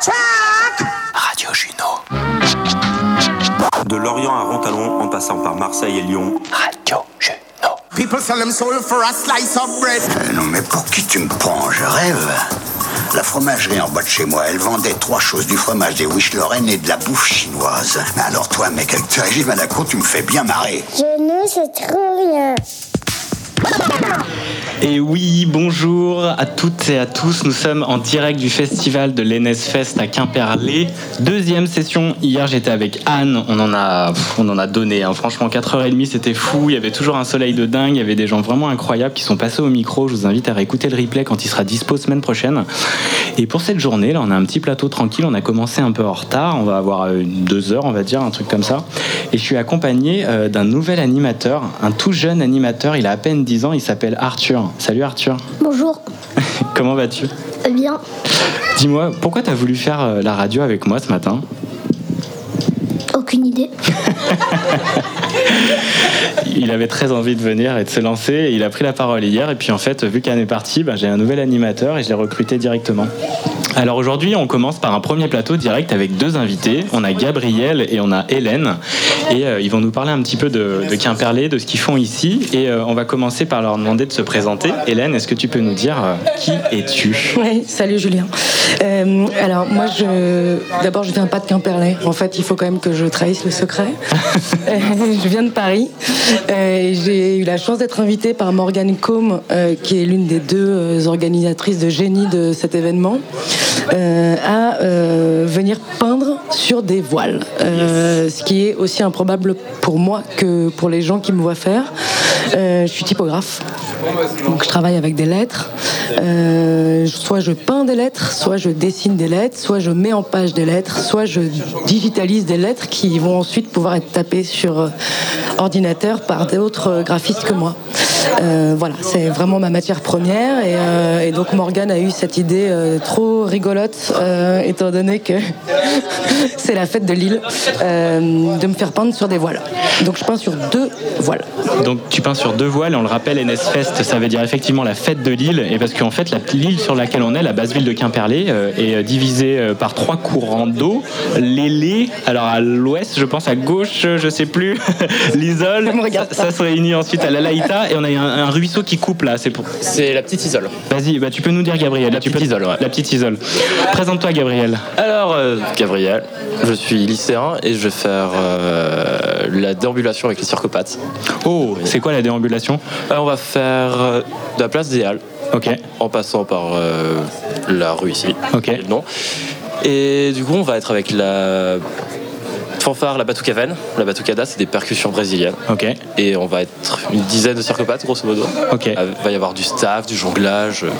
Radio Juno. De Lorient à Rontalon, en passant par Marseille et Lyon. Radio Juno. People sell them soul for a slice of bread. Euh, non mais pour qui tu me prends? Je rêve. La fromagerie en bas de chez moi, elle vendait trois choses, du fromage, des wish Lorraine et de la bouffe chinoise. Mais alors toi, mec, avec ce régime à la con, tu me fais bien marrer. Je ne sais trop rien. Et oui, bonjour à toutes et à tous. Nous sommes en direct du festival de l'Enes Fest à Quimperlé. Deuxième session. Hier, j'étais avec Anne. On en a, on en a donné. hein. Franchement, 4h30, c'était fou. Il y avait toujours un soleil de dingue. Il y avait des gens vraiment incroyables qui sont passés au micro. Je vous invite à réécouter le replay quand il sera dispo semaine prochaine. Et pour cette journée, là, on a un petit plateau tranquille. On a commencé un peu en retard. On va avoir euh, deux heures, on va dire, un truc comme ça. Et je suis accompagné euh, d'un nouvel animateur, un tout jeune animateur. Il a à peine 10 ans. Il s'appelle Arthur. Salut Arthur. Bonjour. Comment vas-tu? Bien. Dis-moi, pourquoi tu as voulu faire euh, la radio avec moi ce matin? Aucune idée. Il avait très envie de venir et de se lancer. et il a pris la parole hier. Et puis en fait, vu qu'Anne est partie, bah, j'ai un nouvel animateur et je l'ai recruté directement. Alors aujourd'hui, on commence par un premier plateau direct avec deux invités. On a Gabriel et on a Hélène. Et euh, ils vont nous parler un petit peu de, de Quimperlé, de ce qu'ils font ici. Et euh, on va commencer par leur demander de se présenter. Hélène, est-ce que tu peux nous dire euh, qui es-tu? Oui, salut Julien. Euh, alors moi, je d'abord je viens pas de Quimperlé. En fait, il faut quand même que je trahisse le secret. Euh, je viens de Paris. Euh, et J'ai eu la chance d'être invitée par Morgane Combe, euh, qui est l'une des deux euh, organisatrices de génie de cet événement, euh, à euh, venir peindre sur des voiles. Euh, Ce qui est aussi improbable pour moi que pour les gens qui me voient faire. Euh, je suis typographe. Donc je travaille avec des lettres. Euh, soit je peins des lettres, soit je dessine des lettres, soit je mets en page des lettres, soit je digitalise des lettres qui vont ensuite pouvoir être tapées sur euh, ordinateur par d'autres euh, graphistes que moi. Euh, voilà, c'est vraiment ma matière première et, donc Morgane a eu cette idée trop rigolote étant donné que c'est la fête de Lille de me faire peindre sur des voiles. Donc je peins sur deux voiles. Donc tu peins sur deux voiles on le rappelle, NS Fest, ça veut dire effectivement la fête de l'île. Et parce qu'en fait, l'île sur laquelle on est, la basse ville de Quimperlé, est divisée par trois courants d'eau. L'Élé, alors à je pense à gauche, euh, je sais plus, l'Isole, ça, ça se réunit ensuite à l'Alaïta et on a un, un ruisseau qui coupe là. C'est pour. C'est la petite isole. Vas-y, bah, tu peux nous dire Gabriel. La tu petite peux- Isole, ouais. La petite Isole. Présente-toi Gabriel. Alors, euh, Gabriel, je suis lycéen et je vais faire euh, la déambulation avec les circopathes. Oh, c'est quoi la déambulation? Alors, on va faire euh, de la place des Halles Ok, en passant par euh, la rue ici. Ok. le nom. Et du coup, on va être avec la fanfare, la batucavane. La batucada, c'est des percussions brésiliennes. ok, Et on va être une dizaine de circopathes, grosso modo. ok. Il va y avoir du staff, du jonglage. euh,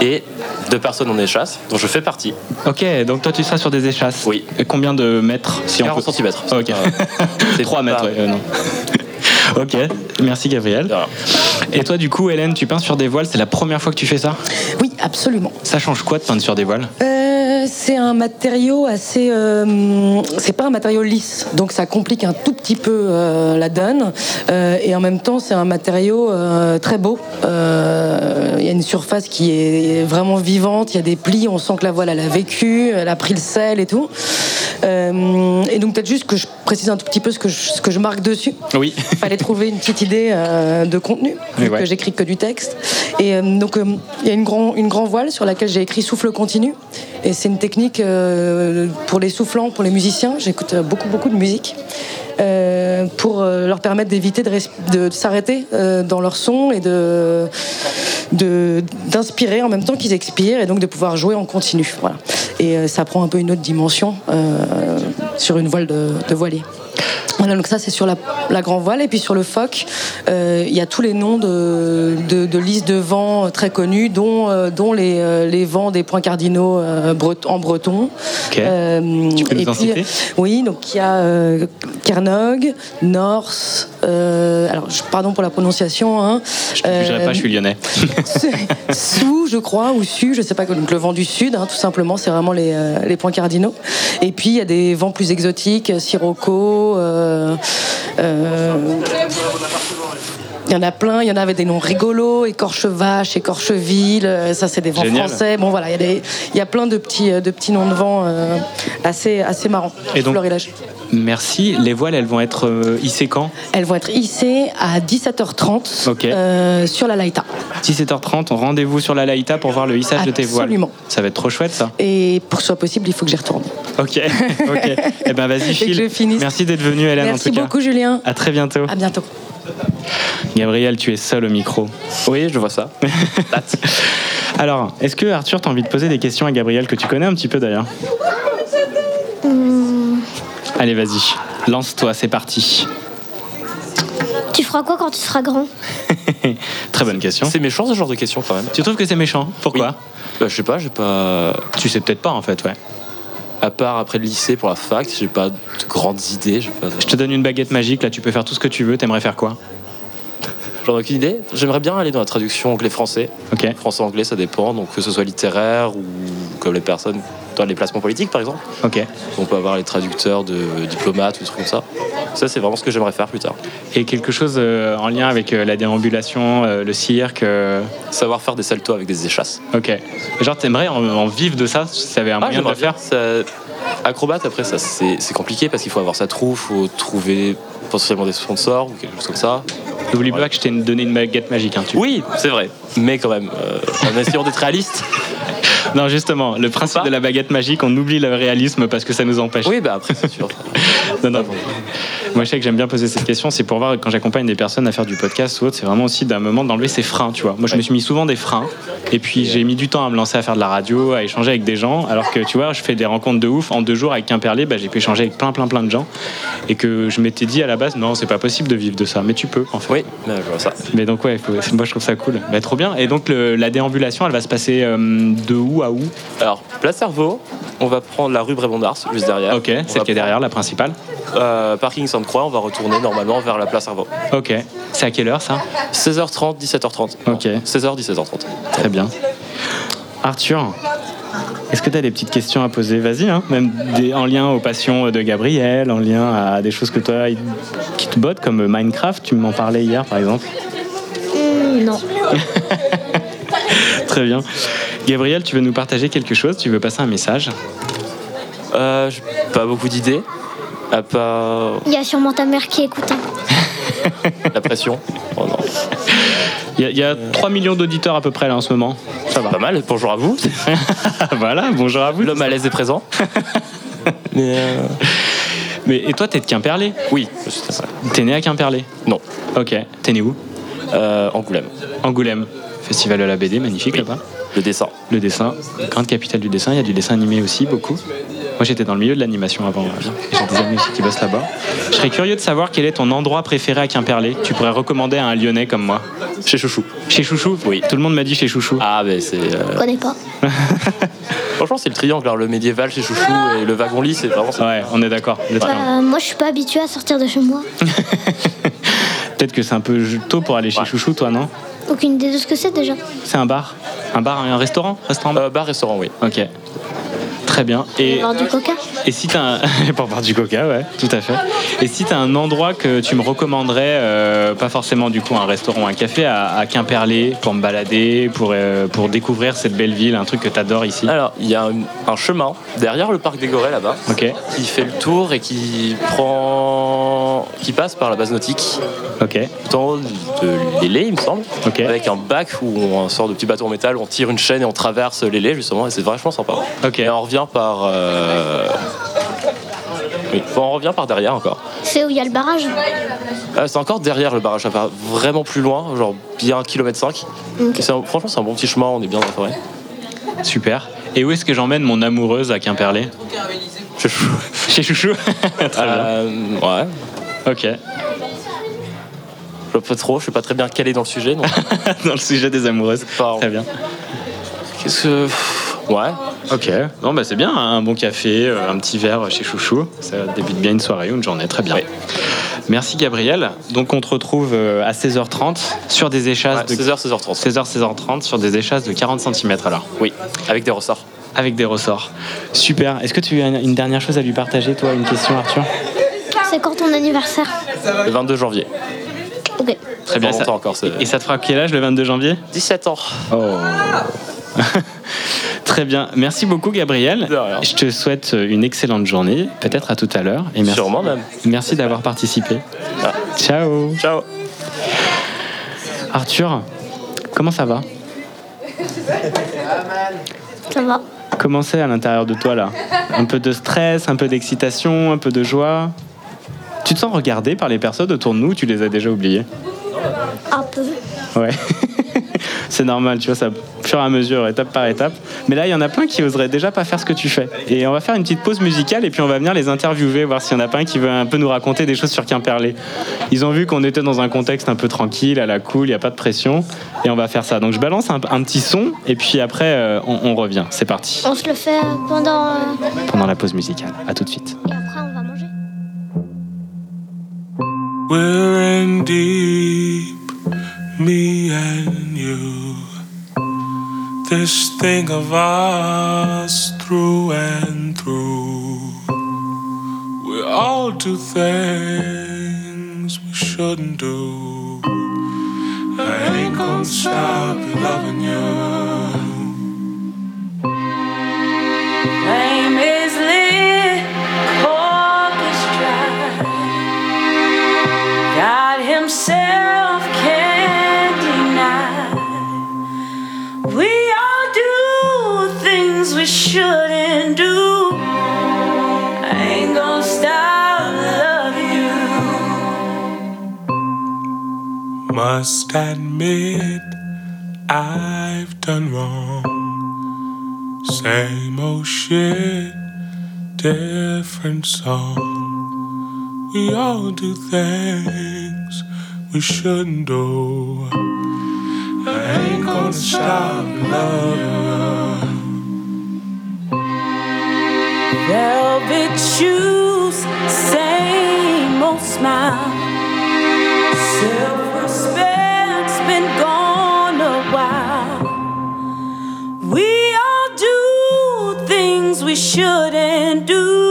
Et deux personnes en échasse, dont je fais partie. Ok, donc toi tu seras sur des échasses. Oui. Et combien de mètres si 40 on peut... centimètres. Ok. C'est 3 pas- mètres, ouais, euh, non. ok, merci Gabriel. Et toi du coup Hélène, tu peins sur des voiles, c'est la première fois que tu fais ça? Oui, absolument. Ça change quoi de peindre sur des voiles? Euh, c'est un matériau assez. euh, c'est pas un matériau lisse, donc ça complique un tout petit peu euh, la donne. Euh, et en même temps, c'est un matériau euh, très beau. Il y a une surface qui est vraiment vivante. Il y a des plis. On sent que la voile elle a vécu, elle a pris le sel et tout. Euh, et donc peut-être juste que je précise un tout petit peu ce que je, ce que je marque dessus. Oui. fallait trouver une petite idée euh, de contenu, vu ouais. que j'écris que du texte. Et euh, donc, il y a une grand, une grand voile sur laquelle j'ai écrit souffle continu. Et c'est une technique pour les soufflants, pour les musiciens. J'écoute beaucoup, beaucoup de musique. Euh, pour euh, leur permettre d'éviter de, s'arrêter euh, dans leur son et d'inspirer en même temps qu'ils expirent et donc de pouvoir jouer en continu. Voilà. Et ça prend un peu une autre dimension sur une voile de voilier. Voilà, donc ça c'est sur la, la grand voile et puis sur le phoque, euh, il y a tous les noms de, de, de listes de vents euh, très connus, dont, euh, dont les, euh, les vents des points cardinaux euh, bret- en breton. Ok. Euh, Tu peux nous et en puis, citer? Oui, donc il y a euh, Kernog, Norse, euh, alors pardon pour la prononciation. Hein, Je ne jugerai pas, je suis lyonnais. Sous, je crois, ou Su, je sais pas, donc le vent du sud, hein, tout simplement, c'est vraiment les, euh, les points cardinaux. Et puis il y a des vents plus exotiques, Sirocco, euh, euh, Il y en a plein, il y en a avec des noms rigolos, écorche vache, écorche ville, euh, ça c'est des vents Génial. français. Bon voilà, il y, a des- il y a plein de petits, euh, de petits noms de vents euh, assez, assez marrants. Et donc- Florilège. Merci. Les voiles, elles vont être euh, hissées quand? Elles vont être hissées à 17h30 Ok. euh, sur la Laïta. 17h30, rendez-vous sur la Laïta pour voir le hissage de tes voiles. Absolument. Ça va être trop chouette ça. Et pour que ce soit possible, il faut que j'y retourne. Ok, ok. Eh ben vas-y, finisse. Merci d'être venu, Hélène, Merci en tout cas. beaucoup, Julien. À très bientôt. À bientôt. Gabriel, tu es seul au micro. Oui, je vois ça. Alors, est-ce que Arthur, t'as envie de poser des questions à Gabriel que tu connais un petit peu d'ailleurs Allez, vas-y. Lance-toi, c'est parti. Tu feras quoi quand tu seras grand Très bonne question. C'est méchant ce genre de questions quand même. Tu trouves que c'est méchant? Pourquoi? Bah, je sais pas, j'ai pas. Tu sais peut-être pas en fait, ouais. À part après le lycée pour la fac, j'ai pas de grandes idées. Pas... Je te donne une baguette magique, là tu peux faire tout ce que tu veux, t'aimerais faire quoi? J'en ai aucune idée. J'aimerais bien aller dans la traduction anglais-français. Ok. Français-anglais, ça dépend. Donc que ce soit littéraire ou comme les personnes dans les placements politiques, par exemple. Ok. On peut avoir les traducteurs de diplomates ou des trucs comme ça. Ça, c'est vraiment ce que j'aimerais faire plus tard. Et quelque chose euh, en lien avec euh, la déambulation, euh, le cirque Savoir faire des saltos avec des échasses. Ok. Genre t'aimerais en, en vivre de ça si t'avais un Ah, moyen de le faire. Ça- Acrobate, après, ça, c'est compliqué parce qu'il faut avoir sa troupe, faut trouver potentiellement des sponsors ou quelque chose comme ça. N'oublie pas que je t'ai donné une baguette magique. Hein, tu- Oui, c'est vrai. Mais quand même, euh, en essayant d'être réaliste. Non, justement, le principe de la baguette magique, on oublie le réalisme parce que ça nous empêche. Oui, bah après, c'est sûr. Non, non. Moi, je sais que j'aime bien poser cette question, c'est pour voir quand j'accompagne des personnes à faire du podcast ou autre, c'est vraiment aussi d'un moment d'enlever ses freins, tu vois. Moi, je me suis mis souvent des freins, et puis j'ai mis du temps à me lancer à faire de la radio, à échanger avec des gens, alors que tu vois, je fais des rencontres de ouf. En deux jours avec Quimperlé, bah, j'ai pu échanger avec plein, plein, plein de gens, et que je m'étais dit à la base, non, c'est pas possible de vivre de ça, mais tu peux, en fait. Oui, bah, je vois ça. Mais donc, ouais, faut- moi, je trouve ça cool. Bah, trop bien. Et donc, le- la déambulation, elle va se passer euh, de où à où? Alors, Place Cerveau, on va prendre la rue Brémond d'Ars, juste derrière. Ok, On celle qui est derrière, la principale. Euh, parking Sainte-Croix, on va retourner normalement vers la Place Cerveau. Ok. C'est à quelle heure ça? 16h30, 17h30. Ok. 16h, 17h30. Très bien. Arthur, est-ce que tu as des petites questions à poser? Vas-y, hein, même des- en lien aux passions de Gabriel, en lien à des choses que toi qui te bottent, comme Minecraft, tu m'en parlais hier par exemple. Hmm, Non. Très bien. Gabriel, tu veux nous partager quelque chose? Tu veux passer un message? Euh, j'ai pas beaucoup d'idées, à part Il y a sûrement ta mère qui écoute. hein. la pression. Oh non. Il y, a- il y a 3 millions d'auditeurs à peu près là en ce moment. Ça va. Pas mal, bonjour à vous. voilà, bonjour à vous. L'homme à l'aise est présent. Mais euh, Mais, et toi, t'es de Quimperlé? Oui, je suis ça. T'es né à Quimperlé? Non, Ok. T'es né où? Euh, Angoulême. Angoulême. Festival de la BD, magnifique Oui. là-bas. Le dessin. Le dessin, grande capitale du dessin, il y a du dessin animé aussi, beaucoup. Moi j'étais dans le milieu de l'animation avant, j'ai des amis qui bossent là-bas. Je serais curieux de savoir quel est ton endroit préféré à Quimperlé, que tu pourrais recommander à un Lyonnais comme moi. Chez Chouchou. Chez Chouchou? Oui. Tout le monde m'a dit chez Chouchou. Ah, ben c'est. euh, Je connais pas. Franchement, c'est le triangle, alors le médiéval chez Chouchou et le wagon-lit, c'est vraiment ça. Ouais, on est d'accord. Euh, moi, je suis pas habituée à sortir de chez moi. Peut-être que c'est un peu tôt pour aller chez Ouais. Chouchou, toi, non? Aucune idée de ce que c'est déjà. C'est un bar Un bar, un restaurant? Restaurant? Bar Euh, bar, restaurant, oui. Ok. Très bien. Il va y Et, du coca? Et si t'as un... pour boire du coca, ouais, tout à fait. Et si t'as un endroit que tu me recommanderais, euh, pas forcément du coup un restaurant un café, à, à Quimperlé, pour me balader, pour, euh, pour découvrir cette belle ville, un truc que t'adores ici? Alors, il y a un, un chemin derrière le parc des Gorées là-bas qui fait le tour et qui prend. qui passe par la base nautique, ok, tout en haut de l'élé, il me semble, avec un bac où on sort de petit bateau en métal, on tire une chaîne et on traverse l'élé justement, et c'est vachement sympa. ok. Et on revient par. euh, Oui, on revient par derrière encore. C'est où il y a le barrage. Ah, c'est encore derrière le barrage, ça va vraiment plus loin, genre bien 1 km 5. Ok. Et c'est un- franchement, c'est un bon petit chemin, on est bien dans la forêt. Super. Et où est-ce que j'emmène mon amoureuse à Quimperlé Chez Chouchou. Chez Chouchou Très bien. Euh, ouais. Ok. Je vois pas trop, je sais pas très bien calé dans le sujet. Donc. Dans le sujet des amoureuses. Très bien. Qu'est-ce que. Ouais. Ok. Non, bah c'est bien, hein, un bon café, euh, un petit verre chez Chouchou. Ça débute bien une soirée ou une journée. Très bien. Oui. Merci Gabriel. Donc on te retrouve euh, à 16h30 sur des échasses Ouais, de 16h, 16h30. 16h, 16h30 sur des échasses de 40 cm alors, Oui, avec des ressorts. avec des ressorts. Super. Est-ce que tu as une dernière chose à lui partager, toi, une question, Arthur? C'est quand ton anniversaire? Le 22 janvier. Ok. Très bien. Ça, encore, et ça te fera quel âge le 22 janvier? 17 ans. Oh. Très bien. Merci beaucoup, Gabriel. De rien. Je te souhaite une excellente journée. Peut-être à tout à l'heure. Et merci, Sûrement même. merci d'avoir participé. Ah. Ciao. Ciao. Arthur, comment ça va? Ça va. Comment c'est à l'intérieur de toi là? Un peu de stress, un peu d'excitation, un peu de joie? Tu te sens regardé par les personnes autour de nous? Ou tu les as déjà oubliées? Un peu. Ouais. c'est normal, tu vois, ça au fur et à mesure, étape par étape. Mais là, il y en a plein qui oseraient déjà pas faire ce que tu fais. Et on va faire une petite pause musicale et puis on va venir les interviewer, voir s'il y en a pas un qui veut un peu nous raconter des choses sur Quimperlé. Ils ont vu qu'on était dans un contexte un peu tranquille, à la cool, il n'y a pas de pression. Et on va faire ça. Donc je balance un, un petit son et puis après, euh, on, on revient. C'est parti. On se le fait pendant. euh, Pendant la pause musicale. À tout de suite. Et après, on va manger. We're in deep, me and you. This thing of us through and through. We all do things we shouldn't do. I ain't gonna stop loving you. Flame is. God Himself We all do things we shouldn't do. I ain't gonna stop loving you. Must admit I've done wrong. Same old shit, different song. We all do things we shouldn't do. I ain't gonna stop loving. you. Velvet shoes, same old smile. Self respect's been gone a while. We all do things we shouldn't do.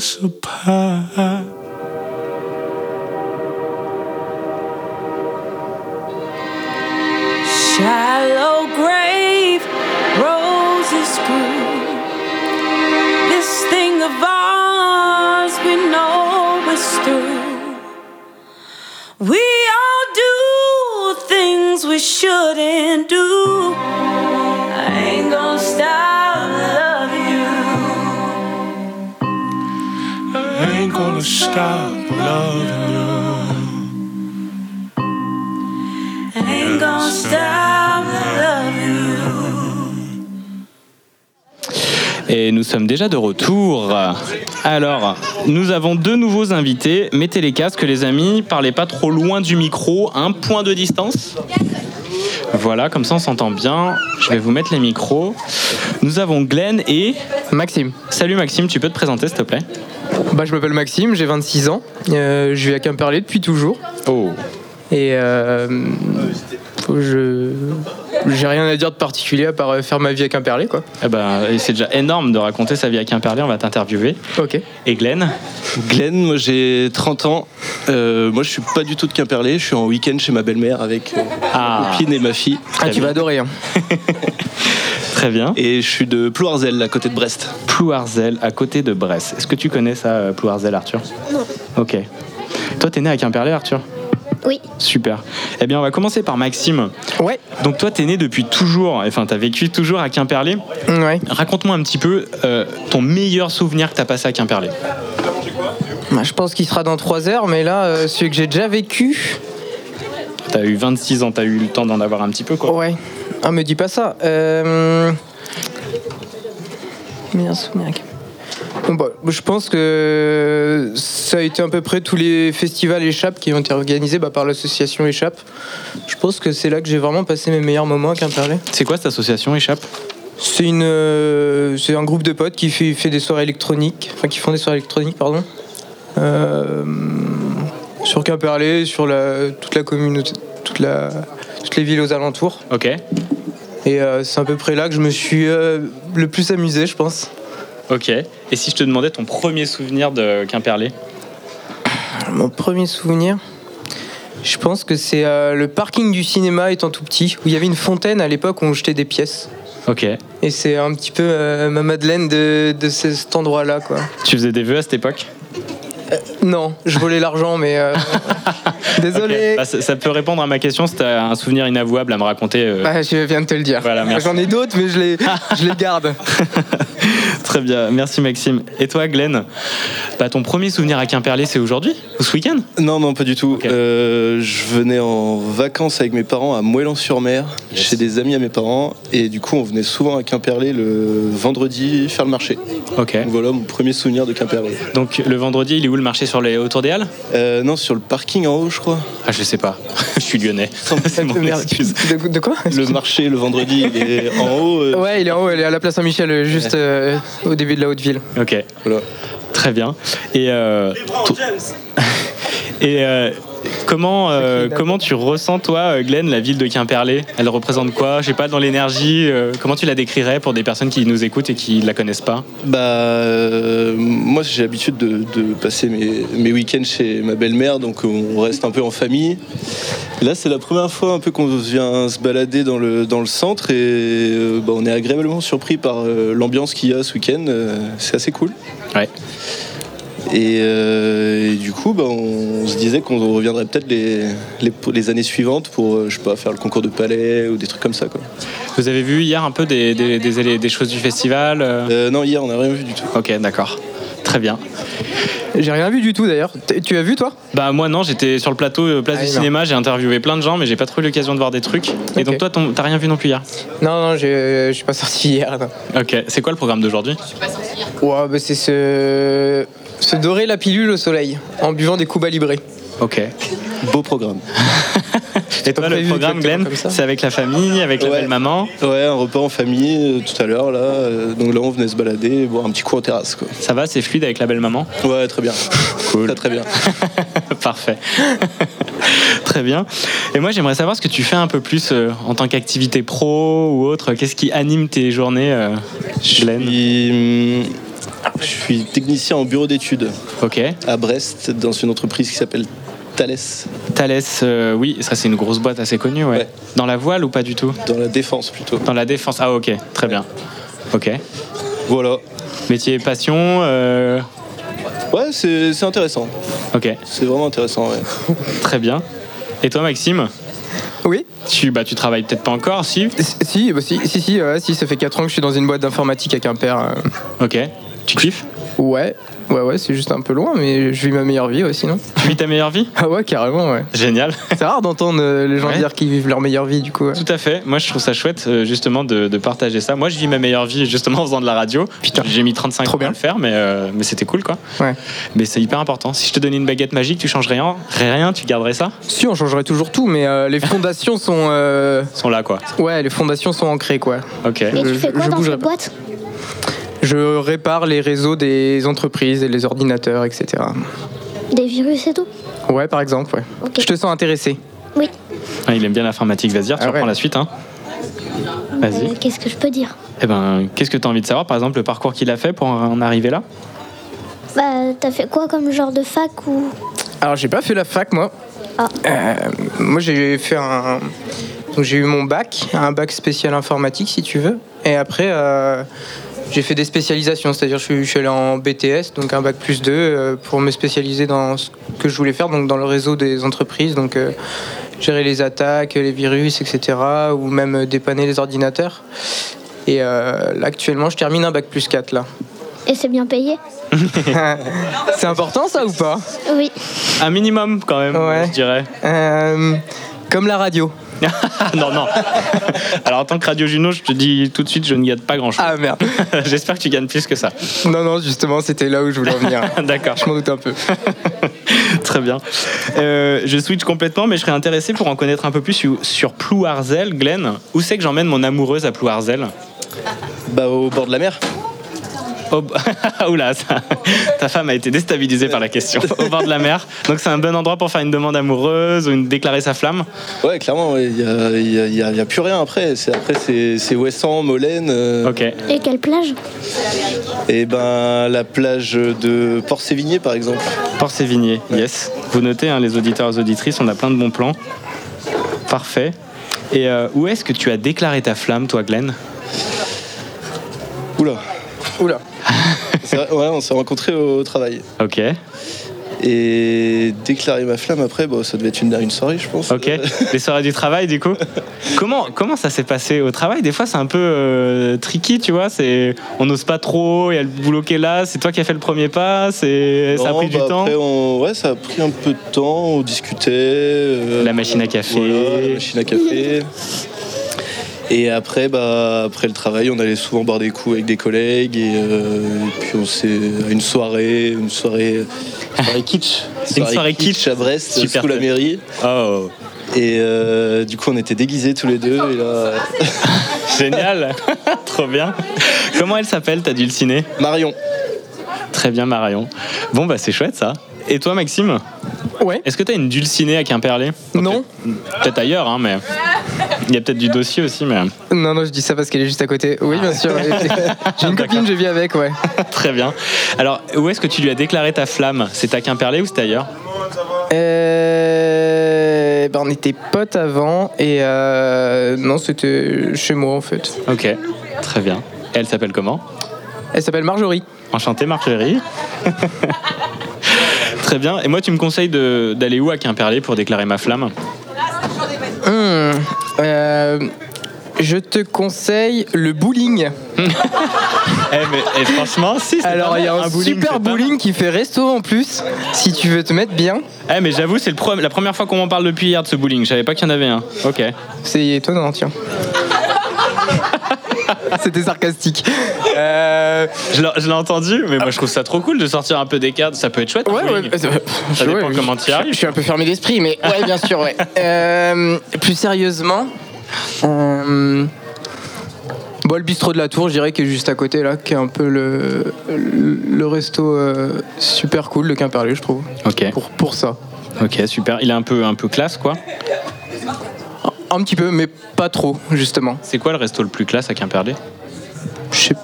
Us apart. Shallow grave, roses grew. This thing of ours, we know it's through. We all do things we shouldn't do. Stop loving you. I ain't gonna stop loving you. Et nous sommes déjà de retour. Alors, nous avons deux nouveaux invités. Mettez les casques, les amis. Parlez pas trop loin du micro. Un point de distance. Voilà, comme ça on s'entend bien. Je vais vous mettre les micros. Nous avons Glenn et. Maxime. Salut Maxime, tu peux te présenter s'il te plaît? Bah, je m'appelle Maxime, j'ai 26 ans. Euh, je vis à Quimperlé depuis toujours. Oh. Et euh, je j'ai rien à dire de particulier à part euh, faire ma vie à Quimperlé quoi. Eh ben, c'est déjà énorme de raconter sa vie à Quimperlé. On va t'interviewer. Ok. Et Glenn? Glenn, moi j'ai 30 ans. Euh, moi je suis pas du tout de Quimperlé, je suis en week-end chez ma belle-mère avec euh, Ah. ma copine et ma fille. Ah, tu vas adorer. Hein. Très bien. Et je suis de Plouarzel, à côté de Brest. Plouarzel, à côté de Brest. Est-ce que tu connais ça, euh, Plouarzel, Arthur? Non. Ok. Toi, t'es né à Quimperlé, Arthur? Oui. Super. Eh bien, on va commencer par Maxime. Ouais. Donc, toi, t'es né depuis toujours, enfin, t'as vécu toujours à Quimperlé. Ouais. Raconte-moi un petit peu euh, ton meilleur souvenir que t'as passé à Quimperlé. Bah, je pense qu'il sera dans 3 heures, mais là, euh, celui que j'ai déjà vécu. T'as eu 26 ans, t'as eu le temps d'en avoir un petit peu, quoi. Ouais. Ah, me dis pas ça. Euh... Meilleur souvenir. Bon, bah, je pense que ça a été à peu près tous les festivals Échappe qui ont été organisés bah, par l'association Échappe. Je pense que c'est là que j'ai vraiment passé mes meilleurs moments à Quimperlé. C'est quoi cette association, Échappe C'est une, euh, c'est un groupe de potes qui fait, fait des soirées électroniques, enfin qui font des soirées électroniques, pardon. Euh, sur Quimperlé, sur la, toute la communauté, toute la, toutes les villes aux alentours. Ok. Et euh, c'est à peu près là que je me suis euh, le plus amusé, je pense. Ok. Et si je te demandais ton premier souvenir de Quimperlé? Mon premier souvenir, je pense que c'est euh, le parking du cinéma étant tout petit, où il y avait une fontaine à l'époque où on jetait des pièces. Ok. Et c'est un petit peu ma Madeleine de, de ce- cet endroit-là, quoi. Tu faisais des vœux à cette époque? Non, je volais l'argent, mais désolé. Bah, ça, ça peut répondre à ma question si t'as un souvenir inavouable à me raconter. euh. Bah, je viens de te le dire. Voilà. J'en ai d'autres, mais je les, je les garde. Très bien, merci Maxime. Et toi, Glenn? Bah, Ton premier souvenir à Quimperlé, c'est aujourd'hui? Ou ce week-end? Non, non, pas du tout. Euh, je venais en vacances avec mes parents à Moëlan-sur-Mer, chez des amis à mes parents. Et du coup, on venait souvent à Quimperlé le vendredi faire le marché. Ok. Donc voilà mon premier souvenir de Quimperlé. Donc le vendredi, il est où le marché sur les autour des Halles? Euh, non, sur le parking en haut, je crois. Ah, je sais pas. je suis lyonnais. c'est mon excuse. De, de quoi Le marché le vendredi, il est en haut. euh, Ouais, il est en haut, il est à la place Saint-Michel, euh, juste euh, au début de la haute ville. Ok. Voilà. Très bien. Et, euh, et euh, comment, euh, comment tu ressens, toi, euh, Glenn, la ville de Quimperlé? Elle représente quoi? Je sais pas, dans l'énergie, euh, comment tu la décrirais pour des personnes qui nous écoutent et qui la connaissent pas? Bah, euh, moi j'ai l'habitude de, de passer mes, mes week-ends chez ma belle-mère, donc on reste un peu en famille. Là, c'est la première fois un peu qu'on vient se balader dans le, dans le centre et euh, bah, on est agréablement surpris par euh, l'ambiance qu'il y a ce week-end. euh, c'est assez cool. Ouais. Et, euh, et du coup, bah, on se disait qu'on reviendrait peut-être les, les, les années suivantes pour, euh, je sais pas, faire le concours de palais ou des trucs comme ça. Quoi. Vous avez vu hier un peu des, des, des- des choses du festival euh non, hier, on n'a rien vu du tout. Ok, d'accord. Très bien. J'ai rien vu du tout d'ailleurs. Tu as vu toi? Bah moi non, j'étais sur le plateau Place Ah, du non. Cinéma, j'ai interviewé plein de gens, mais j'ai pas trop eu l'occasion de voir des trucs. Et donc toi, t'as rien vu non plus hier? Non, non, j'ai- je suis pas sorti hier. non. Ok, c'est quoi le programme d'aujourd'hui? Ouais, bah, c'est se... se dorer la pilule au soleil en buvant des Cuba Libre. Ok. Beau programme. Et toi, le programme, Glenn, c'est avec la famille, avec la belle-maman Ouais, un repas en famille euh, tout à l'heure là. euh, donc là, on venait se balader, boire un petit coup en terrasse quoi. Ça va, c'est fluide avec la belle-maman Ouais, très bien. Cool. Très très bien. Parfait. Très bien. Et moi, j'aimerais savoir ce que tu fais un peu plus euh, en tant qu'activité pro ou autre. Qu'est-ce qui anime tes journées, euh, Glenn? Je suis, hum, je suis technicien en bureau d'études Ok. à Brest dans une entreprise qui s'appelle Thales Thales, euh, oui, ça c'est une grosse boîte assez connue, ouais. Ouais. Dans la voile ou pas du tout dans la défense plutôt. Dans la défense. Ah ok, très bien. Ok. Voilà. Métier passion. euh, Ouais, c'est c'est intéressant. Ok, C'est vraiment intéressant. Ouais. très bien. Et toi, Maxime? Oui tu, bah, tu travailles peut-être pas encore, si? Si, bah, si, si, si, ouais, si, ça fait 4 ans que je suis dans une boîte d'informatique à Quimper. euh. Ok. Tu kiffes Ouais, ouais, ouais, c'est juste un peu loin, mais je vis ma meilleure vie aussi, non Tu vis ta meilleure vie Ah ouais, carrément, ouais. Génial. C'est rare d'entendre euh, les gens Ouais. dire qu'ils vivent leur meilleure vie, du coup. ouais. Tout à fait. Moi, je trouve ça chouette, euh, justement, de, de partager ça. Moi, je vis ma meilleure vie, justement, en faisant de la radio. Putain. J'ai mis 35 Trop ans bien. à le faire, mais, euh, mais c'était cool, quoi. Ouais. Mais c'est hyper important. Si je te donnais une baguette magique, tu changerais rien, rien, tu garderais ça Si, on changerait toujours tout, mais euh, les fondations sont. euh, Ils sont là, quoi. Ouais, les fondations sont ancrées, quoi. Ok. Mais Je- tu fais quoi je dans cette pas. boîte? Je répare les réseaux des entreprises et les ordinateurs, etc. Des virus et tout Ouais, par exemple, ouais. Ok. Je te sens intéressé. Oui. Ah, il aime bien l'informatique. Vas-y, tu Ah ouais. reprends la suite, hein. Vas-y. Euh, Qu'est-ce que je peux dire? Eh ben, qu'est-ce que tu as envie de savoir, par exemple, le parcours qu'il a fait pour en arriver là? Bah, t'as fait quoi comme genre de fac ou? Alors, j'ai pas fait la fac, moi. Ah. Euh, moi, j'ai fait un. Donc, j'ai eu mon bac, un bac spécial informatique, si tu veux. Et après, euh, j'ai fait des spécialisations, c'est-à-dire je suis, je suis allé en BTS, donc un bac plus 2, euh, pour me spécialiser dans ce que je voulais faire, donc dans le réseau des entreprises, donc euh, gérer les attaques, les virus, etc., ou même dépanner les ordinateurs. Et euh, là, actuellement, je termine un bac plus 4, là. Et c'est bien payé C'est important, ça, ou pas? Oui. Un minimum, quand même, Ouais. je dirais. Euh, Comme la radio. non, non. Alors, en tant que Radio Juno, je te dis tout de suite, je ne gagne pas grand-chose. Ah merde. J'espère que tu gagnes plus que ça. Non, non, justement, c'était là où je voulais en venir. D'accord. Je m'en doute un peu. Très bien. Euh, je switch complètement, mais je serais intéressé pour en connaître un peu plus sur, sur Plouarzel, Glenn. Où c'est que j'emmène mon amoureuse à Plouarzel Bah, au bord de la mer. Au- Oula, ça- ta femme a été déstabilisée par la question. Au bord de la mer. Donc c'est un bon endroit pour faire une demande amoureuse ou une déclarer sa flamme. Ouais, clairement, il n'y a, plus rien après. C'est, après, c'est, c'est Ouessant, Molène. euh, Ok. Et quelle plage? Et ben, la plage de Port-Sévigné, par exemple. Port-Sévigné, yes. Vous notez, hein, les auditeurs et auditrices, on a plein de bons plans. Parfait. Et euh, où est-ce que tu as déclaré ta flamme, toi, Glenn? Oula. Oula. Ouais, on s'est rencontrés au travail. Ok. Et déclarer ma flamme après, bon, ça devait être une, une soirée, je pense. Ok. Les soirées du travail, du coup. Comment, comment ça s'est passé au travail? Des fois, c'est un peu euh, tricky, tu vois. C'est, on n'ose pas trop. Il y a le boulot qui est là. C'est toi qui as fait le premier pas. C'est, ça a pris du bah, temps? après, on- Ouais, ça a pris un peu de temps. On discutait. euh, La machine à café. voilà, la machine à café. Et après, bah, après le travail, on allait souvent boire des coups avec des collègues. Et, euh, et puis on s'est à une soirée, une soirée, une soirée kitsch. Une soirée kitsch. à Brest, Super sous la mairie. Oh, Et euh, du coup, on était déguisés tous les deux. Et là, génial. Trop bien. Comment elle s'appelle, ta dulcinée Marion. Très bien, Marion. Bon, bah, c'est chouette, ça. Et toi, Maxime? Ouais. Est-ce que tu as une dulcinée à Quimperlé? Non. Peut-être ailleurs, hein, mais. Il y a peut-être du dossier aussi, mais. Non, non, je dis ça parce qu'elle est juste à côté. Oui, bien sûr. J'ai une copine, je vis avec, ouais. Très bien. Alors, où est-ce que tu lui as déclaré ta flamme? C'était à Quimperlé ou c'était ailleurs? Euh, ben, on était potes avant et euh, non, c'était chez moi en fait. Ok, très bien. Et elle s'appelle comment? Elle s'appelle Marjorie. Enchantée, Marjorie. Très bien. Et moi, tu me conseilles d'aller où à Quimperlé pour déclarer ma flamme? Hmm, euh, je te conseille le bowling. Eh, mais, et franchement, si. c'est Alors il y a un, bowling, super bowling qui fait resto en plus, si tu veux te mettre bien. Eh, mais j'avoue, c'est la première fois qu'on m'en parle depuis hier de ce bowling. Je savais pas qu'il y en avait un. Ok. C'est étonnant, tiens. C'était sarcastique. Euh, Je l'ai entendu, mais moi je trouve ça trop cool de sortir un peu des cadres. Ça peut être chouette. un Ouais, ouais, Ça dépend ouais, comment tu je- arrives. Je suis un peu fermé d'esprit, mais ouais, bien sûr, ouais. Euh, plus sérieusement, euh, bon, le bistrot de la Tour, je dirais, qui est juste à côté, là, qui est un peu le, le, le resto euh, super cool de Quimperlé, je trouve. Ok. Pour, pour ça. Ok, super. Il est un peu, un peu classe, quoi. Un petit peu, mais pas trop, justement. C'est quoi le resto le plus classe à Quimperlé? Je sais.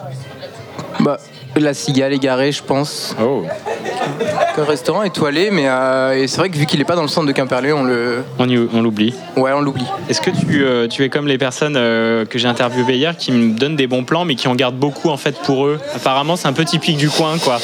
Bah, la cigale égarée, je pense. Oh. Un restaurant étoilé, mais euh, c'est vrai que vu qu'il est pas dans le centre de Quimperlé, on le. On, y- on l'oublie. Ouais, on l'oublie. Est-ce que tu, euh, tu es comme les personnes euh, que j'ai interviewées hier qui me donnent des bons plans mais qui en gardent beaucoup en fait pour eux? Apparemment c'est un peu typique du coin quoi.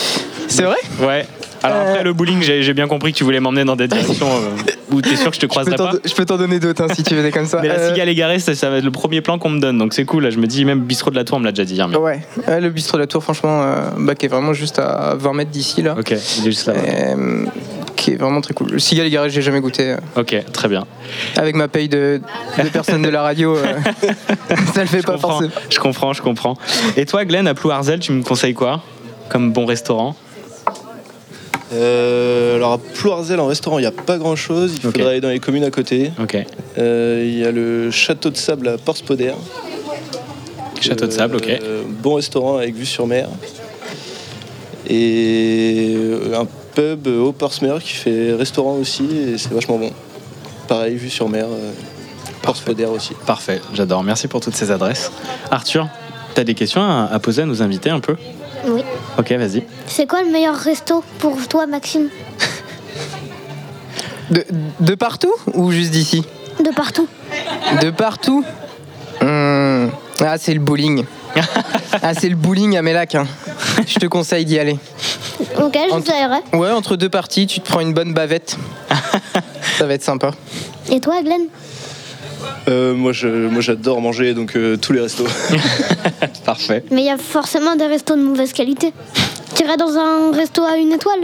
C'est vrai? Ouais. Alors après le bowling j'ai bien compris que tu voulais m'emmener dans des directions euh, où t'es sûr que je te Je croiserai t'en pas. je peux t'en donner d'autres hein, si tu veux des comme ça. Mais la Euh, cigale égarée ça, ça va être le premier plan qu'on me donne donc c'est cool là je me dis même bistrot de la tour on me l'a déjà dit hier. mais- Ouais, Ouais, le bistrot de la Tour, franchement, euh, bah, qui est vraiment juste à 20 mètres d'ici, là. Ok, il est juste là. Euh, qui est vraiment très cool. Le cigale égaré, j'ai jamais goûté. euh, Ok, très bien. avec ma paye de, de personnes de la radio, euh, ça le fait Je pas forcément. je comprends, je comprends. Et toi Glenn à Plouarzel tu me conseilles quoi comme bon restaurant? Euh, alors à Ploirzel en restaurant, il n'y a pas grand chose. Il Ok. faudra aller dans les communes à côté. Euh, Il y a le château de sable à Port-Spoder. Château de sable, ok. Euh, bon restaurant avec vue sur mer. Et un pub au Portsmouth qui fait restaurant aussi et c'est vachement bon. Pareil, vue sur mer. Port-Spoder aussi. Parfait, j'adore. Merci pour toutes ces adresses. Arthur, t'as des questions à poser à nos invités un peu? Oui. Ok, vas-y. C'est quoi le meilleur resto pour toi, Maxime De, de partout ou juste d'ici De partout. De partout Hmm, Ah, c'est le bowling. ah, c'est le bowling à Mélac. hein. Je te conseille d'y aller. Ok, je Entre-. Ouais, entre deux parties, tu te prends une bonne bavette. Ça va être sympa. Et toi, Glenn Euh, moi, je, moi j'adore manger donc euh, tous les restos. Parfait. Mais il y a forcément des restos de mauvaise qualité. Tu irais dans un resto à une étoile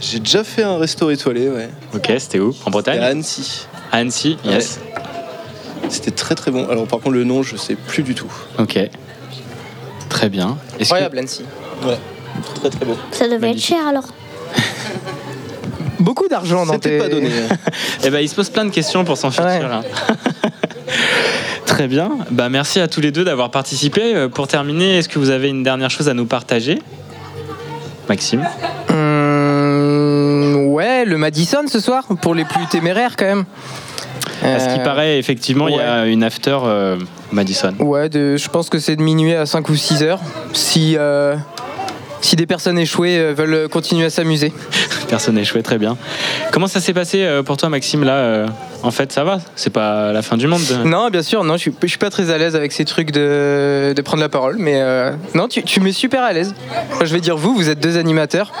J'ai déjà fait un resto étoilé, ouais. Ok, c'était où? En Bretagne? À Annecy. À Annecy, yes. C'était très très bon. Alors par contre le nom je sais plus du tout. Ok. Très bien. Incroyable, Annecy. Ouais. Très très beau. Ça devait Magnifique. être cher alors. Beaucoup d'argent dans C'était tes... pas donné. hein. Eh ben, il se pose plein de questions pour s'en Ouais. là. Très bien. Bah, merci à tous les deux d'avoir participé. Euh, Pour terminer, est-ce que vous avez une dernière chose à nous partager? Maxime? Hum, ouais, le Madison ce soir, pour les plus téméraires quand même. À ce qui Euh, paraît, effectivement, il y a une after euh, Madison. Ouais, de, je pense que c'est de minuit à 5 ou 6 heures. Si, euh, si des personnes échouées euh, veulent continuer à s'amuser. Personne échoué, très bien. Comment ça s'est passé euh, pour toi, Maxime Là, euh, en fait, ça va? C'est pas la fin du monde. Non, bien sûr, non, je suis, je suis pas très à l'aise avec ces trucs de, de prendre la parole, mais euh, non, tu, tu mets super à l'aise. Enfin, je vais dire vous, vous êtes deux animateurs.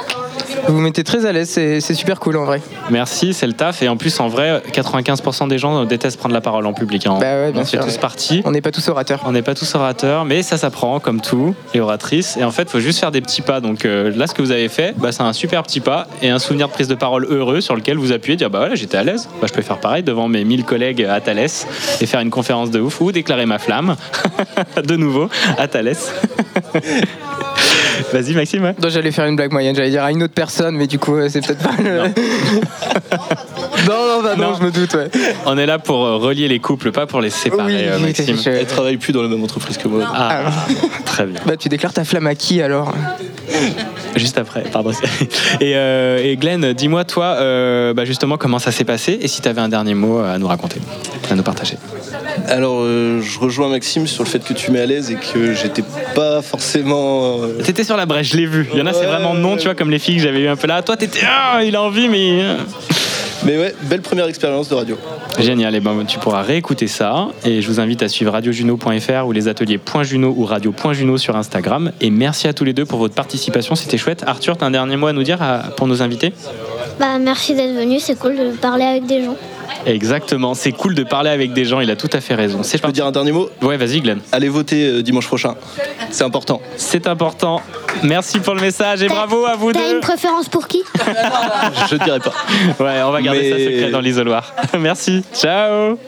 Vous vous mettez très à l'aise, c'est super cool en vrai. Merci, c'est le taf. Et en plus, en vrai, 95% des gens détestent prendre la parole en public. hein. Bah ouais, bien On fait sûr. tous partie. On n'est pas tous orateurs. On n'est pas tous orateurs, mais ça s'apprend comme tout, les oratrices. Et en fait, il faut juste faire des petits pas. Donc euh, là, ce que vous avez fait, bah, c'est un super petit pas et un souvenir de prise de parole heureux sur lequel vous appuyez, dire bah voilà, j'étais à l'aise. Bah, je peux faire pareil devant mes 1000 collègues à Thalès et faire une conférence de ouf ou déclarer ma flamme de nouveau à Thalès. Vas-y, Maxime. ouais. Non, j'allais faire une blague moyenne, j'allais dire à une autre personne, mais du coup, euh, c'est peut-être pas le. non, non, bah non, Non. je me doute, ouais. On est là pour euh, relier les couples, pas pour les séparer, Oui, euh, oui, Maxime. je- Elle travaille plus dans la même entreprise que moi. Ah, très bien. Bah, tu déclares ta flamme à qui alors? Juste après, pardon. Et, euh, et Glenn, dis-moi, toi, euh, bah, justement, comment ça s'est passé et si tu avais un dernier mot à nous raconter, à nous partager. Alors, euh, je rejoins Maxime sur le fait que tu mets à l'aise et que j'étais pas forcément. T'étais sur la brèche, je l'ai vu. Il y en a, c'est vraiment non, tu vois, comme les filles que j'avais eu un peu là. Toi, t'étais, ah, il a envie, mais. Mais ouais, belle première expérience de radio. Génial, et ben, tu pourras réécouter ça. Et je vous invite à suivre radiojuno.fr ou les ateliers .juno ou radio.juno sur Instagram. Et merci à tous les deux pour votre participation, c'était chouette. Arthur, t'as un dernier mot à nous dire à- pour nos invités? Bah, merci d'être venu, c'est cool de parler avec des gens. Exactement, c'est cool de parler avec des gens, il a tout à fait raison. Je peux dire un dernier mot? Ouais, vas-y, Glenn. Allez voter euh, dimanche prochain. C'est important. C'est important. Merci pour le message et bravo à vous T'as deux. une préférence pour qui? Je dirais pas. Ouais, on va garder ça secret dans l'isoloir. Merci. Ciao.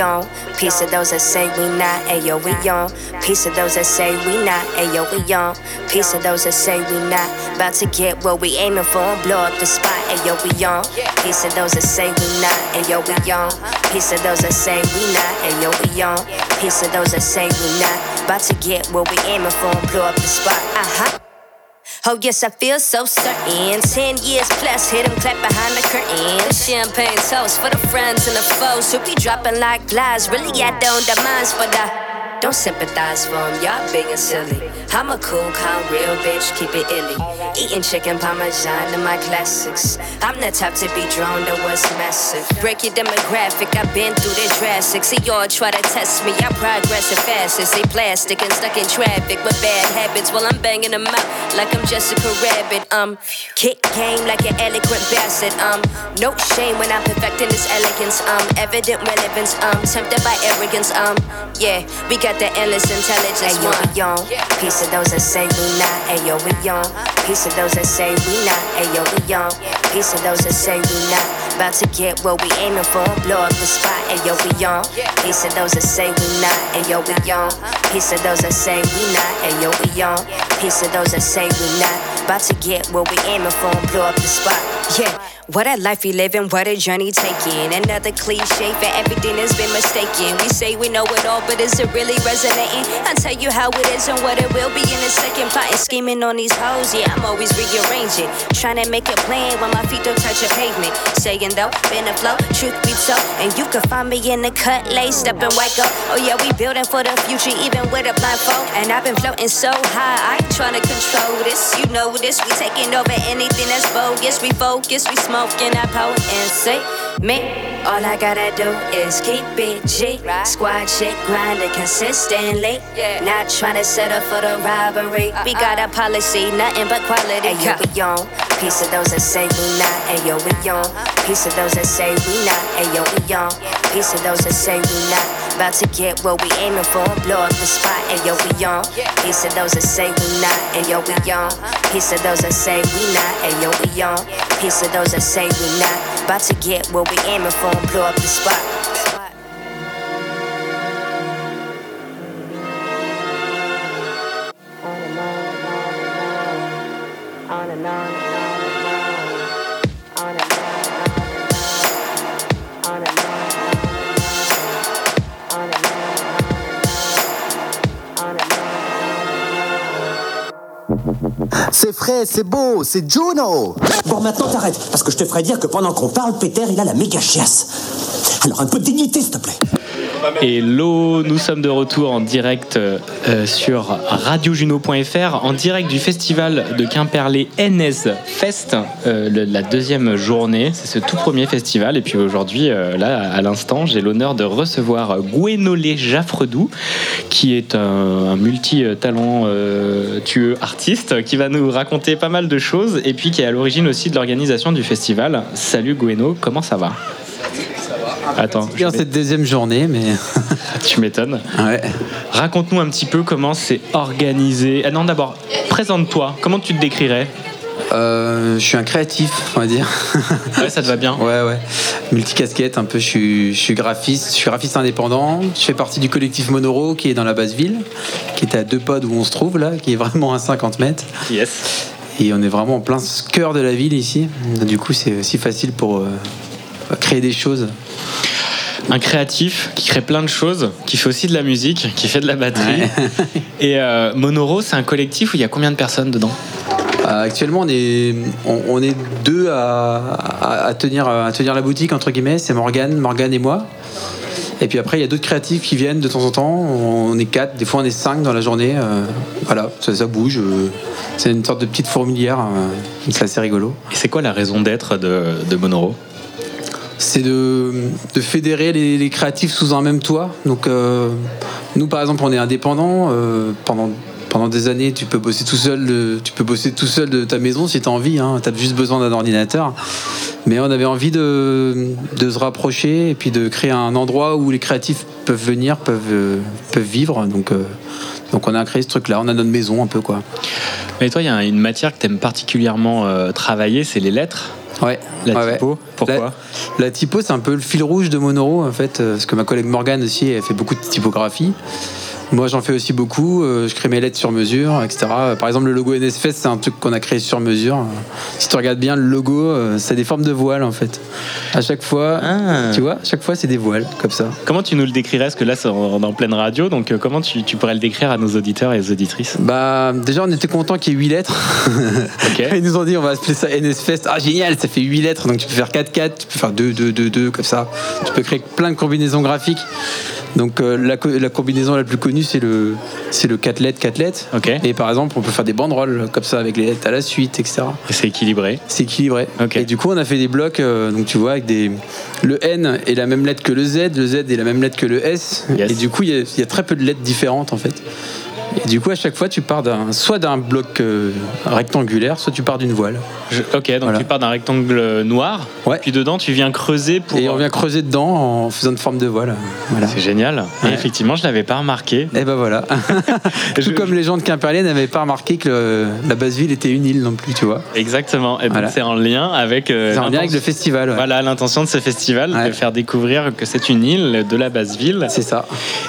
On. Piece of those that say we not. Ayo, we on. Piece of those that say we not. Ayo, we on. Piece of those that say we not. About to get what we aiming for and blow up the spot. Ayo, we on. Piece of those that say we not. Ayo, we on. Piece of those that say we not. Ayo, we on. Piece of those that say we not. About to get what we aiming for and blow up the spot. Uh huh. Oh yes, I feel so certain. Ten years plus, hit 'em clap behind the curtain. Champagne toast for the friends and the foes who be dropping like flies. Really, I don't demands for the. Don't sympathize for 'em, y'all big and silly. I'm a cool, calm, real bitch, keep it illy. Eating chicken parmesan in my classics. I'm the type to be drawn to what's massive. Break your demographic, I've been through the drastic. See y'all try to test me, I progress as fast as they plastic and stuck in traffic with bad habits while I'm banging them out like I'm Jessica Rabbit. Um, kick game like an eloquent bastard. Um, no shame when I'm perfecting this elegance. Um, evident relevance. Um, tempted by arrogance. Um, yeah, we got the endless intelligence. Ayo, we on. Piece of those that say we not. Ayo, we on. Piece of those that say we not. Ayo, we on. Piece of those that say we not. About to get what we aiming for. Blow up the spot. Ayo, we on. Piece of those that say we not. Ayo, we on. Piece of those that say we not. Ayo, we on. Piece of those that say we not. About to get what we aiming for blow up the spot. Yeah. What a life we living, what a journey taking. Another cliche for everything that's been mistaken. We say we know it all, but is it really resonating? I'll tell you how it is and what it will be in a second. Plotting, scheming on these hoes, yeah, I'm always rearranging. Trying to make a plan when my feet don't touch a pavement. Saying though, been a flow, truth be told. And you can find me in the cut, laced up and white gold. Oh yeah, we building for the future, even with a blindfold. And I've been floating so high, I ain't trying to control this. You know this, we taking over anything that's bogus. We focus, we smoking I power and say me. All I gotta do is keep it G. Squad shit grinding consistently. Not trying to settle for the robbery. We uh-uh. got a policy, nothing but quality. Ayo, we on. Piece of those that say we not. Ayo, we on. Uh-huh. Piece of those that say we not. Ayo, we on. Piece of those that say we not. About to get what we aiming for. Blow up the spot. Ayo, we on. Piece of those that say we not. Ayo, we on. Uh-huh. Piece of those that say we not. Ayo, we on. Piece of those that say we not. About to get what we aiming for blow up the spot. C'est frais, c'est beau, c'est Juno Bon, maintenant t'arrêtes, parce que je te ferai dire que pendant qu'on parle, Peter, il a la méga chiasse. Alors un peu de dignité, s'il te plaît. Hello, nous sommes de retour en direct euh, sur radiojuno.fr, en direct du festival de Quimperlé NS Fest, euh, la deuxième journée. C'est ce tout premier festival. Et puis aujourd'hui, euh, là, à l'instant, j'ai l'honneur de recevoir Gwenolé Jaffredou, qui est un, multi-talent tueux artiste, qui va nous raconter pas mal de choses et puis qui est à l'origine aussi de l'organisation du festival. Salut Gweno, comment ça va? Attends, bien cette deuxième journée, mais. tu m'étonnes. Ouais. Raconte-nous un petit peu comment c'est organisé. Ah non, d'abord, présente-toi. Comment tu te décrirais Euh, je suis un créatif, on va dire. Ouais, ça te va bien. Ouais, ouais. Multicasquette, un peu. Je suis, je suis graphiste, je suis graphiste indépendant. Je fais partie du collectif Monoro qui est dans la basse ville, qui est à deux pods où on se trouve là, qui est vraiment à 50 mètres. Yes. Et on est vraiment en plein cœur de la ville ici. Du coup, c'est aussi facile pour euh, créer des choses. Un créatif qui crée plein de choses, qui fait aussi de la musique, qui fait de la batterie. Et euh, Monoro, c'est un collectif où il y a combien de personnes dedans? Euh, actuellement, on est, on, on est deux à, à- à tenir, à tenir la boutique, entre guillemets. C'est Morgane, Morgane et moi. Et puis après, il y a d'autres créatifs qui viennent de temps en temps. On est quatre, des fois on est cinq dans la journée. Euh, voilà, ça, ça bouge. Euh, C'est une sorte de petite fourmilière. euh, C'est assez rigolo. Et c'est quoi la raison d'être de, de Monoro? C'est de, de fédérer les, créatifs sous un même toit. Donc, euh, nous, par exemple, on est indépendants. euh, pendant, pendant des années, tu peux bosser tout seul. De, tu peux bosser tout seul de ta maison si tu as envie. Hein, tu as juste besoin d'un ordinateur. Mais on avait envie de, de se rapprocher et puis de créer un endroit où les créatifs peuvent venir, peuvent, euh, peuvent vivre. Donc, donc, on a créé ce truc-là. On a notre maison un peu, quoi. Mais toi, il y a une matière que tu aimes particulièrement travailler, c'est les lettres. Ouais. La ouais, ouais. typo, pourquoi la, la typo, c'est un peu le fil rouge de Monoro, en fait, euh, parce que ma collègue Morgane aussi, elle fait beaucoup de typographie. Moi, j'en fais aussi beaucoup. euh, je crée mes lettres sur mesure, etc. Par exemple, le logo NSFest, c'est un truc qu'on a créé sur mesure. Si tu regardes bien le logo, euh, c'est des formes de voiles, en fait. À chaque fois, Ah. tu vois, à chaque fois, c'est des voiles, comme ça. Comment tu nous le décrirais? Parce que là, c'est en, en pleine radio, donc euh, comment tu, tu pourrais le décrire à nos auditeurs et aux auditrices? Bah, déjà, on était content qu'il y ait 8 lettres. Ils nous ont dit, on va appeler ça NSFest. Ah, génial, ça fait 8 lettres. Donc, tu peux faire 4-4, tu peux faire 2-2-2-2, comme ça. Tu peux créer plein de combinaisons graphiques. Donc, euh, la, co- la combinaison la plus connue, c'est le, c'est le 4 lettres, 4 lettres. Et par exemple, on peut faire des banderoles, comme ça, avec les lettres à la suite, etc. Et c'est équilibré C'est équilibré. Et du coup, on a fait des blocs, euh, donc tu vois, avec des. Le N est la même lettre que le Z, le Z est la même lettre que le S. Et du coup, il y, y a très peu de lettres différentes, en fait. Et du coup, à chaque fois, tu pars d'un, soit d'un bloc euh, rectangulaire, soit tu pars d'une voile. Je- ok, donc tu pars d'un rectangle noir, puis dedans, tu viens creuser pour. Et on vient creuser dedans en faisant une forme de voile. Voilà. C'est génial. Et effectivement, je l'avais pas remarqué. Et ben voilà. Tout comme les gens de Quimperlé n'avaient pas remarqué que le- la base ville était une île non plus, tu vois. Exactement. Et Voilà. c'est en lien avec. euh, C'est en lien avec le festival. ouais. Voilà l'intention de ce festival, de faire découvrir que c'est une île de la basse ville. C'est ça.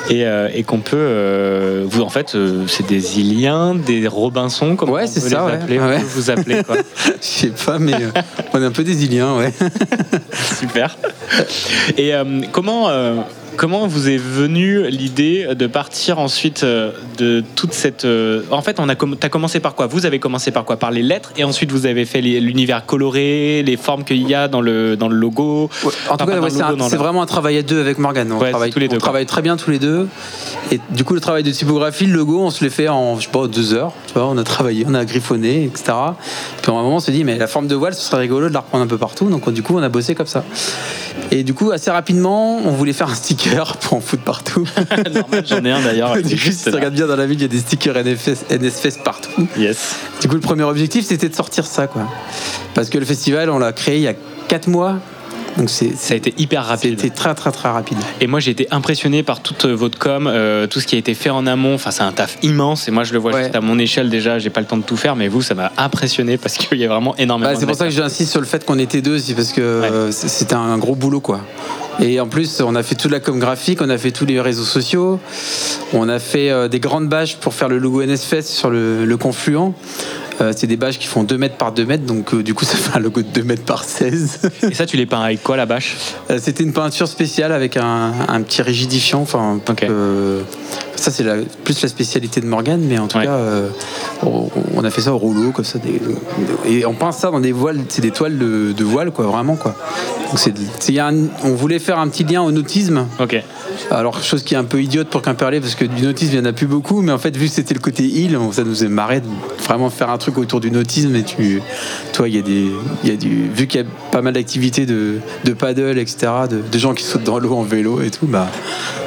Et, euh, et qu'on peut. euh, vous, en fait, c'est des Iliens, des Robinson, comme Ouais, on c'est peut ça, les ouais. appeler. Ouais. Vous appeler quoi. Je sais pas, mais euh, on est un peu des Iliens, ouais. Super. Et euh, comment, euh, comment vous est venue l'idée de partir ensuite euh, de toute cette. euh, En fait, on a com- t'as commencé par quoi? Vous avez commencé par quoi? Par les lettres et ensuite vous avez fait l'univers coloré, les formes qu'il y a dans le, dans le logo. En tout cas, ouais, c'est le- vraiment un travail à deux avec Morgane. On, Ouais, travaille, tous les deux, on travaille très bien tous les deux. Et du coup, le travail de typographie, le logo, on se l'est fait en, je sais pas, deux heures. Tu vois, on a travaillé, on a griffonné, etc. Puis à un moment, on s'est dit, mais la forme de voile, ce serait rigolo de la reprendre un peu partout. Donc, du coup, on a bossé comme ça. Et du coup, assez rapidement, on voulait faire un sticker pour en foutre partout. J'en ai un d'ailleurs. du coup, si tu regardes bien dans la ville, il y a des stickers NFS, NSFest partout. Yes. Du coup, le premier objectif, c'était de sortir ça, quoi. Parce que le festival, on l'a créé il y a 4 mois. Donc c'est, ça a été hyper rapide. C'était très très très rapide. Et moi j'ai été impressionné par toute euh, votre com, euh, tout ce qui a été fait en amont. Enfin c'est un taf immense et moi je le vois juste à mon échelle déjà. J'ai pas le temps de tout faire, mais vous ça m'a impressionné parce qu'il y a vraiment énormément. Bah, c'est pour ça que j'insiste sur le fait qu'on était deux aussi parce que c'était un gros boulot quoi. Et en plus, on a fait toute la com graphique, on a fait tous les réseaux sociaux, on a fait euh, des grandes bâches pour faire le logo NSFest sur le, le confluent. Euh, c'est des bâches qui font 2 mètres par 2 mètres, donc euh, du coup ça fait un logo de 2 mètres par 16. Et ça tu les peins avec quoi la bâche? C'était une peinture spéciale avec un, un petit rigidifiant. Enfin, euh, ça c'est la- plus la spécialité de Morgane, mais en tout cas, euh, on, on a fait ça au rouleau comme ça, des- et on peint ça dans des voiles, c'est des toiles de, de voile quoi, vraiment quoi. Donc c'est, c'est- il y a un- on voulait faire un petit lien au nautisme. Ok. Alors chose qui est un peu idiote pour Quimperlé parce que du nautisme il n'y en a plus beaucoup, mais en fait vu que c'était le côté île, ça nous est marré de vraiment faire un truc autour du nautisme et tu, toi il y a des, y a du, vu qu'il y a pas mal d'activités de, de paddle etc, de, de gens qui sautent dans l'eau en vélo et tout, bah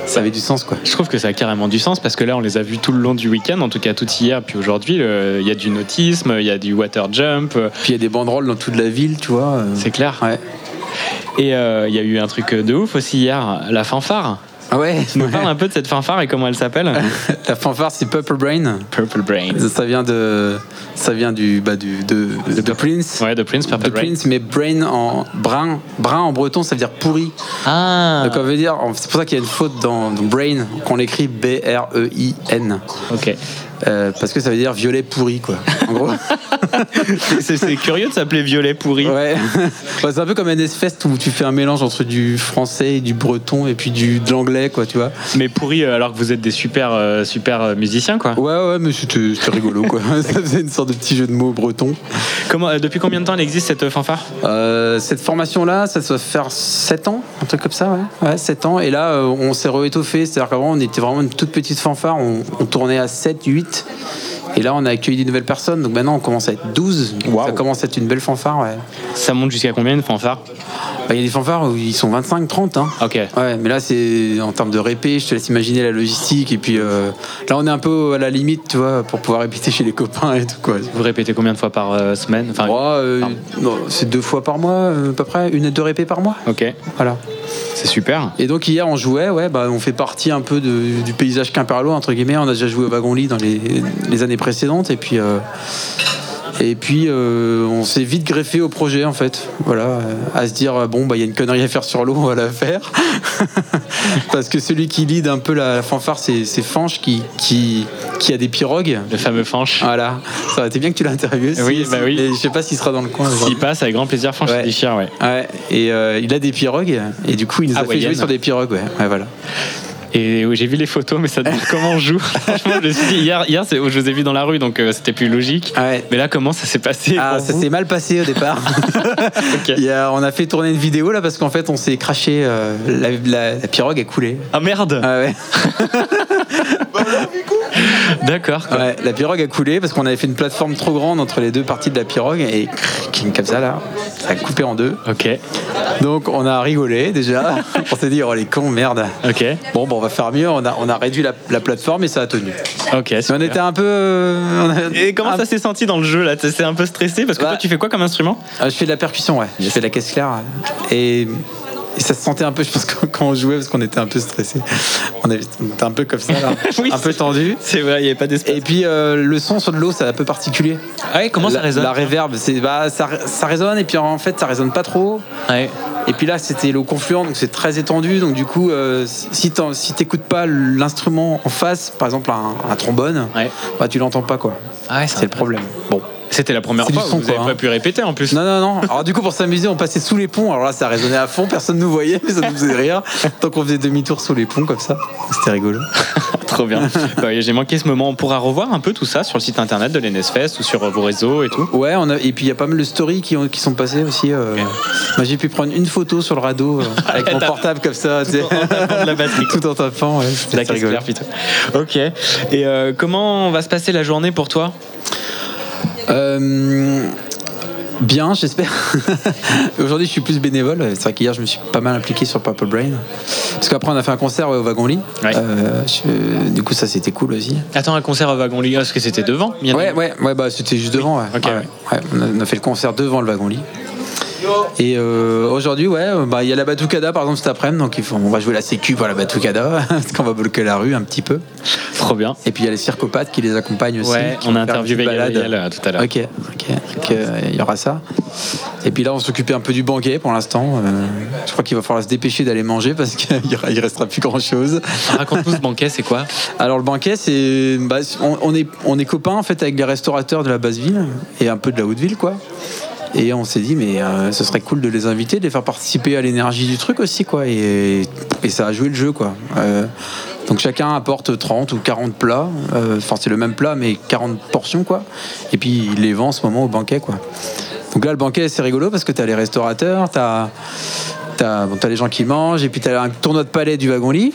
ça avait du sens quoi. Je trouve que ça a carrément du sens parce que là, on les a vus tout le long du week-end, en tout cas tout hier, puis aujourd'hui, il y a du nautisme, il y a du water jump. Puis il y a des banderoles dans toute la ville, tu vois. C'est clair. Ouais. Et euh, il y a eu un truc de ouf aussi hier, la fanfare. Ah ouais Tu nous parles un peu de cette fanfare et comment elle s'appelle La fanfare c'est Purple Brain. Purple Brain. Ça, vient de, ça vient du, bah, du de, de, Prince. Ouais, de Prince, Purple de Brain. Prince, mais Brain en brun, brun en breton, ça veut dire pourri. Ah. Donc on veut dire, c'est pour ça qu'il y a une faute dans, dans Brain qu'on l'écrit B R E I N. Ok. Euh, parce que ça veut dire violet pourri quoi. En gros. c'est, curieux de s'appeler violet pourri. Ouais. C'est un peu comme NS Fest où tu fais un mélange entre du français et du breton et puis du de l'anglais quoi, tu vois. Mais pourri euh, alors que vous êtes des super euh, super musiciens quoi. Ouais ouais, mais c'était, rigolo quoi. ça faisait une sorte de petit jeu de mots breton. Comment, depuis combien de temps elle existe cette fanfare? Euh, cette formation-là, ça doit faire 7 ans, un truc comme ça, ouais. Ouais, 7 ans. Et là, on s'est réétoffé. C'est-à-dire qu'avant, on était vraiment une toute petite fanfare. On, on tournait à 7, 8. Et là, on a accueilli des nouvelles personnes. Donc maintenant, on commence à être 12. Donc Ça commence à être une belle fanfare, ouais. Ça monte jusqu'à combien une fanfare? Bah, Il y a des fanfares où ils sont 25, 30. Hein. Ok. Ouais, mais là, c'est en termes de répé, je te laisse imaginer la logistique. Et puis euh, là, on est un peu à la limite, tu vois, pour pouvoir répéter chez les copains et tout, quoi. Vous répétez combien de fois par euh, semaine? Enfin, Ouais, euh, c'est deux fois par mois, à peu près, une et deux répés par mois. Ok. Voilà. C'est super. Et donc hier on jouait, ouais, bah, on fait partie un peu du paysage quimperlois entre guillemets. On a déjà joué au wagon lit dans les, les années précédentes et puis euh, Et puis euh, on s'est vite greffé au projet en fait. Voilà, à se dire bon bah il y a une connerie à faire sur l'eau, on va la faire. Parce que celui qui lead un peu la fanfare, c'est Fanche qui, qui, qui a des pirogues. Le fameux Fanche. Voilà, ça aurait été bien que tu l'interviewes. Oui, bah oui. Et je sais pas s'il sera dans le coin. S'il passe, avec grand plaisir, Fanche Ouais. déchire, ouais. Ouais, et euh, il a des pirogues, et du coup il nous a fait Hawaïenne. jouer sur des pirogues, ouais. ouais voilà. Et oui, j'ai vu les photos, mais ça dit comment on joue. Franchement, je me suis dit, hier, hier je vous ai vu dans la rue, donc euh, c'était plus logique. Mais là, comment ça s'est passé Ah, ça s'est mal passé au départ. Il y a- on a fait tourner une vidéo là parce qu'en fait on s'est craché, euh, la, la- la pirogue a coulé. Ah merde Ah ouais. D'accord. Ouais, la pirogue a coulé parce qu'on avait fait une plateforme trop grande entre les deux parties de la pirogue et crrr, comme ça là, ça a coupé en deux. Ok. Donc on a rigolé déjà. on s'est dit oh les cons merde. Ok. Bon bon on va faire mieux. On a, on a réduit la, la plateforme et ça a tenu. Ok. Mais on était un peu. euh, on a- Et comment ça s'est senti dans le jeu là? T'es un peu stressé parce que Bah. toi, tu fais quoi comme instrument? Ah, je fais de la percussion, ouais. Je fais de la caisse claire. Et, et ça se sentait un peu, je pense, quand on jouait, parce qu'on était un peu stressé. On avait- on était un peu comme ça, là. Oui, un peu tendu. C'est vrai, il n'y avait pas d'espace. Et puis euh, le son sur de l'eau, c'est un peu particulier. Ah ouais, comment ça résonne La réverb, bah, ça, ça résonne et puis en fait ça résonne pas trop. Ouais. Et puis là c'était l'eau confluent donc c'est très étendu donc du coup euh, si si t'écoutes pas l'instrument en face, par exemple un, un trombone, bah tu l'entends pas quoi. Ah ouais, c'est le problème. Bon. C'était la première fois, son, vous n'avez pas hein. pu répéter en plus. Non, non, non. Alors, du coup, pour s'amuser, on passait sous les ponts. Alors là, ça résonnait à fond, personne nous voyait, mais ça nous faisait rire. Tant qu'on faisait demi-tour sous les ponts, comme ça. C'était rigolo. Trop bien. Bah, J'ai manqué ce moment. On pourra revoir un peu tout ça sur le site internet de l'NSFest ou sur vos réseaux et tout. Ouais, on a, et puis il y a pas mal de stories qui, ont, qui sont passées aussi. euh. Moi, j'ai pu prendre une photo sur le radeau euh, avec mon portable comme ça. sais. de la batterie. Tout en tapant, ouais. La rigolo. putain. Ok. Et euh, comment va se passer la journée pour toi? Euh, Bien, j'espère. Aujourd'hui, je suis plus bénévole. C'est vrai qu'hier, je me suis pas mal impliqué sur Purple Brain. Parce qu'après, on a fait un concert ouais, au Wagon Lit. Euh, je- Du coup, ça, c'était cool aussi. Attends, un concert au wagon Liga, parce que c'était devant? Ouais, ouais, ouais, bah, c'était juste devant. Ouais. Ok, Ouais, ouais. On, a, on a fait le concert devant le wagon lit. Et euh, aujourd'hui, ouais, euh, bah, il y a la Batucada par exemple cet après-midi, donc on va jouer la sécu pour la Batucada, parce qu'on va bloquer la rue un petit peu. Trop bien. Et puis il y a les circopathes qui les accompagnent aussi. Ouais, on a interviewé. Gabriel, euh, tout à l'heure. Ok, ok, donc il y aura ça. Et puis là, on s'occupait un peu du banquet pour l'instant. Je crois qu'il va falloir se dépêcher d'aller manger parce qu'il il restera plus grand-chose. Raconte-nous ce banquet, c'est quoi? Alors le banquet, c'est bah, on, on est on est copains en fait avec les restaurateurs de la basse ville et un peu de la haute ville quoi. Et on s'est dit mais euh, ce serait cool de les inviter, de les faire participer à l'énergie du truc aussi quoi. Et, ça a joué le jeu quoi. Euh, donc chacun apporte 30 ou 40 plats. Euh, Enfin c'est le même plat mais 40 portions quoi. Et puis il les vend en ce moment au banquet quoi. Donc là le banquet c'est rigolo parce que t'as les restaurateurs, t'as T'as bon, t'as les gens qui mangent, et puis t'as un tournoi de palais du wagon-lit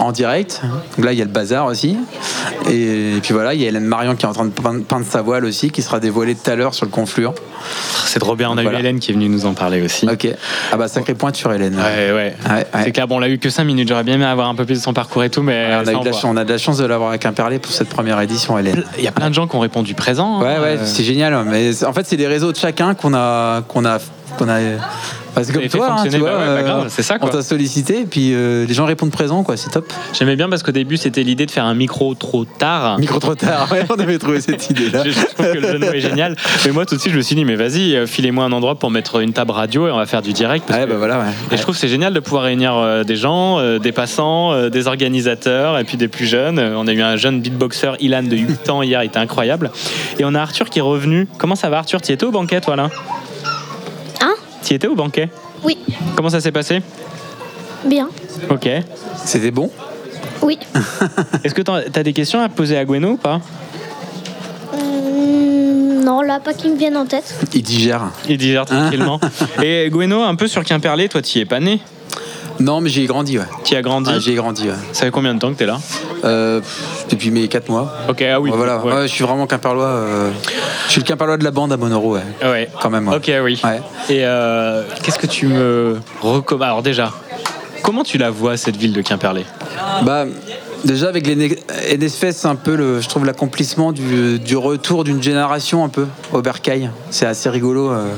en direct. Donc là, il y a le bazar aussi. Et, puis voilà, il y a Hélène Marion qui est en train de peindre, peindre sa voile aussi, qui sera dévoilée tout à l'heure sur le confluent. C'est trop bien, on a Voilà. eu Hélène qui est venue nous en parler aussi. Ok. Ah bah, sacré pointe sur Hélène. Ouais, ouais. C'est clair, bon, on l'a eu que 5 minutes, j'aurais bien aimé avoir un peu plus de son parcours et tout, mais On a, eu de la chance, on a de la chance de l'avoir avec un perlé pour cette première édition, Hélène. Il y a plein de gens qui ont répondu présent. Ouais, hein, ouais, euh, c'est génial. Mais c'est- en fait, c'est les réseaux de chacun qu'on a, qu'on a, qu'on a. C'est Vous comme toi, hein, tu vois. bah ouais, bah euh, grave, ça, quoi. On t'a sollicité, et puis euh, les gens répondent présent, quoi. C'est top. J'aimais bien parce qu'au début, c'était l'idée de faire un micro trop tard. Micro trop tard, ouais, on avait trouvé cette idée-là. Je, je trouve que le jeu de mots est génial. Mais moi, tout de suite, je me suis dit, mais vas-y, euh, filez-moi un endroit pour mettre une table radio et on va faire du direct. parce Ouais, que- bah voilà. Et je trouve que c'est génial de pouvoir réunir euh, des gens, euh, des passants, des organisateurs et puis des plus jeunes. On a eu un jeune beatboxer, Ilan, de 8 ans hier, il était incroyable. Et on a Arthur qui est revenu. Comment ça va, Arthur? Tu étais au banquet, toi, là? Tu étais au banquet? Oui, Comment ça s'est passé? Bien. Ok. C'était bon? Oui. Est-ce que t'as as des questions à poser à Gweno ou pas? Hum, non, là, pas qui me viennent en tête. Il digère. Il digère tranquillement. et Gweno, un peu sur Quimperlé, toi, tu y es pas né? Non, mais j'y ai grandi, ouais. Tu as grandi Ah, j'y ai grandi, ouais. Ça fait combien de temps que t'es là Euh, depuis mes 4 mois. Ok, ah oui. Ouais, voilà, ouais. Je suis vraiment quimperlois. euh, Je suis le quimperlois de la bande à Monoro, ouais. Ouais. Quand même. Ok, oui. Et euh, qu'est-ce que tu me recommandes? Alors déjà, comment tu la vois cette ville de Quimperlé? Bah, déjà avec les c'est un peu, je trouve, l'accomplissement du, retour d'une génération un peu au bercail. C'est assez rigolo. euh.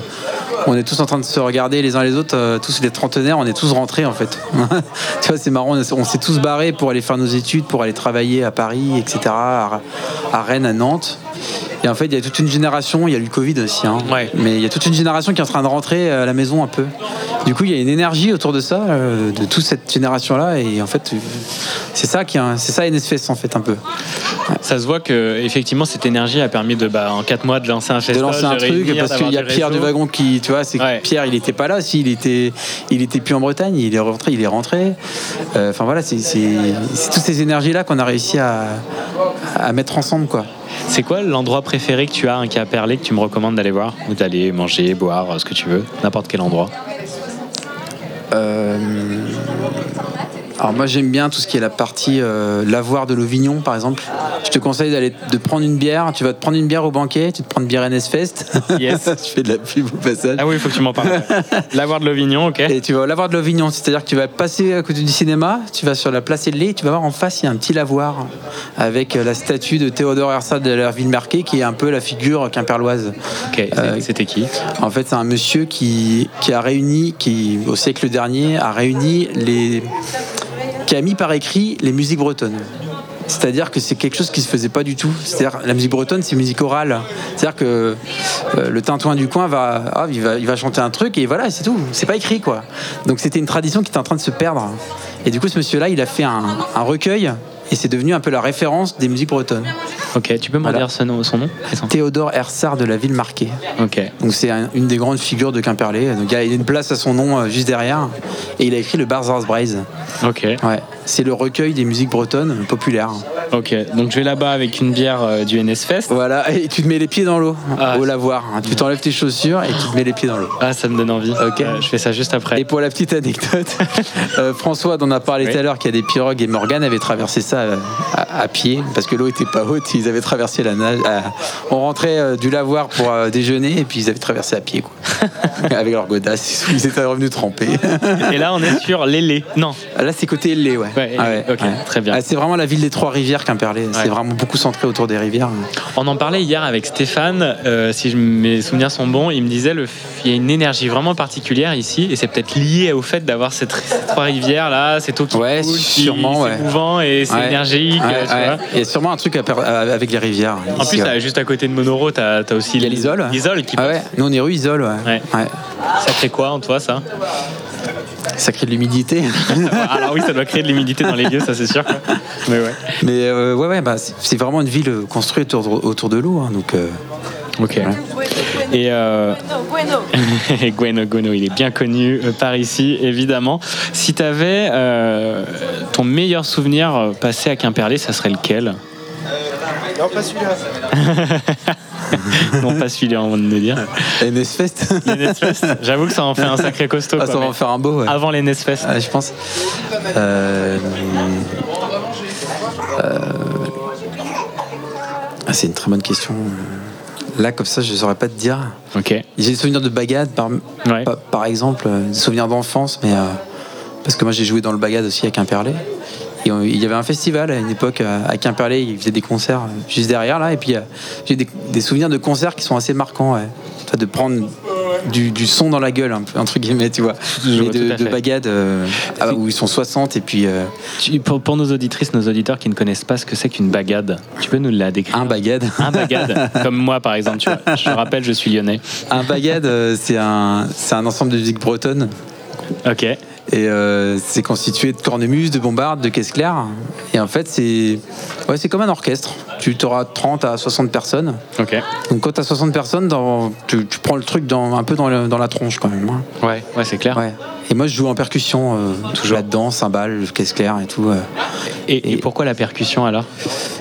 On est tous en train de se regarder les uns les autres, euh, tous les trentenaires, on est tous rentrés en fait. tu vois, c'est marrant, on, s'est tous barrés pour aller faire nos études, pour aller travailler à Paris, etc., à Rennes, à Nantes. Et en fait, il y a toute une génération, il y a eu le Covid aussi, hein, mais il y a toute une génération qui est en train de rentrer à la maison un peu. Du coup, il y a une énergie autour de ça, euh, de toute cette génération-là, et en fait, euh, c'est ça qui, est- c'est ça NSFest en fait un peu. Ça se voit que effectivement cette énergie a permis de, bah, en 4 mois de lancer un de festival, lancer un de truc réunir, parce qu'il y a Pierre du wagon qui tu vois c'est que Pierre il était pas là. Si il était il était plus en Bretagne il est rentré il est rentré. Euh, enfin voilà c'est toutes ces énergies là qu'on a réussi à, à mettre ensemble quoi C'est quoi l'endroit préféré que tu as, un qui a perlé, que tu me recommandes d'aller voir Ou d'aller manger, boire, euh, ce que tu veux, n'importe quel endroit? Euh, alors moi j'aime bien tout ce qui est la partie euh, lavoir de l'Auvignon par exemple. Je te conseille d'aller de prendre une bière. Tu vas te prendre une bière au banquet, tu te prends une bière NS Fest. Yes. je fais de la pub au passage. Ah oui, il faut que tu m'en parles. L'avoir de l'Auvignon, ok. Et tu vas lavoir de l'Auvignon, c'est-à-dire que tu vas passer à côté du cinéma, tu vas sur la place Edley, tu vas voir en face il y a un petit lavoir avec euh, la statue de Théodore Herzog de la ville marquée qui est un peu la figure quimperloise. Ok, c'était qui? En fait, c'est un monsieur qui, qui a réuni, qui au siècle dernier a réuni les, qui a mis par écrit les musiques bretonnes. C'est-à-dire que c'est quelque chose qui se faisait pas du tout. C'est-à-dire la musique bretonne, c'est musique orale. C'est-à-dire que euh, le tintouin du coin va, ah, il va, il va chanter un truc et voilà, c'est tout. C'est pas écrit quoi. Donc c'était une tradition qui était en train de se perdre. Et du coup, ce monsieur-là, il a fait un recueil et c'est devenu un peu la référence des musiques bretonnes. Ok, tu peux me redire son nom, son nom Théodore Hersard de la ville marquée. Ok. Donc c'est un- une des grandes figures de Quimperlé. Donc il y a une place à son nom euh, juste derrière. Et il a écrit le Barzars Braise. Ok. Ouais. C'est le recueil des musiques bretonnes populaires. Ok, donc je vais là-bas avec une bière euh, du NS Fest. Voilà, et tu te mets les pieds dans l'eau au lavoir. hein. Tu t'enlèves tes chaussures et tu te mets les pieds dans l'eau. Ah, ça me donne envie. Ok. Euh, je fais ça juste après. Et pour la petite anecdote, euh, François, dont on a parlé tout à l'heure, qui a des pirogues, et Morgane avait traversé ça euh, à, à pied, parce que l'eau était pas haute, ils avaient traversé la nage. à- on rentrait euh, du lavoir pour euh, déjeuner, et puis ils avaient traversé à pied, quoi. Avec leur godasse, ils étaient revenus tremper. Et là, on est sur l'Élé. Non. Là, c'est côté Lé, ouais. Ouais, Ah ouais, ok, ouais. très bien. Ah, c'est vraiment la ville des trois Quimperlé. C'est Ouais. vraiment beaucoup centré autour des rivières. On en parlait hier avec Stéphane, euh, si mes souvenirs sont bons, il me disait le, il y a une énergie vraiment particulière ici et c'est peut-être lié au fait d'avoir ces trois rivières là, cette eau qui coule, qui- sûrement, c'est ouais. mouvant et c'est Ouais. énergique. Ouais, tu ouais. vois. Il y a sûrement un truc avec les rivières. En ici, plus, ouais. juste à côté de Monoro, t'as as aussi l'Isole. l'Isole qui Ah ouais, nous on est rue Isole, ouais. Ouais. Ouais. Ça crée quoi en toi ça? Ça crée de l'humidité. Alors oui, ça doit créer de l'humidité dans les lieux, ça c'est sûr. Mais ouais. Mais euh, ouais, ouais, bah, c'est vraiment une ville euh, construite autour, autour de l'eau. hein, donc, euh, Ok. Et euh, Gweno Gono, il est bien connu euh, par ici, évidemment. Si tu avais ton meilleur souvenir passé à Quimperlé, ça serait lequel? Non, pas celui-là. Non, pas celui-là, on va de dire. NS Fest. NS Fest. J'avoue que ça en fait un sacré costaud. Ah, quoi, ça va en faire un beau. ouais. Avant les NS Fest. Ah, je pense. Euh, euh, ah, c'est une très bonne question. Là, comme ça, je ne saurais pas te dire. Ok. J'ai des souvenirs de bagade, par, exemple, euh, des souvenirs d'enfance, mais euh, parce que moi j'ai joué dans le bagade aussi à Quimperlé. Et on- il y avait un festival à une époque à Quimperlé, ils faisaient des concerts euh, juste derrière là, et puis euh, j'ai des, des souvenirs de concerts qui sont assez marquants, ouais. Enfin, de prendre du, du son dans la gueule, un peu, entre guillemets, tu vois. Je Mais vois de, de fait. bagade euh, ah, où ils sont 60 et puis. euh, Tu- pour, pour nos auditrices, nos auditeurs qui ne connaissent pas ce que c'est qu'une bagade, tu peux nous la décrire? Un bagade. Un bagade, comme moi par exemple. Tu vois. Je te rappelle, je suis lyonnais. Un bagade, c'est un, c'est un ensemble de musique bretonne. Ok. Et euh, c'est constitué de cornemuse, de bombardes, de caisse claire. Et en fait, c'est ouais, c'est comme un orchestre. Tu auras 30 à 60 personnes. Ok. Donc quand tu as 60 personnes, dans, tu, tu prends le truc dans, un peu dans, le- dans la tronche quand même. hein. Ouais, ouais, c'est clair. Ouais. Et moi, je joue en percussion, euh, toujours là-dedans, cymbales, caisse claire et tout. euh. Et, et pourquoi la percussion alors?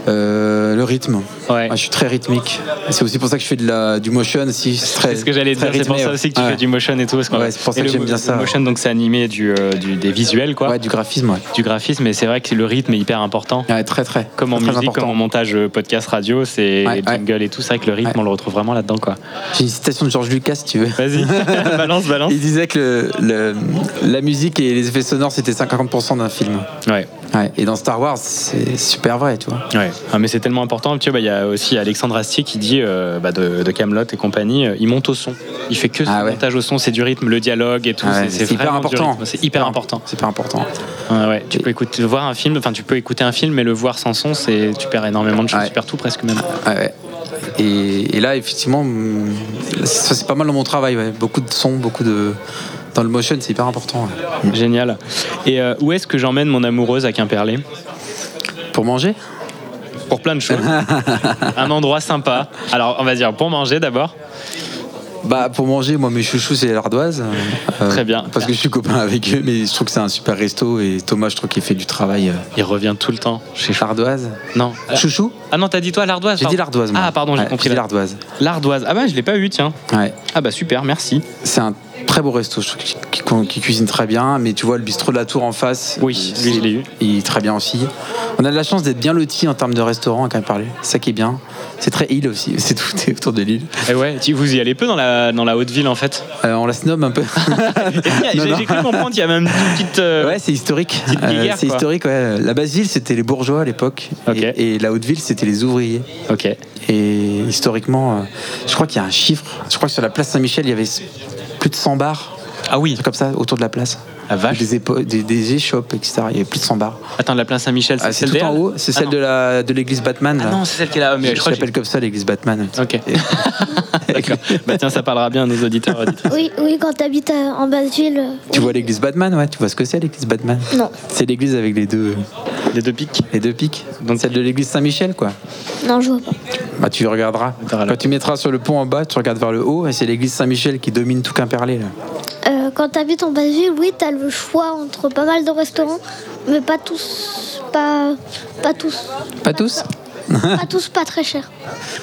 Euh, Le rythme. Ouais. je suis très rythmique. C'est aussi pour ça que je fais de la, du motion aussi. C'est très- C'est ce que j'allais très dire, c'est pour rythmé, ça ouais. aussi que tu Ouais. fais du motion et tout. Parce qu'on- Ouais, c'est pour ça et que le- j'aime bien le ça, ouais. motion, donc c'est animé du, euh, du- des visuels, quoi. Ouais, du graphisme, ouais. Du graphisme, et c'est vrai que le rythme est hyper important. Ouais, très, très. Comme en Très, musique, important. comme en montage euh, podcast radio, c'est Ouais, les jingles et tout. C'est vrai que le rythme, on le retrouve vraiment là-dedans, quoi. J'ai une citation de Georges Lucas, si tu veux. Vas-y, balance, balance. Il disait que le- le- la musique et les effets sonores, c'était 50% d'un film. Ouais. Ouais. Et dans Star Wars, c'est super vrai, tu vois. Ouais, ah, mais c'est tellement important. Tu vois, bah, il y a aussi Alexandre Astier qui dit euh, bah, de, de Camelot et compagnie, euh, il monte au son. Il fait que ce montage au son, c'est du rythme, le dialogue et tout. Ah c'est hyper important. C'est hyper important. C'est hyper important. Ouais. Tu peux écouter, voir un film, enfin tu peux écouter un film, mais le voir sans son, c'est tu perds énormément de choses, tu perds tout presque même. Ouais. Et, et là, effectivement, ça c'est pas mal dans mon travail. ouais. Beaucoup de sons, beaucoup de. Dans le motion, c'est hyper important. Génial. Et euh, où est-ce que j'emmène mon amoureuse à Quimperlé? Pour manger? Pour plein de choses. Un endroit sympa. Alors, on va dire pour manger d'abord. Bah pour manger, moi mes chouchous c'est l'ardoise. Euh, Très bien. Parce que je suis copain avec eux, mais je trouve que c'est un super resto et Thomas, je trouve qu'il fait du travail. euh, Il revient tout le temps chez L'ardoise? Non. Chouchou? Ah non, t'as dit toi l'ardoise J'ai dit l'ardoise. moi. Ah, pardon, j'ai Ouais, compris. J'ai dit l'ardoise. L'ardoise. Ah bah, je l'ai pas eu, tiens. Ouais. Ah bah, super, merci. C'est un très beau resto, je trouve qu'il qu'il cuisine très bien, mais tu vois le bistrot de la Tour en face. Oui, lui, je l'ai eu. Il est très bien aussi. On a de la chance d'être bien lotis en termes de restaurants, quand même parler. Ça qui est bien. C'est très île aussi, c'est tout est autour de l'île. Et ouais, tu- vous y allez peu dans la, dans la haute ville en fait? Euh, on la snob un peu. J'ai non. j'ai cru comprendre qu'il y a même une petite. euh, Ouais, c'est historique. Euh, c'est historique, ouais. La basse ville, c'était les bourgeois à l'époque. Et, et la haute ville, c'était les ouvriers. Ok. Et historiquement, euh, je crois qu'il y a un chiffre. Je crois que sur la place Saint-Michel, il y avait plus de 100 bars. Ah oui. Comme ça, autour de la place. La vache. Des, des, des échoppes, etc. Il y avait plus de 100 bars. Attends, la place Saint-Michel, c'est Ah, c'est celle tout en haut. C'est Ah celle non. de la de l'église Batman. Ah là. non, c'est celle qui est là. Mais je je crois que l'appelle comme ça l'église Batman. Ok. D'accord. Bah tiens, ça parlera bien à nos auditeurs. auditrices. Oui, oui, quand t'habites euh, en basse ville. euh, Tu vois l'église Batman, ouais. Tu vois ce que c'est l'église Batman Non. C'est l'église avec les deux. Les deux pics. Les deux pics. Donc celle de l'église Saint-Michel, quoi. Non, je vois pas. Bah, tu regarderas. Quand tu mettras sur le pont en bas, tu regardes vers le haut et c'est l'église Saint-Michel qui domine tout Quimperlé. Là. Euh, quand t'habites en basse ville, oui, t'as le choix entre pas mal de restaurants, mais pas tous. Pas, pas tous. Pas tous? pas tous pas très chers.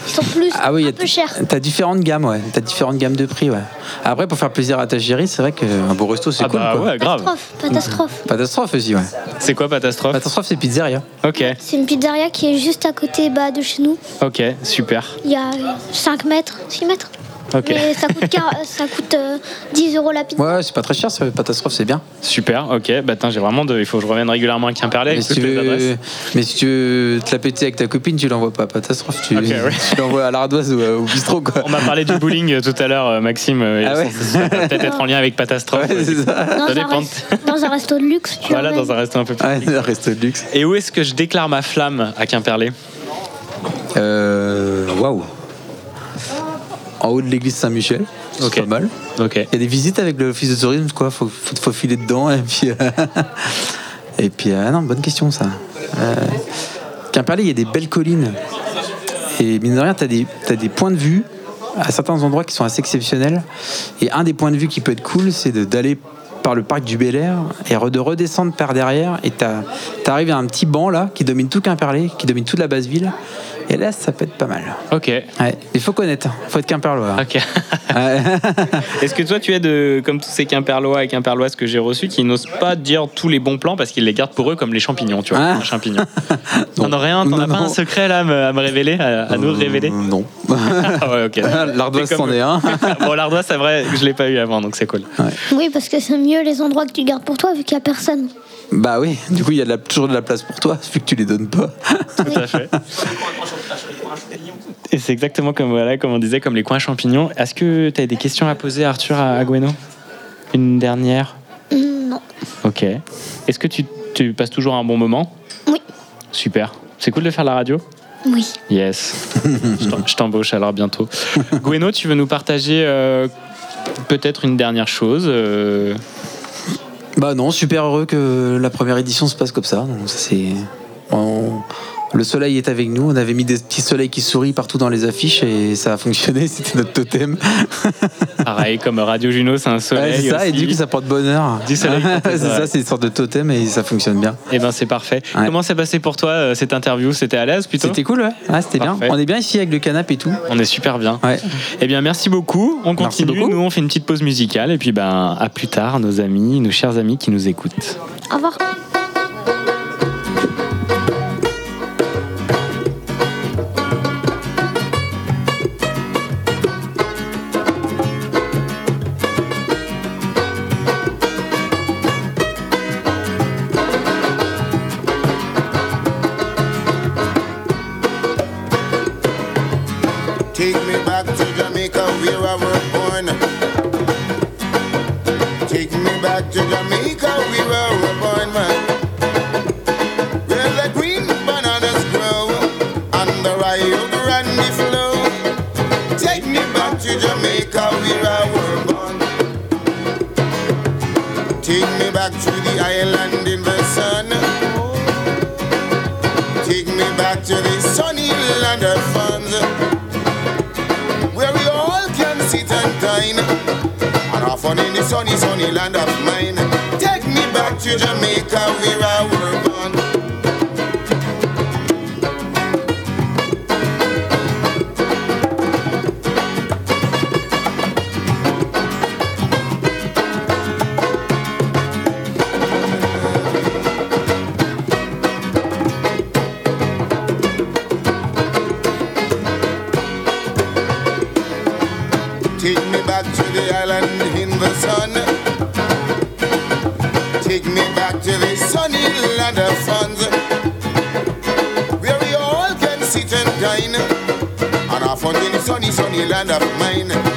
Ils sont plus Ah oui, y un a- peu chers. T'as différentes gammes, ouais. T'as différentes gammes de prix, ouais. Après, pour faire plaisir à ta chérie, c'est vrai qu'un beau resto, c'est Ah cool. bah quoi. ouais, grave. Catastrophe, catastrophe. Catastrophe aussi, ouais. C'est quoi Catastrophe Catastrophe, c'est pizzeria. Ok, C'est une pizzeria qui est juste à côté bah, de chez nous. ok, super. Il y a 5 mètres, 6 mètres. Mais ça coûte, ça coûte euh, 10 euros la pizza. Ouais, c'est pas très cher, ça. Catastrophe, c'est bien. Super, ok. Bah j'ai vraiment de. Il faut que je revienne régulièrement à Quimperlé Mais si, tu veux, mais si tu veux te la péter avec ta copine, tu l'envoies pas à Catastrophe. Tu, Ok, ouais. tu l'envoies à l'ardoise ou au bistrot, quoi. On m'a parlé du bowling euh, tout à l'heure, euh, Maxime. Ah ouais ça, ça peut peut-être être en lien avec Catastrophe. Ouais, c'est ça. Dans, Ça un dépend. rest- dans un resto de luxe, tu Voilà, emmènes. dans un resto un peu plus. Ouais, un resto de luxe. Et où est-ce que je déclare ma flamme à Quimperlé Euh. Waouh. En haut de l'église Saint-Michel. C'est pas mal. Il y a des visites avec l'office de tourisme, quoi. Faut, faut, faut filer dedans et puis. euh, et puis, euh, non, bonne question ça. Euh, Quimperlé, il y a des belles collines. Et mine de rien, t'as des, t'as des points de vue à certains endroits qui sont assez exceptionnels. Et un des points de vue qui peut être cool, c'est d'aller par le parc du Bel Air et de redescendre par derrière. Et t'as- t'arrives à un petit banc là qui domine tout Quimperlé, qui domine toute la basse ville. Et là, ça peut être pas mal. Ok. Ouais, il faut connaître, hein. faut être Quimperlois. Ok. Est-ce que toi, tu es de, comme tous ces Quimperlois et Quimperloises que j'ai reçus, qui n'osent pas dire tous les bons plans parce qu'ils les gardent pour eux comme les champignons, tu vois, Ah. les champignons. T'en as rien T'en as pas un secret là à me, à me révéler, à, à nous révéler? Non. Ah ouais, ok. L'ardoise, c'en est un. bon, l'ardoise, c'est vrai, je l'ai pas eu avant, donc c'est cool. Oui, parce que c'est mieux les endroits que tu gardes pour toi vu qu'il n'y a personne. Bah oui, du coup, il y a de la- toujours de la place pour toi, vu que tu les donnes pas. Tout à fait. Et c'est exactement comme, voilà, comme on disait, comme les coins champignons. Est-ce que tu as des questions à poser, Arthur, à, à Gweno? Une dernière? Non. Ok. Est-ce que tu, tu passes toujours un bon moment? Oui. Super. C'est cool de faire la radio? Oui. Yes. Je t'embauche alors bientôt. Gweno, tu veux nous partager euh, peut-être une dernière chose euh, Bah non, super heureux que la première édition se passe comme ça. Le soleil est avec nous. On avait mis des petits soleils qui sourient partout dans les affiches et ça a fonctionné. C'était notre totem. Pareil, comme Radio Juno, c'est un soleil. Ouais, c'est ça, et du coup, ça porte bonheur. Du soleil, c'est ça, c'est une sorte de totem et ça fonctionne bien. Eh ben c'est parfait. Comment s'est passé pour toi euh, cette interview? C'était à l'aise plutôt? C'était cool, ouais. Ouais, c'était bien. On est bien ici avec le canapé et tout. On est super bien. Ouais. Eh bien, merci beaucoup. On Merci continue. beaucoup. Nous, on fait une petite pause musicale. Et puis, ben, à plus tard, nos amis, nos chers amis qui nous écoutent. Au revoir. Back to the island in the sun. Take me back to the sunny land of fun. Where we all can sit and dine. And have fun in the sunny, sunny land of mine. Take me back to Jamaica where I were sunny, sunny land of mine.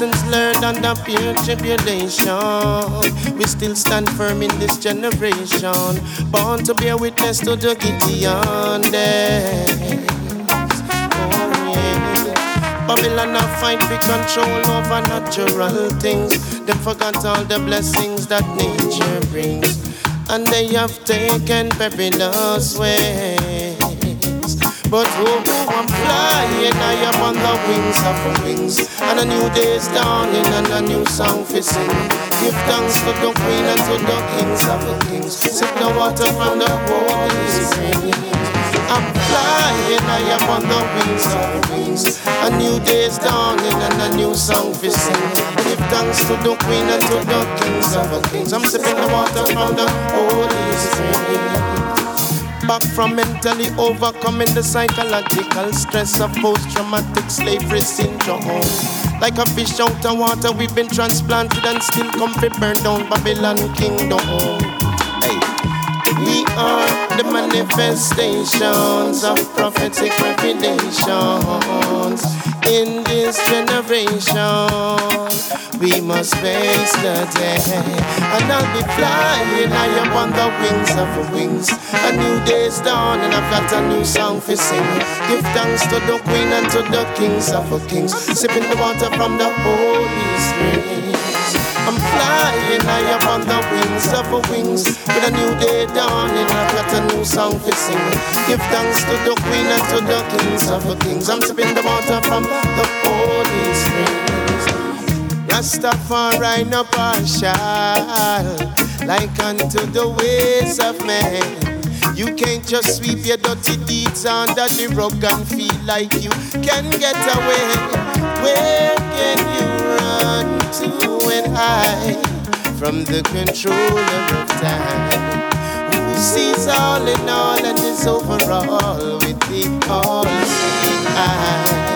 Lessons learned under pure tribulation. We still stand firm in this generation. Born to bear witness to the Gideon days. Oh, yeah. Babylon a fight for control over natural things. They forgot all the blessings that nature brings. And they have taken perilous ways. But oh, I'm flying, I am on the wings of wings. And a new day's dawning and a new song for sing. Give thanks to the queen and to the kings of the kings. Sip the water from the holy springs. I'm flying, I am on the wings of wings. A new day's dawning and a new song for sing. Give thanks to the queen and to the kings of the kings. I'm sipping the water from the holy springs. Back from mentally overcoming the psychological stress of post-traumatic slavery syndrome. Like a fish out of water, we've been transplanted and still come to burn down Babylon kingdom. Hey. We are the manifestations of prophetic revelations in this generation. We must face the day, and I'll be flying high up on the wings of wings. A new day's dawn, and I've got a new song for sing. Give thanks to the Queen and to the kings of kings, sipping the water from the holy springs. I'm flying high up on the wings of wings with a new day dawning. I've got a new song to sing. Give thanks to the queen and to the kings of the kings. I'm sipping the water from the holy springs. Rastafari no partial, like unto the ways of man. You can't just sweep your dirty deeds under the rug and feel like you can get away. Where can you run to and hide from the controller of time? Who sees all in all and is overall with the all-seeing eye?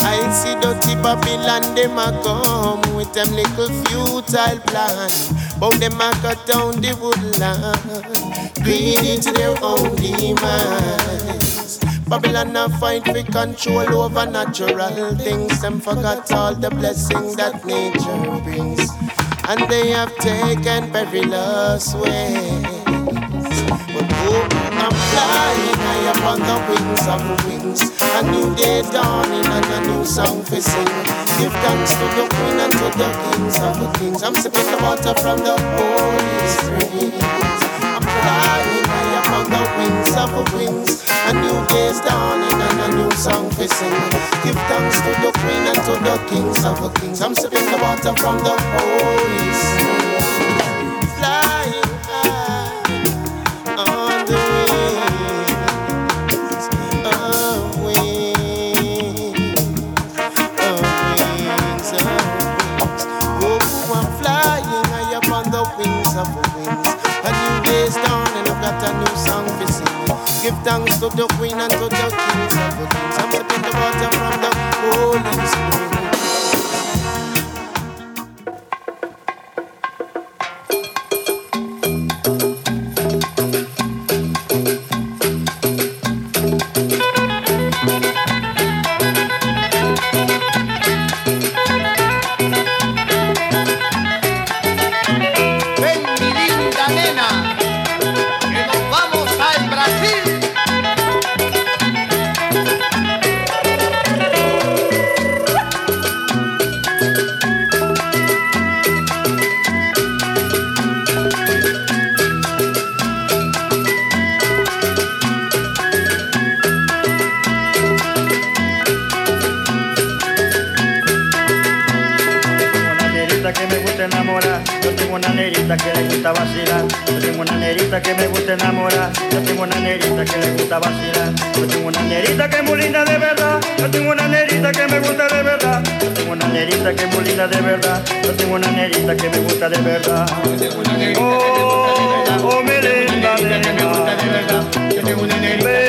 I see dirty Babylon, them a come with them little futile plan. But them a cut down the woodland, greedy to their own demise. Babylon a fight for control over natural things. Them forgot all the blessing that nature brings, and they have taken perilous ways. I'm flying up on the wings of wings. A new day dawning and a new song to sing. Give thanks to the queen and to the kings of the kings. I'm sipping the water from the holy springs. I'm flying up on the wings of wings. A new day's dawning and a new song to sing. Give thanks to the queen and to the kings of the kings. I'm sipping the water from the holy springs. Thanks to the queen and to the kings of the kings. I'm sipping the water from the holy spring. gusta de verdad. Oh, oh, que te gusta, que que te gusta, que te que gusta,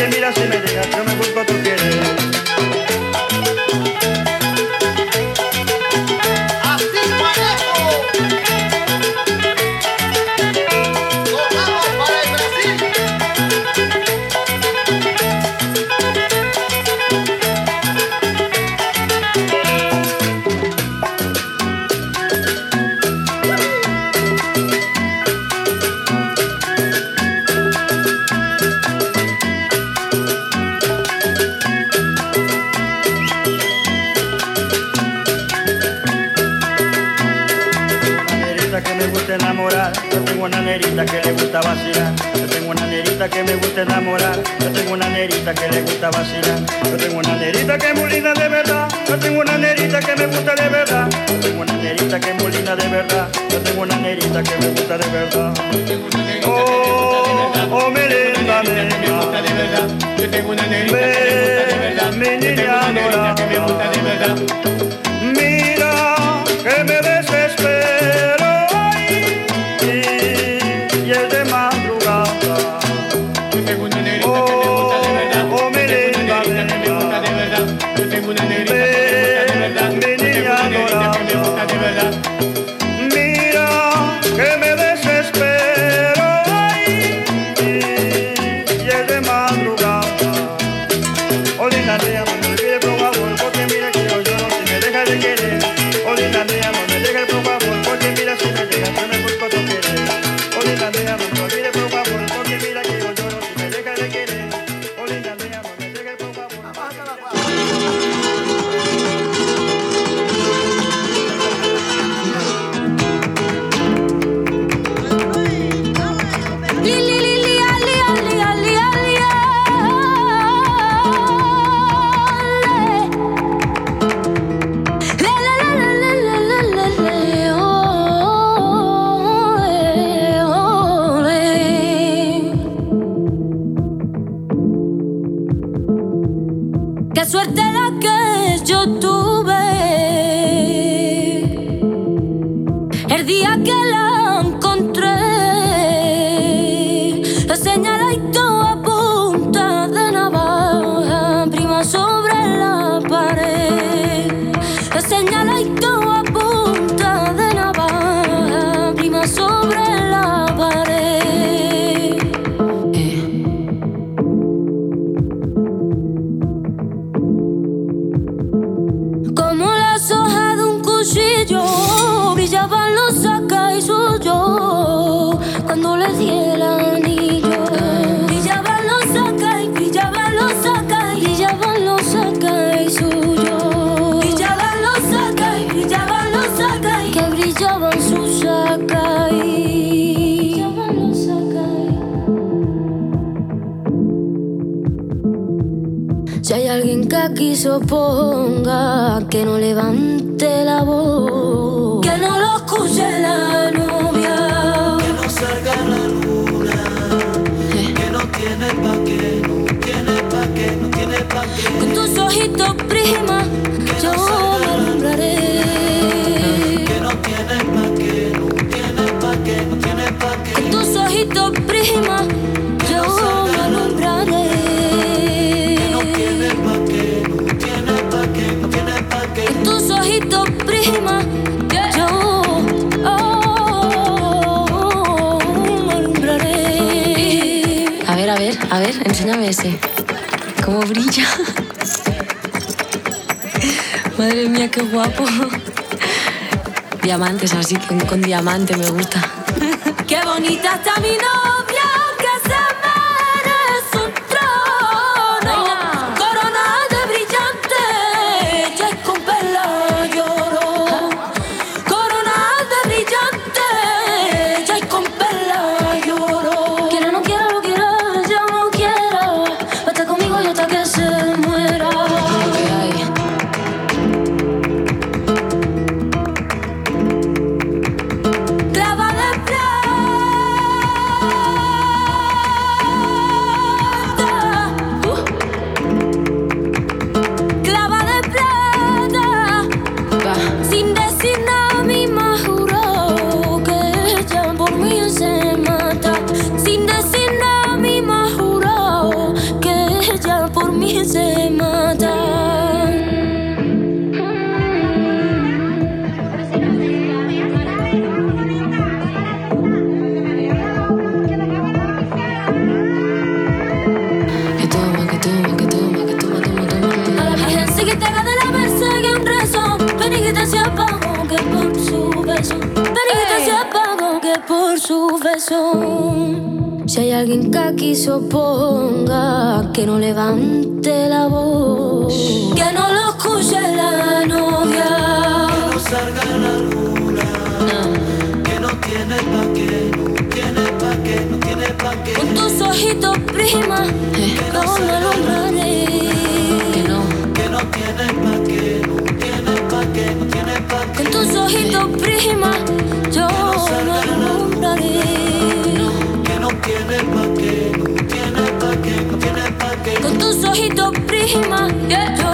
que miras en gusta vacilar. Yo tengo una nerita que me gusta enamorar. Yo tengo una nerita que le gusta vacilar. Yo tengo una nerita que es muy linda de verdad. Yo tengo una nerita que me gusta de verdad. Yo tengo una nerita que es muy linda de verdad. Yo tengo una nerita que me gusta de verdad. Oh, oh, me linda, me gusta de verdad. Yo tengo una nerita que me gusta de verdad. Yo tengo una nerita que me gusta de verdad. ojito, prima, que yo me alumbraré. Que no tienes pa' que, no tienes pa' que, no tienes pa' que. En tus ojitos, prima, yo me alumbraré. Que no tienes pa' que, no tienes pa' que, no tienes pa' que. En tus ojitos, prima, yo me alumbraré. A ver, a ver, a ver, enséñame ese. ¿Cómo brilla? Madre mía, qué guapo. Diamantes, así con diamante me gusta. ¡Qué bonita está mi novia! encima, eh, como no alumbraré. Que no, que no tienes pa' que, no tienes pa' que, no tienes pa' que. Con tus ojitos, prima, yo no alumbraré. Que no tienes pa' que, no tienes pa' que, no tienes pa' que. Con tus ojitos, prima, yo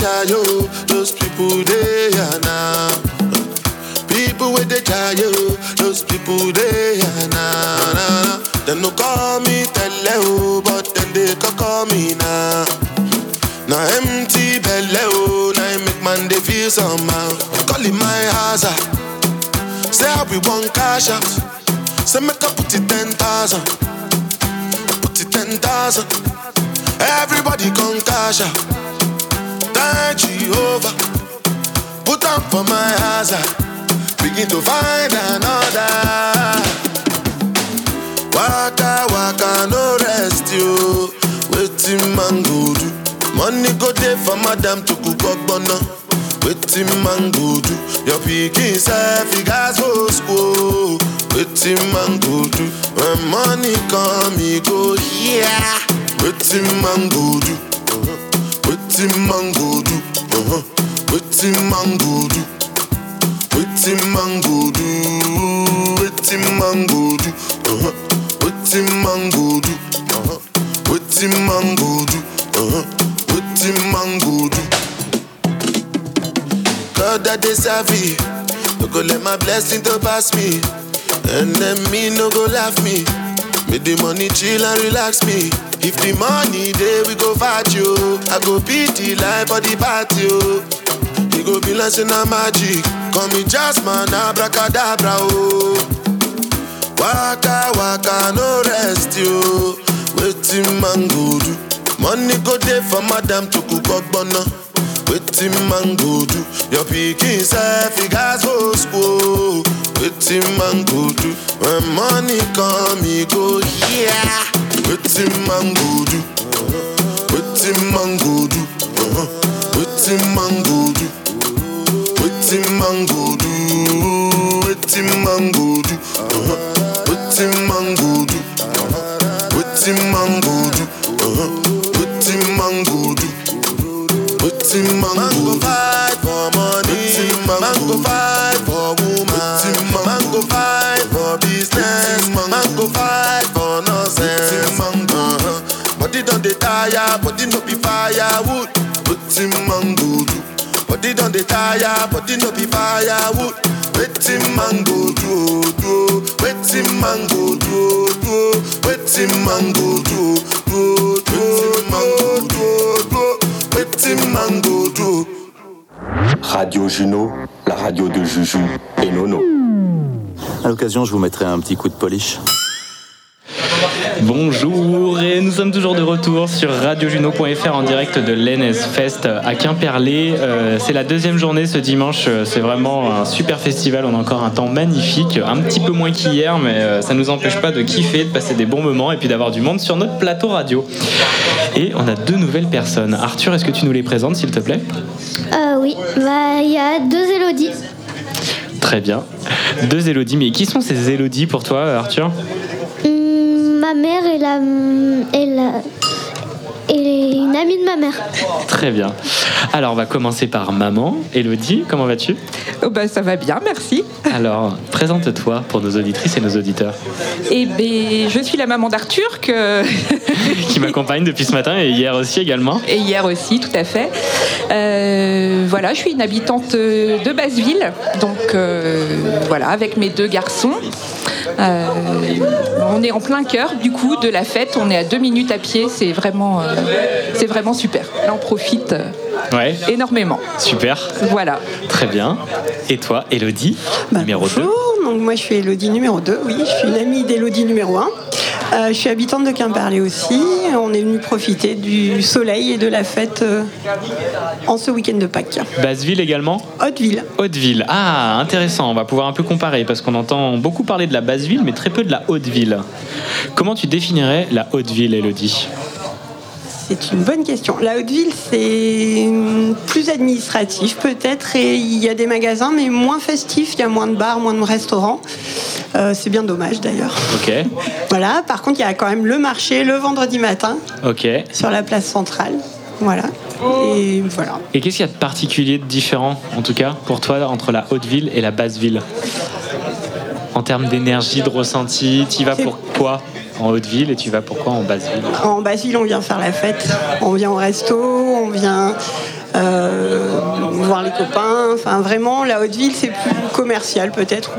People with shy yo, those people they are now. People with the shy yo, those people they are now. now. Them no call me tele oh, but then they can call me now. Now empty belly oh, now it make man they feel somehow. Call it my hazard. Say how we want cash out. Say make I put it ten thousand. Put it ten thousand. Everybody come cash out. Thank Jehovah. Put on for my hazard. Begin to find another. Waka waka no rest you. Waiting man go do. Money go there for madam to cook up bono. Waiting man go do. Your pikin self you guys go school. Waiting man go do. When money come he go here. Waiting man go do. Waiting man go man go do. Waiting man go do. Waiting man go do. Uh-huh. Waiting man go do. Uh-huh. Waiting man go do. Uh-huh. Waiting man go do. God that they savvy. No go let my blessing to pass me. Me no go laugh me. Make the money chill and relax me. If the money there we go fight you. I go beat the life for the party. oh. You go be like na magic. Call me Jasmine, abracadabra oh. Waka waka no rest yo. Waiting man go do. Money go there for madam to cook up bono. Waiting man go do. Your pikin self you guys go school. Waiting man go do. When money come he go here. Waiting man go do. Waiting man go do. Uh-huh. Waiting man do. Waiting man go do. Waiting man go do. Waiting man go do. Waiting man go do. Waiting man go do. Man go fight for money. Man go fight for woman. Man go fight for business. Man go fight for nonsense. Uh-huh. Body don't dey tire, body no be firewood. Waiting man go do. Body don't dey tire, body no be firewood. Waiting man go do, do. Waiting man go do, do. Waiting man go do, do, do. Go do, do. Waiting man go do. Radio Juno, la radio de Juju et Nono. À l'occasion, je vous mettrai un petit coup de polish. Bonjour et nous sommes toujours de retour sur radiojuno.fr en direct de l'ENS Fest à Quimperlé. Euh, c'est la deuxième journée ce dimanche, Euh, c'est vraiment un super festival, on a encore un temps magnifique, un petit peu moins qu'hier mais euh, ça ne nous empêche pas de kiffer, de passer des bons moments et puis d'avoir du monde sur notre plateau radio. Et on a deux nouvelles personnes. Arthur, est-ce que tu nous les présentes s'il te plaît? Euh, oui, bah il y a deux Élodie. Très bien. Deux Élodie, mais qui sont ces Élodie pour toi Arthur? Ma mère et la, et la et une amie de ma mère. Très bien. Alors on va commencer par maman. Elodie, comment vas-tu? Oh bah, ça va bien, merci. Alors, présente-toi pour nos auditrices et nos auditeurs Et ben, je suis la maman d'Arthur, que... qui m'accompagnent depuis ce matin et hier aussi également. et hier aussi, tout à fait. Euh, voilà, je suis une habitante de Basseville, donc euh, voilà, avec mes deux garçons. Euh, on est en plein cœur du coup de la fête, on est à deux minutes à pied, c'est vraiment, euh, c'est vraiment super. Là, on profite euh, Ouais. énormément. Super. Voilà. Très bien. Et toi, Elodie, numéro 2 Bonjour, donc moi je suis Elodie numéro 2, oui, je suis une amie d'Elodie numéro 1. Euh, je suis habitante de Quimperlé aussi. On est venu profiter du soleil et de la fête euh, en ce week-end de Pâques. Basseville également Hauteville. Hauteville. Ah, intéressant. On va pouvoir un peu comparer parce qu'on entend beaucoup parler de la Basseville, mais très peu de la Hauteville. Comment tu définirais la Hauteville, Elodie? C'est une bonne question. La Haute-Ville, c'est hum, plus administratif peut-être et il y a des magasins mais moins festifs, il y a moins de bars, moins de restaurants. Euh, c'est bien dommage d'ailleurs. Ok. Voilà, par contre il y a quand même le marché le vendredi matin Ok. sur la place centrale. Voilà. Et voilà. Et qu'est-ce qu'il y a de particulier, de différent, en tout cas, pour toi, entre la haute ville et la basse ville En termes d'énergie, de ressenti, tu y vas pour quoi? En haute ville et tu vas pourquoi en basse ville En Basile, on vient faire la fête. On vient au resto, on vient voir les copains. Enfin, vraiment, la haute ville, c'est plus commercial peut-être,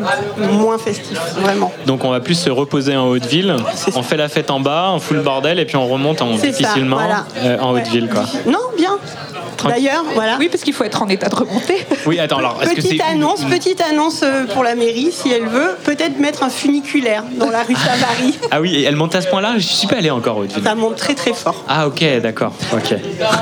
ou moins festif, vraiment. Donc on va plus se reposer en haute ville, on fait la fête en bas, on fout le bordel et puis on remonte en ça, difficilement voilà. euh, en haute ville quoi. Non, bien. D'ailleurs, voilà. Oui, parce qu'il faut être en état de remontée. Oui, attends, alors est-ce que Petite annonce, petite annonce euh, pour la mairie, si elle veut, peut-être mettre un funiculaire dans la rue Savary. Ah oui, et elle monte à ce point-là? Je suis pas allé encore en haute ville. Ça monte très très fort. Ah ok, d'accord, ok.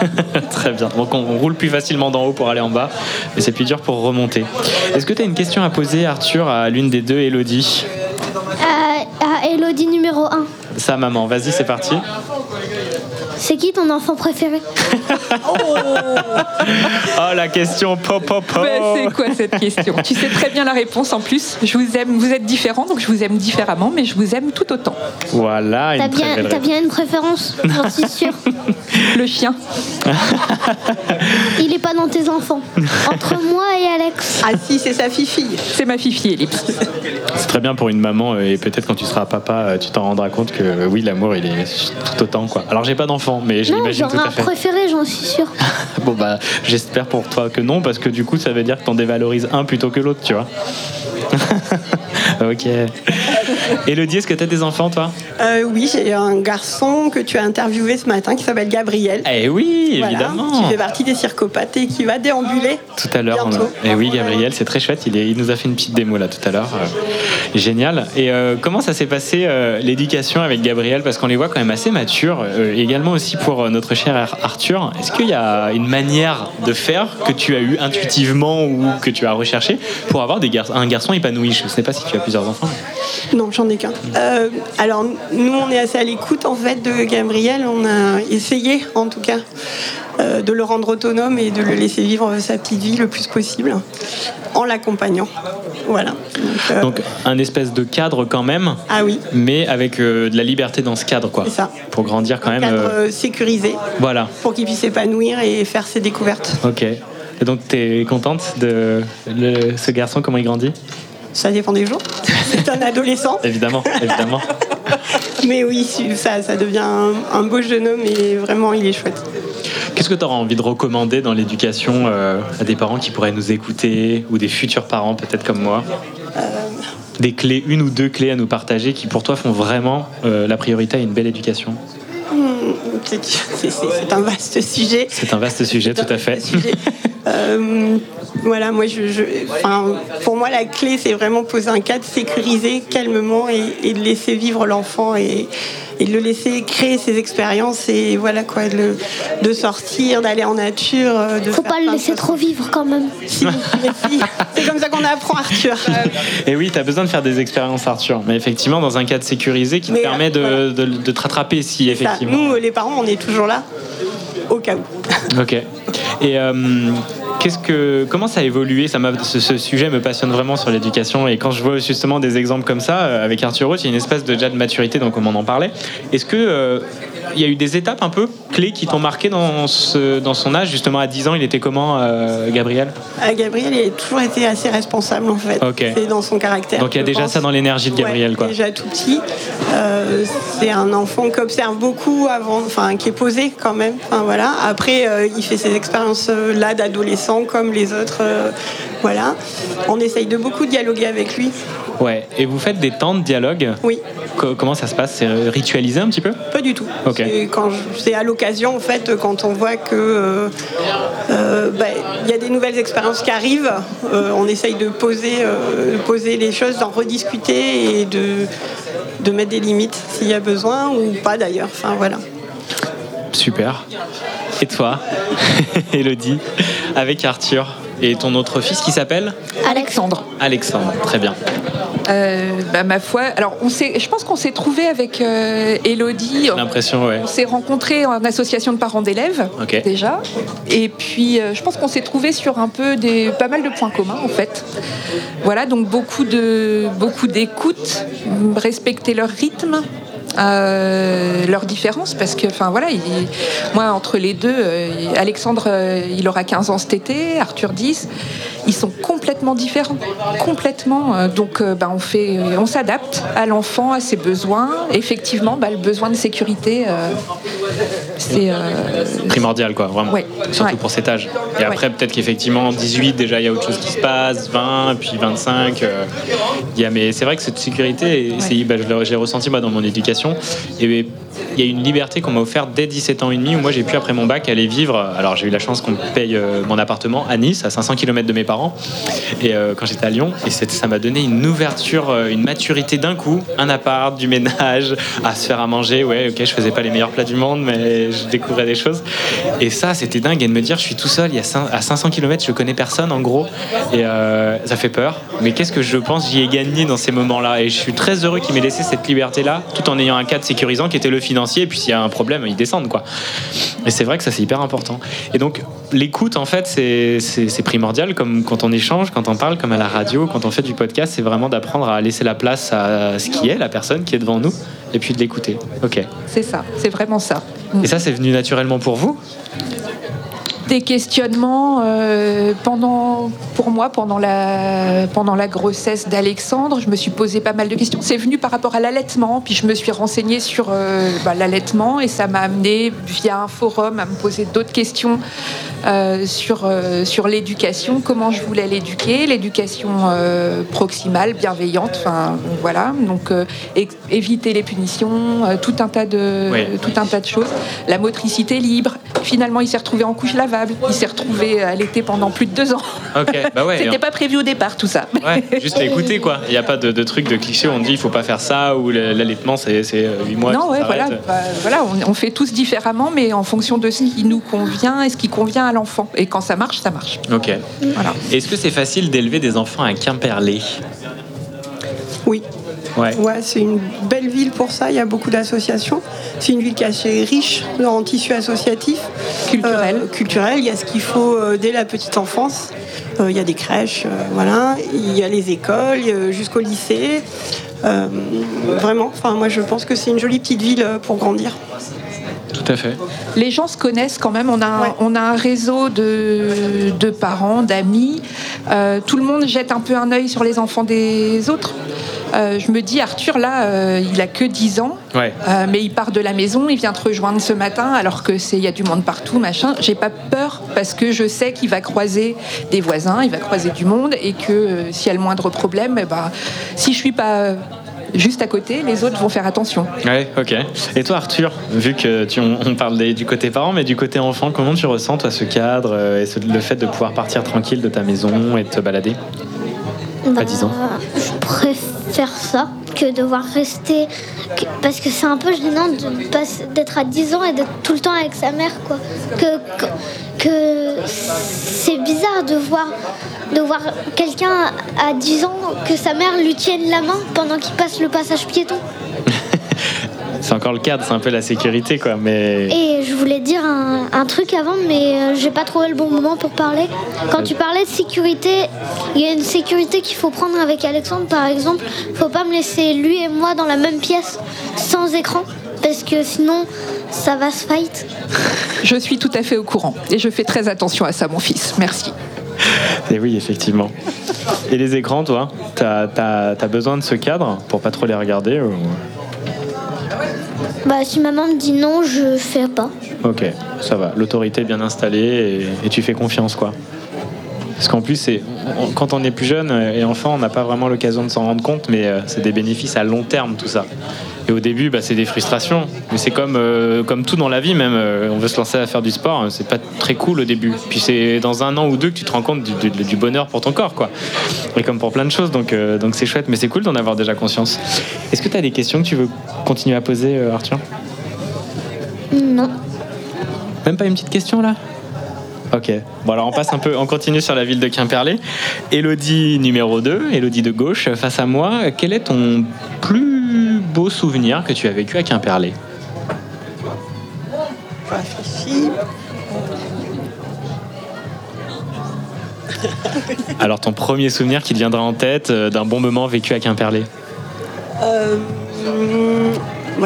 Très bien. Donc on, on roule plus facilement d'en haut pour aller en bas, mais c'est plus dur pour remonter. Est-ce que tu as une question à poser, Arthur, à l'une des deux, Elodie? À, à Elodie numéro 1. Sa maman, vas-y, c'est parti. C'est qui ton enfant préféré? Oh, la question pop pop pop Ben, c'est quoi cette question? Tu sais très bien la réponse en plus. Je vous aime, vous êtes différents, donc je vous aime différemment, mais je vous aime tout autant. Voilà, T'as bien, bien une préférence, j'en suis sûre. Le chien. Il est pas dans tes enfants. Entre moi et Alex. Ah si, c'est sa fille-fille. C'est ma fille Ellipse. C'est très bien pour une maman euh, et peut-être quand tu seras papa, euh, tu t'en rendras compte que euh, oui, l'amour il est tout autant quoi. Alors j'ai pas d'enfant, mais je Non, l'imagine tout j'aurai un à fait. préféré, j'en suis sûre. Bon bah j'espère pour toi que non parce que du coup ça veut dire que t'en dévalorises un plutôt que l'autre, tu vois. ok. Elodie, est-ce que t'as des enfants toi? Euh, oui, j'ai un garçon que tu as interviewé ce matin qui s'appelle Gabriel. Eh oui, Voilà, évidemment. qui fait partie des circopathes et qui va déambuler. Tout à l'heure, eh oui, Gabriel, c'est très chouette. Il, est- il nous a fait une petite démo là tout à l'heure. Euh, génial. Et euh, comment ça s'est passé l'éducation avec Gabriel? Parce qu'on les voit quand même assez matures. Également aussi pour notre cher Ar- Arthur. Est-ce qu'il y a une manière de faire que tu as eu intuitivement ou que tu as recherché pour avoir des gar- un garçon épanoui? Je ne sais pas si tu as plusieurs enfants. Non, j'en ai qu'un. Euh, alors, nous, on est assez à l'écoute en fait de Gabriel. On a essayé, en tout cas, euh, de le rendre autonome et de le laisser vivre sa petite vie le plus possible, en l'accompagnant. Voilà. Donc, euh, Donc un espèce de cadre quand même. Ah oui. Mais avec de la liberté dans ce cadre, quoi. C'est ça. Pour grandir quand même. cadre sécurisé Voilà. pour qu'il puisse s'épanouir et faire ses découvertes. Ok. Et donc, tu es contente de le- ce garçon, comment il grandit? Ça dépend des jours. C'est un adolescent. Évidemment, évidemment. Mais oui, ça, ça devient un, un beau jeune homme et vraiment, il est chouette. Qu'est-ce que tu auras envie de recommander dans l'éducation euh, à des parents qui pourraient nous écouter ou des futurs parents, peut-être comme moi? Des clés, une ou deux clés à nous partager qui, pour toi, font vraiment euh, la priorité à une belle éducation? Hmm, C'est c'est- c'est un vaste sujet. C'est un vaste sujet, tout à fait. Euh, voilà, moi, je, pour moi, la clé, c'est vraiment poser un cadre sécurisé, calmement, et, et de laisser vivre l'enfant et, et de le laisser créer ses expériences et voilà quoi, de, le- de sortir, d'aller en nature. euh, De Faut pas le laisser trop vivre quand même. Si, c'est comme ça qu'on apprend, Arthur. Et oui, tu as besoin de faire des expériences, Arthur. Mais effectivement, dans un cadre sécurisé qui te permet de, voilà. de- de te rattraper si Ça, effectivement. nous, les parents, on est toujours là, au cas où. Ok. Et euh, qu'est-ce que, comment ça a évolué? Ça m'a, ce, ce sujet me passionne vraiment sur l'éducation. Et quand je vois justement des exemples comme ça, euh, avec Arthur Roth, il y a une espèce de, déjà de maturité, donc on en parlait. Est-ce que euh, il y a eu des étapes un peu clés qui t'ont marqué dans, ce, dans son âge Justement, à 10 ans, il était comment, euh, Gabriel? Ah, Gabriel, il a toujours été assez responsable, en fait. Ok. C'est dans son caractère. Donc il y a déjà pense. ça dans l'énergie de Gabriel, Ouais, quoi. Déjà tout petit. Euh, c'est un enfant qui observe beaucoup avant, enfin qui est posé quand même. Enfin voilà. Après, euh, il fait ses expériences euh, là d'adolescent comme les autres. euh, voilà. On essaye de beaucoup dialoguer avec lui. Ouais. Et vous faites des temps de dialogue Oui. Co- comment ça se passe? C'est ritualisé un petit peu? Pas du tout. Ok. C'est à l'occasion en fait quand on voit que euh, euh, bah, il y a des nouvelles expériences qui arrivent, euh, on essaye de poser, euh, poser les choses, d'en rediscuter et de, de mettre des limites s'il y a besoin ou pas d'ailleurs. Enfin voilà. Super. Et toi, Elodie, avec Arthur? Et ton autre fils qui s'appelle Alexandre. Alexandre. Très bien. Euh, bah, ma foi, alors on s'est, je pense qu'on s'est trouvé avec euh, Elodie. J'ai l'impression, ouais. On s'est rencontrés en association de parents d'élèves déjà, et puis euh, je pense qu'on s'est trouvé sur un peu des pas mal de points communs en fait. Voilà, donc beaucoup de beaucoup d'écoute, respecter leur rythme. Euh, leurs différences parce que, enfin voilà, il- moi entre les deux, euh, Alexandre, euh, il aura 15 ans cet été, Arthur 10, ils sont complètement différents, complètement. donc, bah, on fait, on s'adapte à l'enfant, à ses besoins. Effectivement, bah, le besoin de sécurité, c'est primordial quoi vraiment Ouais. surtout Ouais. pour cet âge et après peut-être qu'effectivement 18 déjà il y a autre chose qui se passe 20 puis 25 euh, il y a mais c'est vrai que cette sécurité c'est- bah, je l'ai- ressenti moi dans mon éducation et il y a une liberté qu'on m'a offerte dès 17 ans et demi où moi j'ai pu après mon bac aller vivre alors j'ai eu la chance qu'on paye euh, mon appartement à Nice à 500 km de mes parents. Et euh, quand j'étais à Lyon et ça m'a donné une ouverture euh, une maturité d'un coup un appart du ménage à se faire à manger. Ouais ok je faisais pas les meilleurs plats du monde mais je découvrais des choses. Et ça c'était dingue et de me dire je suis tout seul il y a cin- à 500 km je connais personne en gros. Et ça fait peur. Mais qu'est-ce que je pense j'y ai gagné dans ces moments là et je suis très heureux qu'il m'ait laissé cette liberté là tout en ayant un cadre sécurisant qui était le financier et puis s'il y a un problème ils descendent quoi. Et c'est vrai que ça c'est hyper important. Et donc l'écoute en fait c'est primordial comme quand on échange quand on parle comme à la radio quand on fait du podcast c'est vraiment d'apprendre à laisser la place à ce qui est la personne qui est devant nous et puis de l'écouter. Ok. C'est ça, c'est vraiment ça. et ça c'est venu naturellement pour vous? Des questionnements euh, pendant, pour moi pendant la, pendant la grossesse d'Alexandre. Je me suis posé pas mal de questions. C'est venu par rapport à l'allaitement, puis je me suis renseignée sur euh, bah, l'allaitement et ça m'a amené via un forum à me poser d'autres questions euh, sur, sur l'éducation, comment je voulais l'éduquer, l'éducation proximale, bienveillante, enfin voilà. Donc éviter les punitions, tout un tas de Oui. tout un tas de choses. La motricité libre. Finalement, il s'est retrouvé en couche Il s'est retrouvé à l'été pendant plus de deux ans. ok bah ouais C'était pas prévu au départ, tout ça. Ouais, juste l'écouter quoi. Il n'y a pas de, de truc de cliché où on dit il faut pas faire ça ou l'allaitement c'est 8 mois. non, ouais, voilà, bah, voilà on, on fait tous différemment, mais en fonction de ce qui nous convient et ce qui convient à l'enfant. Et quand ça marche, ça marche. Ok. Voilà. Est-ce que c'est facile d'élever des enfants à Quimperlé? Oui. Ouais. Ouais, c'est une belle ville pour ça. Il y a beaucoup d'associations. C'est une ville qui est assez riche en tissu associatif. Culturel. culturel. Il y a ce qu'il faut euh, dès la petite enfance. Euh, il y a des crèches, euh, voilà. Il y a les écoles euh, jusqu'au lycée. Euh, vraiment, enfin, moi je pense que c'est une jolie petite ville euh, pour grandir. Tout à fait. Les gens se connaissent quand même. On a, un, on a un réseau de, de parents, d'amis. Euh, tout le monde jette un peu un œil sur les enfants des autres. Euh, je me dis, Arthur, là, euh, il a que 10 ans. Ouais. Euh, mais il part de la maison, il vient te rejoindre ce matin alors que c'est il y a du monde partout, machin. J'ai pas peur parce que je sais qu'il va croiser des voisins, il va croiser du monde et que euh, s'il y a le moindre problème, eh ben, si je suis pas euh, juste à côté, les autres vont faire attention. Ouais, ok. Et toi, Arthur, vu que tu, on, parle des- du côté parent, mais du côté enfant, comment tu ressens, toi, ce cadre euh, et ce- le fait de pouvoir partir tranquille de ta maison et de te balader? Bah, À 10 ans. Préfère ça que devoir rester. parce que c'est un peu gênant d'être à 10 ans et d'être tout le temps avec sa mère, quoi. Que c'est bizarre de voir, de voir quelqu'un à 10 ans que sa mère lui tienne la main pendant qu'il passe le passage piéton. C'est encore le cadre, c'est un peu la sécurité, quoi. Mais Et je voulais dire un, un truc avant, mais euh, j'ai pas trouvé le bon moment pour parler. Quand tu parlais de sécurité, il y a une sécurité qu'il faut prendre avec Alexandre, par exemple. Faut pas me laisser lui et moi dans la même pièce sans écran, parce que sinon ça va se fight. Je suis tout à fait au courant et je fais très attention à ça, mon fils. Merci. Et oui, effectivement. Et les écrans, toi, t'as as, besoin de ce cadre pour pas trop les regarder ou... Bah si maman me dit non, je fais pas. Ok, ça va. L'autorité est bien installée et, et tu fais confiance, quoi. Parce qu'en plus, c'est, quand on est plus jeune et enfant, on n'a pas vraiment l'occasion de s'en rendre compte, mais euh, c'est des bénéfices à long terme, tout ça. Et au début, bah, c'est des frustrations. Mais c'est comme, euh, comme tout dans la vie, même. euh, on veut se lancer à faire du sport, euh, c'est pas très cool au début. Puis c'est dans un an ou deux que tu te rends compte du, du- du bonheur pour ton corps, quoi. Et comme pour plein de choses, donc euh, donc c'est chouette. Mais c'est cool d'en avoir déjà conscience. Est-ce que tu as des questions que tu veux continuer à poser, euh, Arthur? Non. Même pas une petite question là? Ok. Bon alors on passe un peu, on continue sur la ville de Quimperlé. Elodie numéro 2, Elodie de gauche, face à moi. Quel est ton plus beau souvenir que tu as vécu à Quimperlé? Je réfléchis. Alors ton premier souvenir qui te viendra en tête euh, d'un bon moment vécu à Quimperlé? Euh,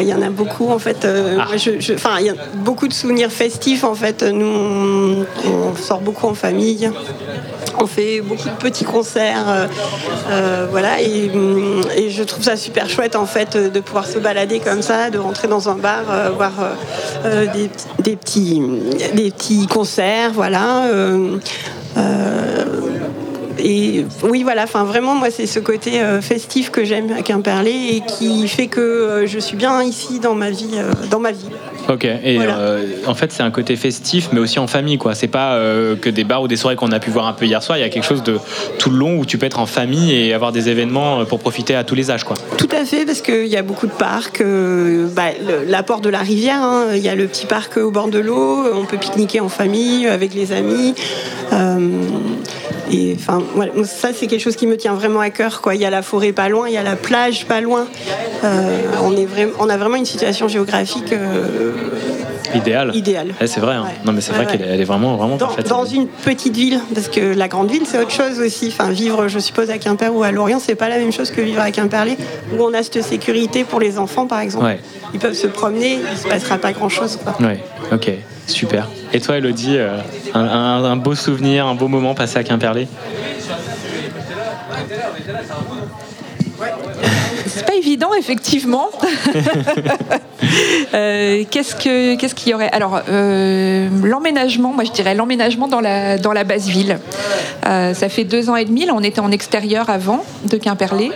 Il y en a beaucoup en fait. Euh, moi, je- je- Enfin, il y a beaucoup de souvenirs festifs en fait. Nous, on, on sort beaucoup en famille. On fait beaucoup de petits concerts, euh, euh, voilà, et, hum, et je trouve ça super chouette en fait de pouvoir se balader comme ça, de rentrer dans un bar, euh, voir des, des petits, des petits concerts, voilà. euh, et oui, voilà, enfin vraiment, moi, c'est ce côté euh, festif que j'aime à Quimperlé et qui fait que euh, je suis bien ici dans ma vie, euh, dans ma vie. Ok, et Voilà. euh, en fait c'est un côté festif mais aussi en famille quoi. C'est pas euh, que des bars ou des soirées qu'on a pu voir un peu hier soir, il y a quelque chose de tout le long où tu peux être en famille et avoir des événements pour profiter à tous les âges quoi. Tout à fait, parce qu'il y a beaucoup de parcs. euh, bah, L'apport de la rivière, hein, il y a le petit parc au bord de l'eau, on peut pique-niquer en famille, avec les amis. Ça c'est quelque chose qui me tient vraiment à cœur. Il y a la forêt pas loin, il y a la plage pas loin. Euh, on a vraiment une situation géographique euh, Idéal. Idéal. Ouais, c'est vrai. hein. Non mais c'est Ouais, vrai qu'elle est, elle est vraiment vraiment dans, parfaite. dans une petite ville, parce que la grande ville c'est autre chose aussi. Enfin, vivre, je suppose, à Quimper ou à Lorient, c'est pas la même chose que vivre à Quimperlé, où on a cette sécurité pour les enfants, par exemple. Ouais. Ils peuvent se promener, il se passera pas grand chose. Ouais, ok, super. Et toi Elodie, euh, un, un- un beau souvenir, un beau moment passé à Quimperlé? C'est pas évident, effectivement. Euh, qu'est-ce que qu'est-ce qu'il y aurait? Alors euh, l'emménagement, moi je dirais l'emménagement dans la dans la basse ville. Euh, ça fait deux ans et demi. Là, on était en extérieur avant de Quimperlé.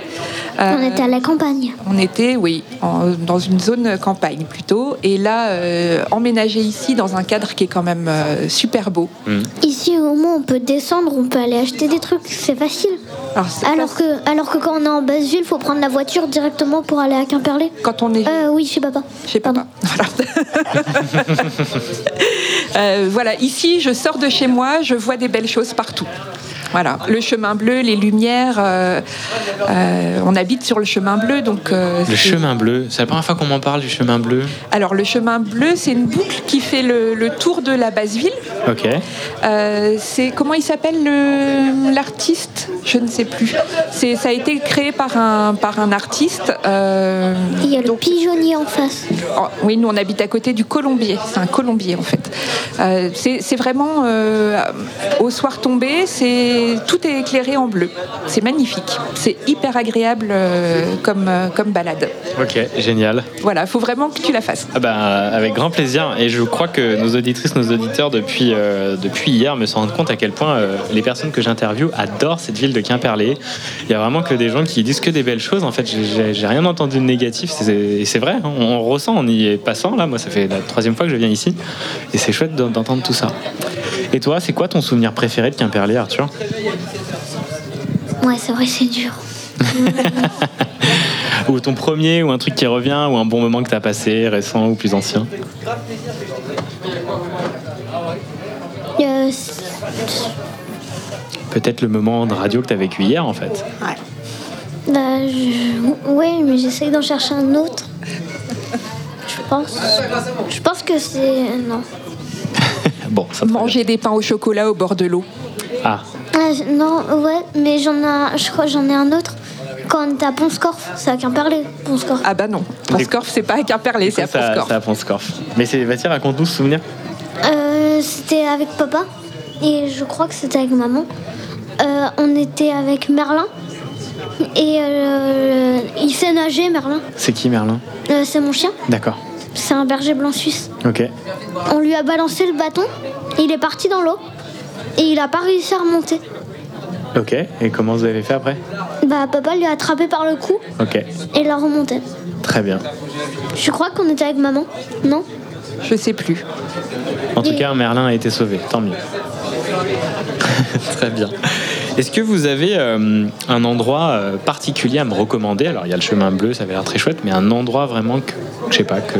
Euh, On était à la campagne. on était, oui, en- dans une zone campagne plutôt. Et là, euh, emménager ici dans un cadre qui est quand même euh, super beau. Ici, au moins, on peut descendre, on peut aller acheter des trucs, c'est facile. Alors, que, alors que quand on est en basse ville, faut prendre la voiture directement pour aller à Quimperlé. Quand on est. Euh, oui, chez papa. Chez papa. Euh, voilà, ici, je sors de chez moi, je vois des belles choses partout. Voilà, le chemin bleu, les lumières. euh, euh, on habite sur le chemin bleu, donc. euh, Le chemin bleu, c'est la première fois qu'on m'en parle du chemin bleu. Alors, le chemin bleu, c'est une boucle qui fait le, le tour de la basse ville. Ok. Euh, c'est comment il s'appelle le- l'artiste? Je ne sais plus. C'est ça a été créé par un par un artiste. euh, Il y a le pigeonnier en face. Oh, oui, nous on habite à côté du colombier. C'est un colombier en fait. Euh, c'est c'est vraiment euh, au soir tombé, c'est tout est éclairé en bleu. C'est magnifique. C'est hyper agréable euh, comme euh, comme balade. Ok, génial. Voilà, faut vraiment que tu la fasses. Ah bah, avec grand plaisir. Et je crois que nos auditrices, nos auditeurs, depuis, euh, depuis hier, me sont rendus compte à quel point les personnes que j'interviewe adorent cette ville de Quimperlé. Il y a vraiment que des gens qui disent que des belles choses. En fait, j'ai- rien entendu de négatif. Et c'est vrai, hein, on, ressent, on y est passant. Là, moi, ça fait la troisième fois que je viens ici. Et c'est chouette d'en- d'entendre tout ça. Et toi, c'est quoi ton souvenir préféré de Quimperlé, Arthur? Ouais, c'est vrai, c'est dur. Ou ton premier, ou un truc qui revient, ou un bon moment que tu as passé, récent ou plus ancien Euh, Peut-être le moment de radio que tu as vécu hier, en fait. bah, je- Ouais, mais j'essaye d'en chercher un autre. Je pense. Je pense que c'est. Non. Bon, ça Manger des pains au chocolat au bord de l'eau. Ah, Ah, non, ouais, mais j'en ai, je crois j'en ai un autre. Quand on était à Ponscorf, c'est à Quimperlé, Ponscorf. Ah bah non, Ponscorf c'est pas à Quimperlé, c'est à ça, Ponscorf. ça à Ponscorf. Mais c'est, vas-y, raconte-nous ce souvenir. Euh, c'était avec papa et je crois que c'était avec maman. Euh, on était avec Merlin et euh, il sait nager, Merlin. C'est qui Merlin? Euh, c'est mon chien, D'accord. c'est un berger blanc suisse. Ok. On lui a balancé le bâton, il est parti dans l'eau et il a pas réussi à remonter. Ok. Et comment vous avez fait après Bah papa lui a attrapé par le cou Ok. et l'a remonté. Très bien. Je crois qu'on était avec maman, non Je sais plus. En tout cas, Merlin a été sauvé. Tant mieux. Très bien. Est-ce que vous avez euh, un endroit euh, particulier à me recommander? Alors, il y a le chemin bleu, ça avait l'air très chouette, mais un endroit vraiment que, je sais pas, que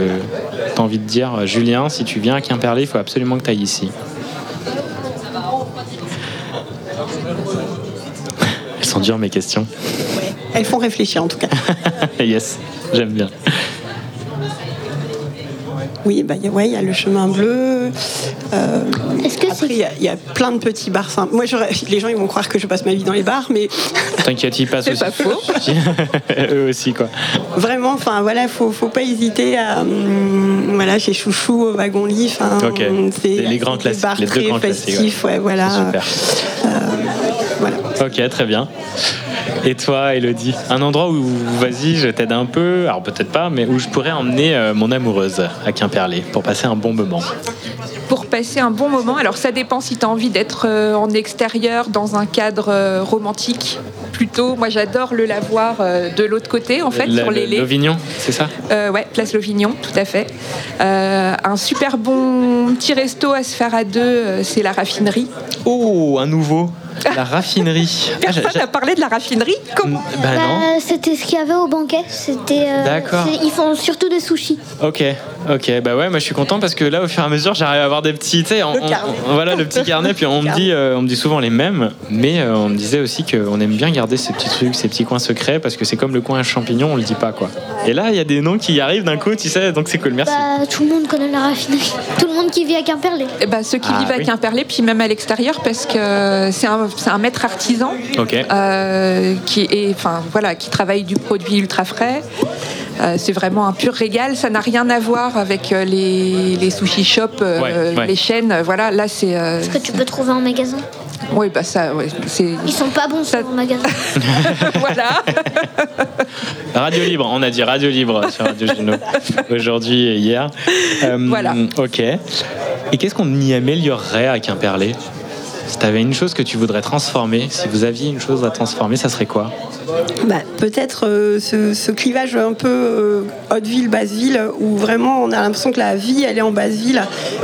tu as envie de dire, euh, Julien, si tu viens à Quimperlé, il faut absolument que tu ailles ici. Sont dures mes questions. Elles font réfléchir en tout cas. yes, j'aime bien. Oui, bah, il y a- ouais, il y a le chemin bleu. Euh, après, il y a- il y, a plein de petits bars sympas. Moi, les gens ils vont croire que je passe ma vie dans les bars, mais T'inquiète, ils passent C'est aussi. pas faux. Eux aussi, quoi. vraiment, enfin voilà, faut, faut pas hésiter à, hum, voilà, chez Chouchou, au wagon lit. enfin, Ok. c'est Les- les grands classiques, bars les deux très grands classiques, festifs, ouais, voilà. Super. Ok, très bien. Et toi, Elodie Un endroit où, vas-y, je t'aide un peu, alors peut-être pas, mais où je pourrais emmener euh, mon amoureuse à Quimperlé pour passer un bon moment? Pour passer un bon moment, alors ça dépend si tu as envie d'être euh, en extérieur, dans un cadre euh, romantique. Plutôt, moi j'adore le lavoir euh, de l'autre côté, en fait, Le- sur les. L'Auvignon, c'est ça? Ouais, place Lovignon, tout à fait. Un super bon petit resto à se faire à deux, c'est la raffinerie. Oh, un nouveau La raffinerie. Ah, j'ai- Personne n'a parlé de la raffinerie Comment Bah non. Bah, c'était ce qu'il y avait au banquet. C'était. euh, D'accord. Ils font surtout des sushis. Ok, ok, bah ouais, moi je suis content parce que là, au fur et à mesure, j'arrive à avoir des petits, tu sais, voilà le petit carnet, puis on me dit, euh, on me dit souvent les mêmes, mais euh, on me disait aussi qu'on aime bien garder ces petits trucs, ces petits coins secrets, parce que c'est comme le coin champignon, on le dit pas quoi. Et là, il y a des noms qui arrivent d'un coup, tu sais, donc c'est cool, merci. Bah, tout le monde connaît la raffinerie. Tout le monde qui vit à Quimperlé. Eh ben, ceux qui Ah, vivent à. Quimperlé, puis même à l'extérieur, parce que c'est un, c'est un maître artisan Ok. euh, qui, est, enfin, voilà, qui travaille du produit ultra frais. Euh, c'est vraiment un pur régal. Ça n'a rien à voir avec euh, les, les sushi shops, euh, Ouais, ouais. les chaînes. Voilà, là c'est. euh, Que tu peux trouver en magasin? oui, bah ça, ouais, c'est. Ils sont pas bons ça... en magasin. voilà. Radio Libre, on a dit Radio Libre sur Radio Juno aujourd'hui et hier. Euh, Voilà. Ok. Et qu'est-ce qu'on y améliorerait à Quimperlé? Si tu avais une chose que tu voudrais transformer, si vous aviez une chose à transformer, ça serait quoi Bah, peut-être euh, ce, ce clivage un peu euh, haute-ville, basse-ville, où vraiment on a l'impression que la vie elle est en basse-ville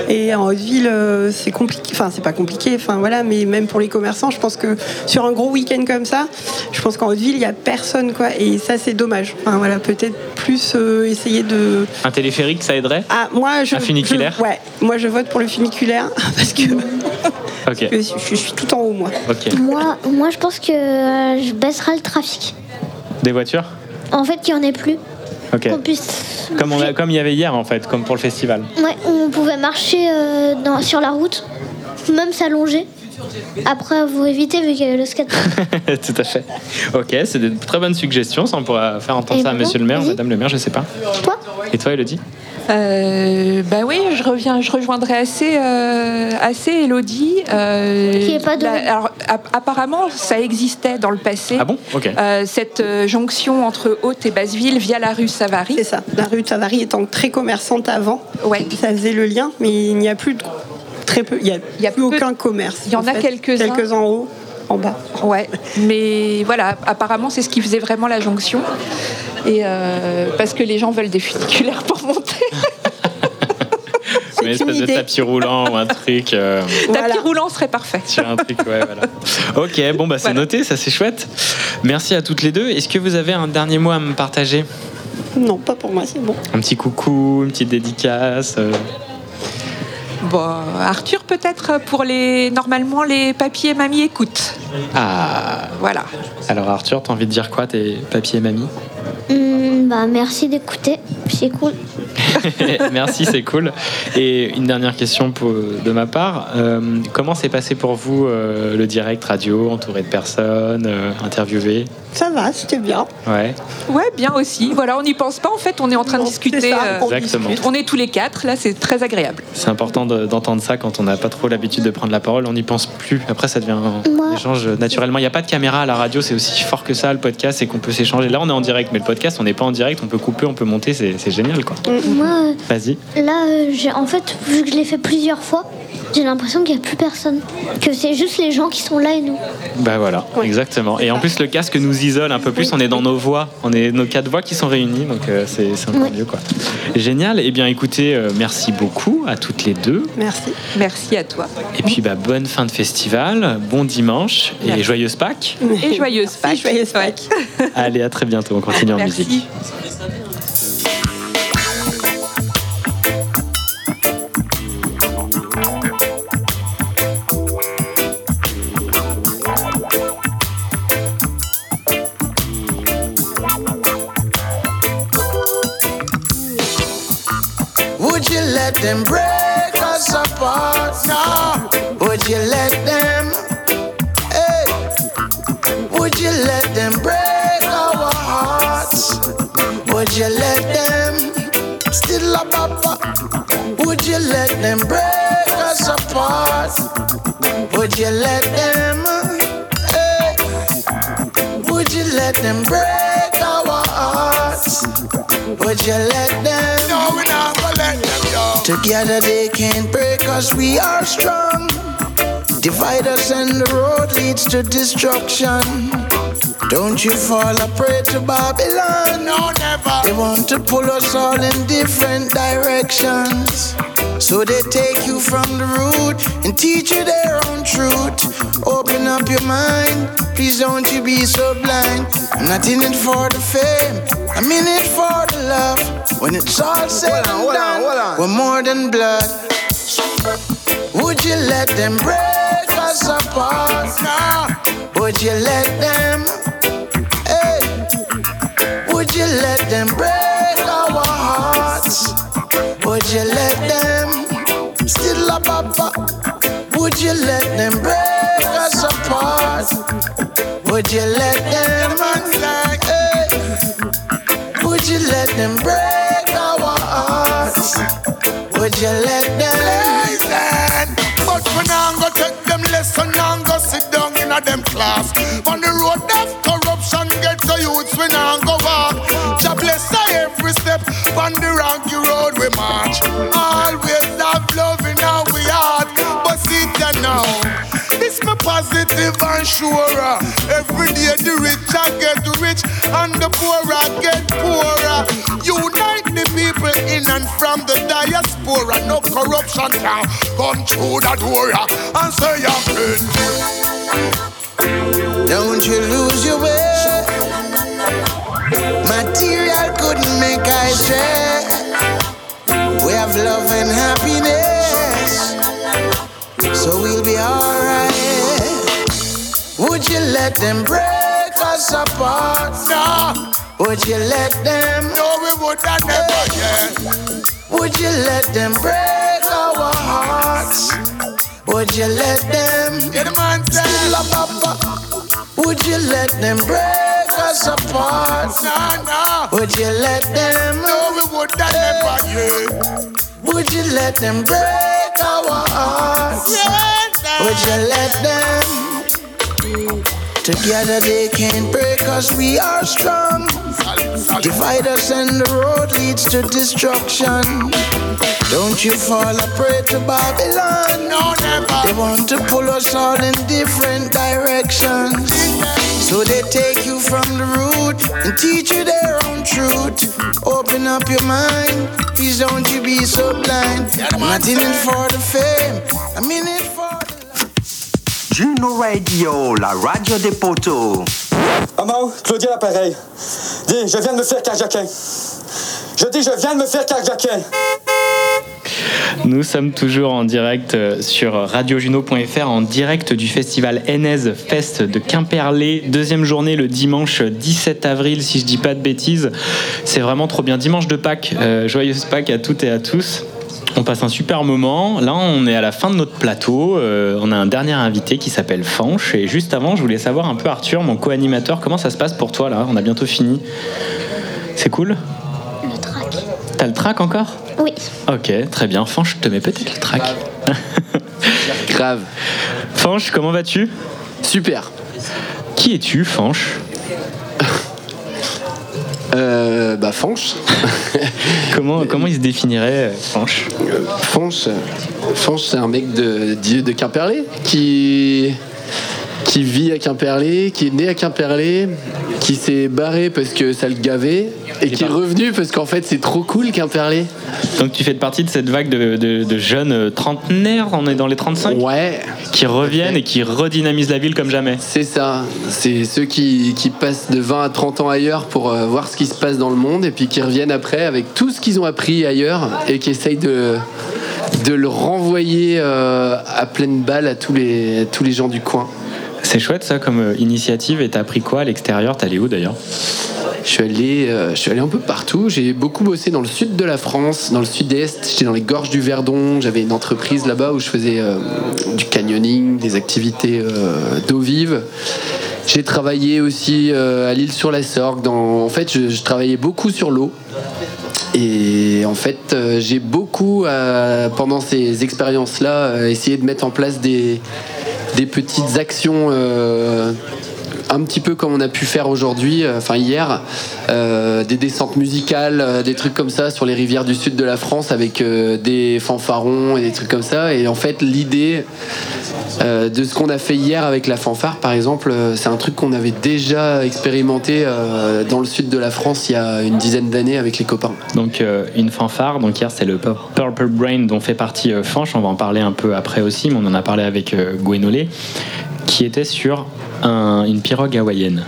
et en haute-ville euh, c'est compliqué. Enfin, c'est pas compliqué, enfin voilà, mais même pour les commerçants, je pense que sur un gros week-end comme ça, je pense qu'en haute-ville il y a personne quoi, et ça c'est dommage. Enfin voilà, peut-être plus euh, essayer de. Un téléphérique, ça aiderait Ah, moi je. Un funiculaire je- Ouais, moi je vote pour le funiculaire parce que Ok. je, je suis tout en haut moi. Moi, moi, je pense que euh, je baisserai le trafic. Des voitures En fait, qu'il n'y en ait plus. Qu'on puisse. Comme, on a- comme il y avait hier en fait, comme pour le festival. Ouais, on pouvait marcher euh, dans- sur la route, même s'allonger. Après, vous évitez vu qu'il y avait le skate. Tout à fait. Ok, c'est de très bonnes suggestions. Ça, on pourra faire entendre Et ça à Monsieur le maire. Madame le maire, je sais pas. Toi Et toi, Elodie Euh, bah oui, je reviens, je rejoindrai assez, euh, assez Elodie. euh, Qui est pas de- la- alors, ap- apparemment, ça existait dans le passé. Ah bon? Ok. Euh, cette euh, jonction entre Haute et Basseville via la rue Savary. C'est ça. La rue de Savary étant très commerçante avant, ouais. ça faisait le lien, mais il n'y a plus de très peu, il n'y a, plus aucun commerce. Il y en a fait. quelques-uns. Quelques en haut, en bas. Ouais, mais voilà, apparemment, c'est ce qui faisait vraiment la jonction. Et euh, parce que les gens veulent des funiculaires pour monter. Une espèce de tapis roulant ou un truc. euh, Tapis roulant serait parfait. sur un truc, ouais, voilà. Ok, bon, bah c'est noté, ça c'est chouette. Merci à toutes les deux. Est-ce que vous avez un dernier mot à me partager? Non, pas pour moi, c'est bon. Un petit coucou, une petite dédicace euh, Bon, Arthur, peut-être pour les. Normalement, les papiers et mamie écoutent. Ah, Voilà. alors Arthur, t'as envie de dire quoi, tes papiers et mamie Hum, bah, merci d'écouter. C'est cool. Merci, c'est cool. Et une dernière question pour- de ma part. Euh, comment s'est passé pour vous euh, le direct radio, entouré de personnes, euh, interviewé Ça va, c'était bien. Ouais. Ouais, bien aussi. Voilà, on n'y pense pas. En fait, on est en train de discuter. ça, euh, on Exactement. discute. on est tous les quatre. Là, c'est très agréable. C'est important de- d'entendre ça quand on n'a pas trop l'habitude de prendre la parole. On n'y pense plus. Après, ça devient un Moi- échange naturellement. Il n'y a pas de caméra à la radio. C'est aussi fort que ça, le podcast, c'est qu'on peut s'échanger. Là, on est en direct, mais le podcast, on n'est pas en direct. On peut couper, on peut monter. C'est génial, quoi. Moi, euh, Vas-y. là, euh, j'ai en fait, vu que je l'ai fait plusieurs fois, j'ai l'impression qu'il n'y a plus personne. Que c'est juste les gens qui sont là et nous. Bah voilà, exactement. Et en plus, le casque nous isole un peu plus. On est dans nos voix. On est nos quatre voix qui sont réunies. Donc, euh, c'est c'est encore mieux, quoi. Génial. Eh bien, écoutez, euh, merci beaucoup à toutes les deux. Merci. Merci à toi. Et puis, bah, bonne fin de festival. Bon dimanche. Et joyeuse Pâques. Et joyeuse Pâques. joyeuse Pâques. Allez, à très bientôt. On continue en Merci. musique. Them break us apart? No. Would you let them? Hey. Would you let them break our hearts? Would you let them still a papa? Would you let them break us apart? Would you let them? Hey. Would you let them break our hearts? Would you let them? No, we're not Together they can't break us, we are strong. Divide us and the road leads to destruction. Don't you fall a prey to Babylon. No, never. They want to pull us all in different directions. So they take you from the root and teach you their own truth. Open up your mind, please don't you be so blind. I'm not in it for the fame, I'm in it for the love. When it's all said and done, we're more than blood. Would you let them break us apart? No. Would you let them? Still a papa? Would you let them break us apart? Would you let them hey. Would you let them break our hearts? Would you let them listen? But we now go take them lesson and go sit down in a them class. On the road of corruption, get to youths we now go walk. Jah bless every step on the rocky and sure. Every day the rich get rich and the poor get poorer. Unite the people in and from the diaspora. No corruption can come through the door and say your friend. Don't you lose your way. Material couldn't make I stray. We have love and happiness, so we'll be alright. Would you let them break us apart? No. Would you let them? No, we would not never, yeah. Would you let them break our hearts? Would you let them? Get them on Still a papa. Would you let them break us apart? No, no. Would you let them? No, we would not never, yeah. Would you let them break our hearts? Would you let them? Together they can't break us, we are strong. Divide us and the road leads to destruction. Don't you fall a prey to Babylon. No, never. They want to pull us all in different directions. So they take you from the root and teach you their own truth. Open up your mind, please don't you be so blind. I'm not in it for the fame, I'm in it for Juno Radio, la radio des poteaux. Maman, Claudia l'appareil. Dis, je viens de me faire carjacker. Je dis, je viens de me faire carjacker. Nous sommes toujours en direct euh, sur radiojuno.fr, en direct du festival NS Fest de Quimperlé. Deuxième journée le dimanche 17 avril, si je dis pas de bêtises. C'est vraiment trop bien. Dimanche de Pâques, euh, joyeuse Pâques à toutes et à tous. On passe un super moment. Là, on est à la fin de notre plateau. Euh, on a un dernier invité qui s'appelle Fanche. Et juste avant, je voulais savoir un peu, Arthur, mon co-animateur, comment ça se passe pour toi là? On a bientôt fini. C'est cool? Le track. T'as le track encore? Oui. Ok, très bien. Fanche, je te mets peut-être le track. Grave. Fanche, comment vas-tu? Super. Qui es-tu, Fanche? Euh, bah, Fanche. comment, comment il se définirait, euh, Fanche? Fanche, Fanche c'est un mec de, de, de Quimperlé qui, qui vit à Quimperlé, qui est né à Quimperlé, qui s'est barré parce que ça le gavait et qui est revenu parce qu'en fait c'est trop cool Quimperlé. Donc tu fais partie de cette vague de, de- de jeunes euh, trentenaires, on est dans les 35 Ouais. Qui reviennent et qui redynamisent la ville comme jamais. C'est ça, c'est ceux qui, qui passent de 20 à 30 ans ailleurs pour euh, voir ce qui se passe dans le monde et puis qui reviennent après avec tout ce qu'ils ont appris ailleurs et qui essayent de, de le renvoyer euh, à pleine balle à tous les, à tous les gens du coin. C'est chouette ça comme euh, initiative et t'as appris quoi à l'extérieur? T'es allé où d'ailleurs? Je suis allé, euh, je suis allé un peu partout. J'ai beaucoup bossé dans le sud de la France, dans le sud-est. J'étais dans les gorges du Verdon. J'avais une entreprise là-bas où je faisais euh, du canyoning, des activités d'eau vive. J'ai travaillé aussi à l'île sur la Sorgue. En fait, je, je travaillais beaucoup sur l'eau. Et en fait, j'ai beaucoup, pendant ces expériences-là, essayé de mettre en place des, des petites actions euh, un petit peu comme on a pu faire aujourd'hui, euh, enfin hier, euh, des descentes musicales, euh, des trucs comme ça sur les rivières du sud de la France avec des fanfarons et des trucs comme ça. Et en fait, l'idée de ce qu'on a fait hier avec la fanfare, par exemple, c'est un truc qu'on avait déjà expérimenté dans le sud de la France il y a une dizaine d'années avec les copains. Donc une fanfare, donc hier c'est le Pur- Purple Brain dont fait partie Fanche, on va en parler un peu après aussi, mais on en a parlé avec Gwenolé, qui était sur un- une pirogue hawaïenne.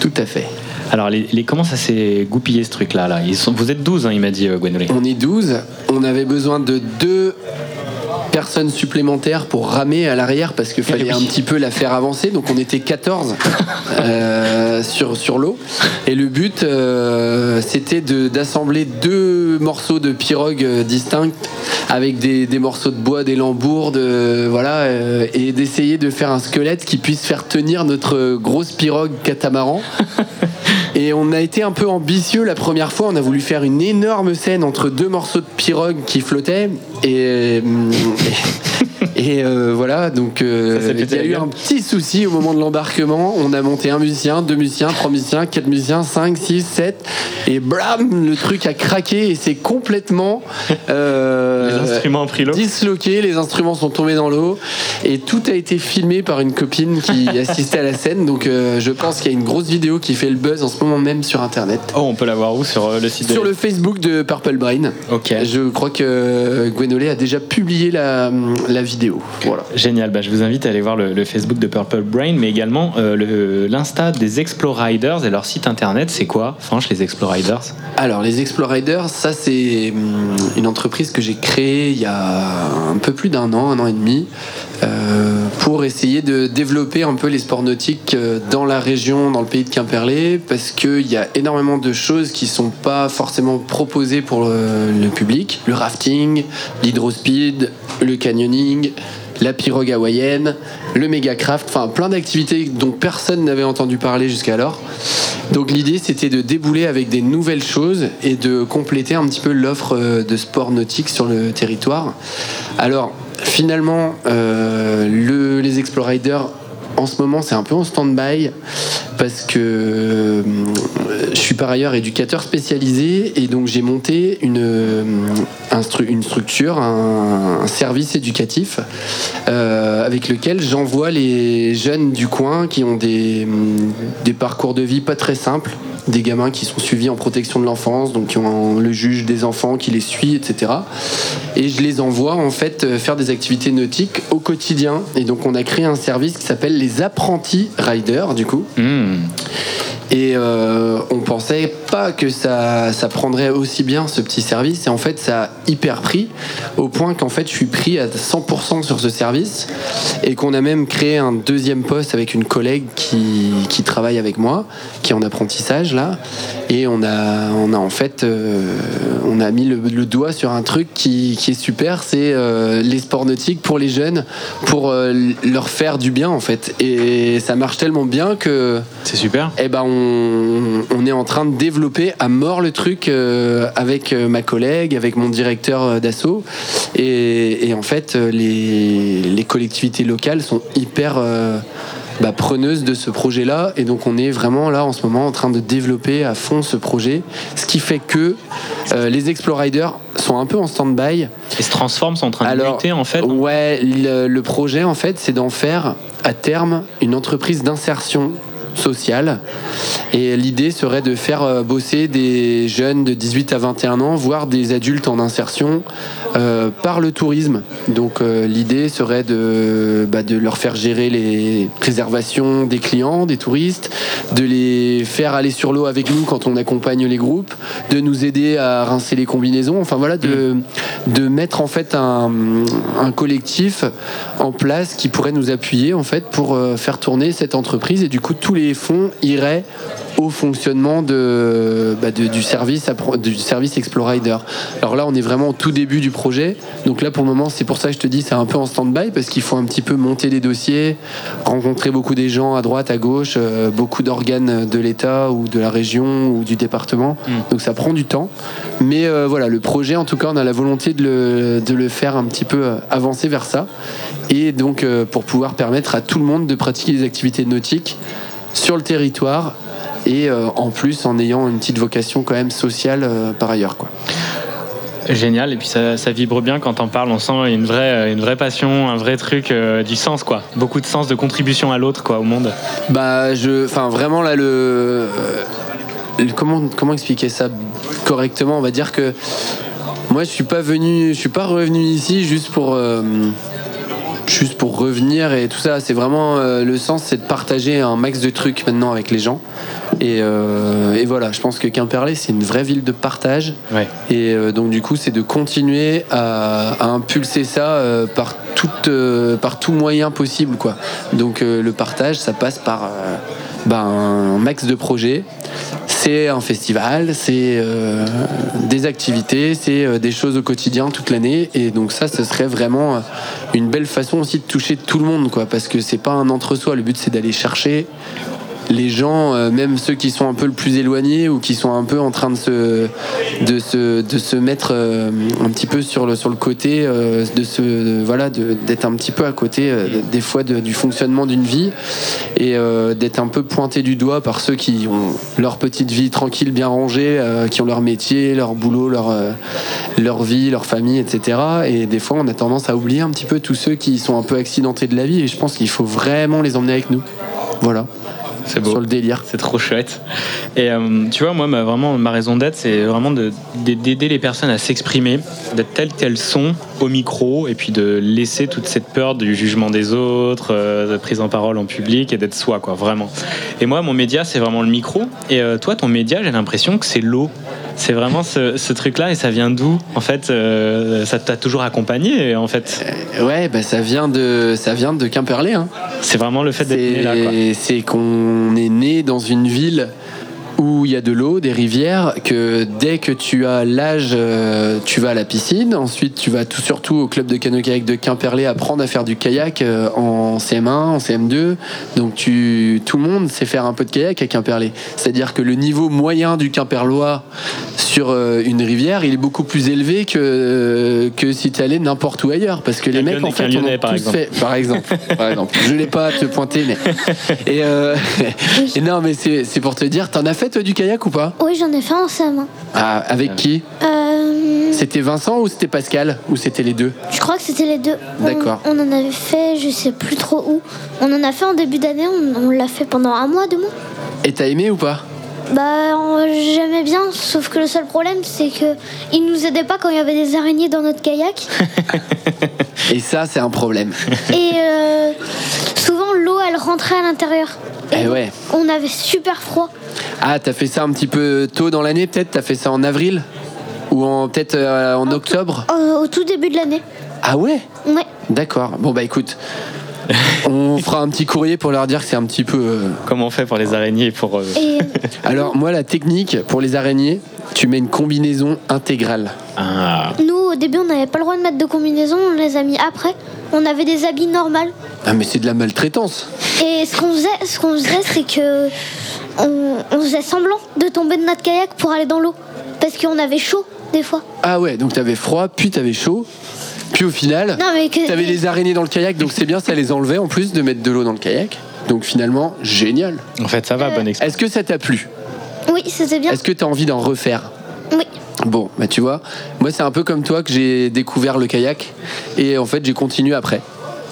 Tout à fait. Alors les, les- comment ça s'est goupillé ce truc-là là? Ils sont, Vous êtes 12, hein, il m'a dit euh. On est 12, on avait besoin de deux personnes supplémentaires pour ramer à l'arrière parce qu'il fallait un petit peu la faire avancer. Donc on était 14 euh, sur, sur l'eau. Et le but, euh, c'était de- d'assembler deux morceaux de pirogue euh, distincts avec des, des morceaux de bois, des lambours, de, voilà, euh, et d'essayer de faire un squelette qui puisse faire tenir notre grosse pirogue catamaran. Et on a été un peu ambitieux la première fois. On a voulu faire une énorme scène entre deux morceaux de pirogue qui flottaient. Et, et, et, euh, voilà, donc euh, Ça il y a eu un petit souci au moment de l'embarquement. On a monté un musicien, deux musiciens, trois musiciens, quatre musiciens, cinq, six, sept. Et blam, le truc a craqué et c'est complètement. euh, Les instruments pris. Disloqué, les instruments sont tombés dans l'eau. Et tout a été filmé par une copine qui assistait à la scène. Donc je pense qu'il y a une grosse vidéo qui fait le buzz en ce moment même sur internet. Oh, on peut la voir où? Sur le site de... Sur le Facebook de Purple Brain. Ok. Je crois que Gwenolé a déjà publié la, la vidéo. Voilà. Génial, bah, je vous invite à aller voir le, le Facebook de Purple Brain, mais également euh, le- l'Insta des Exploriders et leur site internet, c'est quoi Franche, les Exploriders Alors, les Exploriders, ça, c'est hum, une entreprise que j'ai créée il y a un peu plus d'un an, un an et demi, euh, pour essayer de développer un peu les sports nautiques euh, dans la région, dans le pays de Quimperlé, parce qu'il y a énormément de choses qui sont pas forcément proposées pour le, public. Le rafting, l'hydrospeed, le canyoning, la pirogue hawaïenne, le méga-craft, enfin plein d'activités dont personne n'avait entendu parler jusqu'alors. Donc l'idée c'était de débouler avec des nouvelles choses et de compléter un petit peu l'offre euh, de sport nautique sur le territoire. Alors finalement, euh, le- les Exploriders en ce moment, c'est un peu en stand-by parce que euh, je suis par ailleurs éducateur spécialisé et donc j'ai monté une, euh, une structure, un, service éducatif euh, avec lequel j'envoie les jeunes du coin qui ont des, des parcours de vie pas très simples des gamins qui sont suivis en protection de l'enfance, donc qui ont le juge des enfants qui les suit, etc. Et je les envoie en fait faire des activités nautiques au quotidien. Et donc on a créé un service qui s'appelle les apprentis riders, du coup. Et euh, on pensait pas que ça, ça prendrait aussi bien ce petit service. Et en fait, ça a hyper pris, au point qu'en fait, je suis pris à 100% sur ce service. Et qu'on a même créé un deuxième poste avec une collègue qui, qui travaille avec moi, qui est en apprentissage là. Et on a, on a en fait, euh, on a mis le, le doigt sur un truc qui, qui est super, c'est euh, les sports nautiques pour les jeunes, pour leur faire du bien en fait. Et ça marche tellement bien que. C'est super. Eh ben, on, on est en train de développer à mort le truc euh, avec euh, ma collègue, avec mon directeur euh, d'assaut. Et, et en fait, les, les collectivités locales sont hyper bah, preneuses de ce projet-là. Et donc, on est vraiment là en ce moment en train de développer à fond ce projet. Ce qui fait que euh, les Exploriders sont un peu en stand-by. Et se transforment, sont en train de muter en fait Ouais, le, le projet en fait, c'est d'en faire à terme une entreprise d'insertion sociale. Et l'idée serait de faire euh, bosser des jeunes de 18 à 21 ans, voire des adultes en insertion, euh, par le tourisme. Donc euh, l'idée serait de, bah, de leur faire gérer les réservations des clients, des touristes, de les faire aller sur l'eau avec nous quand on accompagne les groupes, de nous aider à rincer les combinaisons, enfin voilà, de, mettre en fait un, un collectif en place qui pourrait nous appuyer en fait pour faire tourner cette entreprise et du coup tous les les fonds iraient au fonctionnement de, bah, de- du, service, du service Explorader. Alors là, on est vraiment au tout début du projet. Donc là, pour le moment, c'est pour ça que je te dis, c'est un peu en stand-by parce qu'il faut un petit peu monter les dossiers, rencontrer beaucoup des gens à droite, à gauche, euh, beaucoup d'organes de l'État ou de la région ou du département. Donc ça prend du temps. Mais euh, voilà, le projet, en tout cas, on a la volonté de le, de le faire un petit peu euh, avancer vers ça. Et donc, euh, pour pouvoir permettre à tout le monde de pratiquer des activités nautiques sur le territoire et euh, en plus en ayant une petite vocation quand même sociale euh, par ailleurs. Quoi. Génial, et puis ça, ça vibre bien quand on parle, on sent une vraie, une vraie passion, un vrai truc, euh, du sens quoi. Beaucoup de sens de contribution à l'autre quoi, au monde. Bah, je, enfin, vraiment là, le, euh, le- comment, comment expliquer ça correctement? On va dire que moi, je suis pas venu, je suis pas revenu ici juste pour, euh, juste pour revenir et tout ça. C'est vraiment euh, le sens, c'est de partager un max de trucs maintenant avec les gens. Et, euh, et voilà, je pense que Quimperlé, c'est une vraie ville de partage. Et euh, donc, du coup, c'est de continuer à, à impulser ça par, toute, par tout moyen possible. Quoi. Donc, le partage, ça passe par ben, un max de projets. C'est un festival, c'est euh, des activités, c'est euh, des choses au quotidien toute l'année. Et donc, ça, ce serait vraiment euh, une belle façon aussi de toucher tout le monde. Quoi, parce que c'est pas un entre-soi. Le but, c'est d'aller chercher les gens, euh, même ceux qui sont un peu le plus éloignés ou qui sont un peu en train de se, de se, de se mettre euh, un petit peu sur le, sur le côté, euh, de voilà, d'être un petit peu à côté des fois du fonctionnement d'une vie et d'être un peu pointé du doigt par ceux qui ont leur petite vie tranquille, bien rangée, qui ont leur métier, leur boulot, leur, leur vie, leur famille, etc. Et des fois, on a tendance à oublier un petit peu tous ceux qui sont un peu accidentés de la vie et je pense qu'il faut vraiment les emmener avec nous. Voilà. Beau. Sur le délire. C'est trop chouette. Et euh, tu vois, moi, ma, vraiment, ma raison d'être, c'est vraiment de- d'aider les personnes à s'exprimer, d'être telles qu'elles sont au micro, et puis de laisser toute cette peur du jugement des autres, euh, de prise en parole en public, et d'être soi, quoi, vraiment. Et moi, mon média, c'est vraiment le micro. Et euh, toi, ton média, j'ai l'impression que c'est l'eau. C'est vraiment ce, ce truc-là, et ça vient d'où En fait, euh, ça t'a toujours accompagné, en fait. Ouais, bah ça vient de, ça vient de Quimperlé. Hein. C'est vraiment le fait d'être né là, C'est qu'on est né dans une ville où il y a de l'eau, des rivières, que dès que tu as l'âge, euh, tu vas à la piscine. Ensuite, tu vas tout surtout au club de canoë-kayak de Quimperlé apprendre à faire du kayak euh, en CM1, en CM2. Donc, tu, tout le monde sait faire un peu de kayak à Quimperlé. C'est-à-dire que le niveau moyen du Quimperlois sur euh, une rivière, il est beaucoup plus élevé que, que si tu allais n'importe où ailleurs. Parce que les mecs, en fait, on Lyonnais, a par tous exemple. fait- par exemple. Par exemple. Je l'ai pas à te pointer, mais. Et, euh, et non, mais c'est c'est pour te dire, t'en as fait toi du kayak ou pas Oui, j'en ai fait en CM1. Ah, Avec qui Euh, C'était Vincent ou c'était Pascal Ou c'était les deux je crois que c'était les deux. D'accord. On, en avait fait, je sais plus trop où. On en a fait en début d'année, on, on l'a fait pendant un mois, deux mois. Et t'as aimé ou pas Bah, j'aimais bien, sauf que le seul problème, c'est que ils nous aidaient pas quand il y avait des araignées dans notre kayak. Et ça, c'est un problème. Et euh, souvent, l'eau, elle rentrait à l'intérieur. Eh ouais. On avait super froid. Ah, t'as fait ça un petit peu tôt dans l'année, peut-être? T'as fait ça en avril? Ou en peut-être euh, en octobre? euh, au tout début de l'année. Ah ouais? Ouais. D'accord. Bon, bah écoute. On fera un petit courrier pour leur dire que c'est un petit peu. euh, Comment on fait pour les araignées pour, euh, Et Alors, moi, la technique pour les araignées, tu mets une combinaison intégrale. Ah. nous, au début, on n'avait pas le droit de mettre de combinaison, on les a mis après. On avait des habits normaux. Ah, mais c'est de la maltraitance. Et ce qu'on faisait, ce qu'on faisait, c'est que on, on faisait semblant de tomber de notre kayak pour aller dans l'eau, parce qu'on avait chaud des fois. Ah ouais, donc t'avais froid, puis t'avais chaud. Puis au final, Non, mais que- t'avais les araignées dans le kayak, donc c'est bien, ça les enlevait en plus de mettre de l'eau dans le kayak. Donc finalement, génial. En fait, ça va, bonne Est-ce que ça t'a plu? Oui, c'était bien. Est-ce que t'as envie d'en refaire? Oui. Bon, bah tu vois, moi c'est un peu comme toi que j'ai découvert le kayak et en fait j'ai continué après.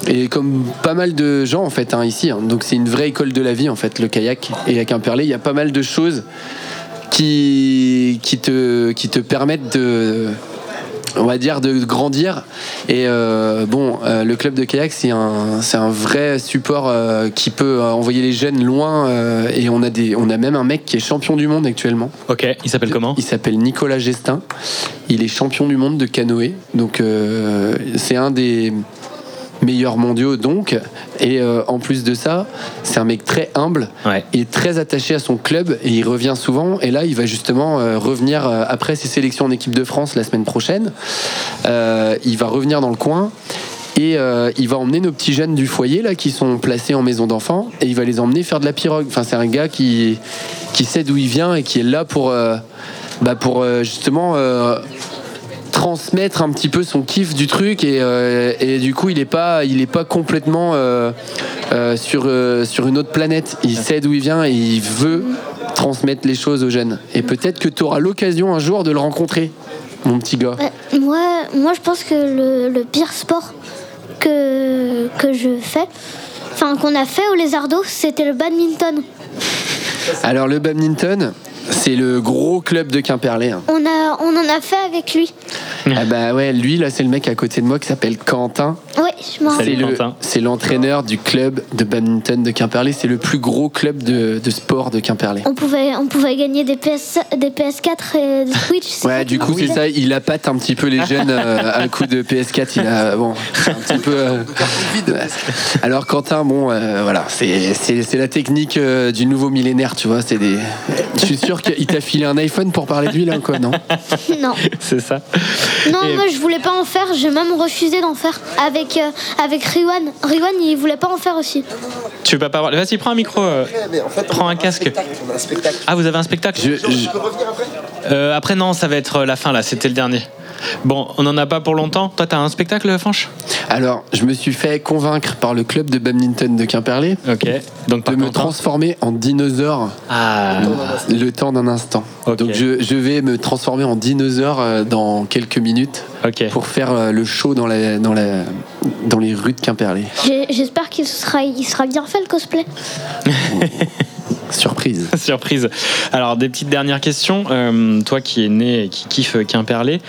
Et comme pas mal de gens en fait hein, ici, hein. donc c'est une vraie école de la vie en fait le kayak. Et à Quimperlé, il y a pas mal de choses qui, qui, te, qui te permettent de, on va dire, de grandir. Et euh, bon, euh, le club de kayak, c'est un, c'est un vrai support euh, qui peut envoyer les jeunes loin. et on a, des, on a même un mec qui est champion du monde actuellement. Ok, il s'appelle comment Il s'appelle Nicolas Gestin. Il est champion du monde de canoë. Donc c'est un des meilleurs mondiaux donc. Et euh, en plus de ça, c'est un mec très humble et très attaché à son club et il revient souvent. Et là, il va justement euh, revenir euh, après ses sélections en équipe de France la semaine prochaine. Il va revenir dans le coin. Et euh, il va emmener nos petits jeunes du foyer là qui sont placés en maison d'enfants et il va les emmener faire de la pirogue. Enfin, c'est un gars qui, qui sait d'où il vient et qui est là pour, euh, bah, pour euh, justement transmettre un petit peu son kiff du truc et, euh, et du coup il est pas il est pas complètement euh, euh, sur euh, sur une autre planète. Il sait d'où il vient et il veut transmettre les choses aux jeunes. Et peut-être que tu auras l'occasion un jour de le rencontrer mon petit gars. Ouais, moi, moi, je pense que le, le pire sport que, que je fais, enfin qu'on a fait au Lézardo, c'était le badminton. alors le badminton c'est le gros club de Quimperlé hein. On, a, on en a fait avec lui. ah bah ouais lui là c'est le mec à côté de moi qui s'appelle Quentin C'est le- l'entraîneur du club de badminton de Quimperlé. C'est le plus gros club de, de sport de Quimperlé. On pouvait, on pouvait gagner des, PS, des PS4 et des Switch. c'est Ouais, du coup, c'est ça. Il appâte un petit peu les jeunes euh, à coup de PS4. Il a, bon, c'est un petit peu. euh, Alors, Quentin, bon, euh, voilà, c'est c'est- c'est la technique euh, du nouveau millénaire, tu vois. C'est des. Je suis sûr qu'il t'a filé un iPhone pour parler de lui, là, quoi, non? Non. C'est ça. Non, Et- moi je voulais pas en faire, j'ai même refusé d'en faire avec, euh, avec Riwan. Riwan il voulait pas en faire aussi. Tu veux pas parler? Vas-y, prends un micro. euh, prends un casque. Ah, vous avez un spectacle? Euh, Après, non, ça va être euh, la fin là. C'était le dernier. Bon, on en a pas pour longtemps. Toi, t'as un spectacle, Fanche? Alors, je me suis fait convaincre par le club de badminton de Quimperlé. Donc, de me transformer en dinosaure Ah. le temps d'un instant. Donc, je, je vais me transformer en dinosaure euh, dans quelques minutes pour faire euh, le show dans, la, dans, la, dans les rues de Quimperlé. J'espère qu'il sera, il sera bien fait le cosplay. Surprise. Surprise. Alors, des petites dernières questions. Euh, toi qui es né et qui kiffe Quimperlé,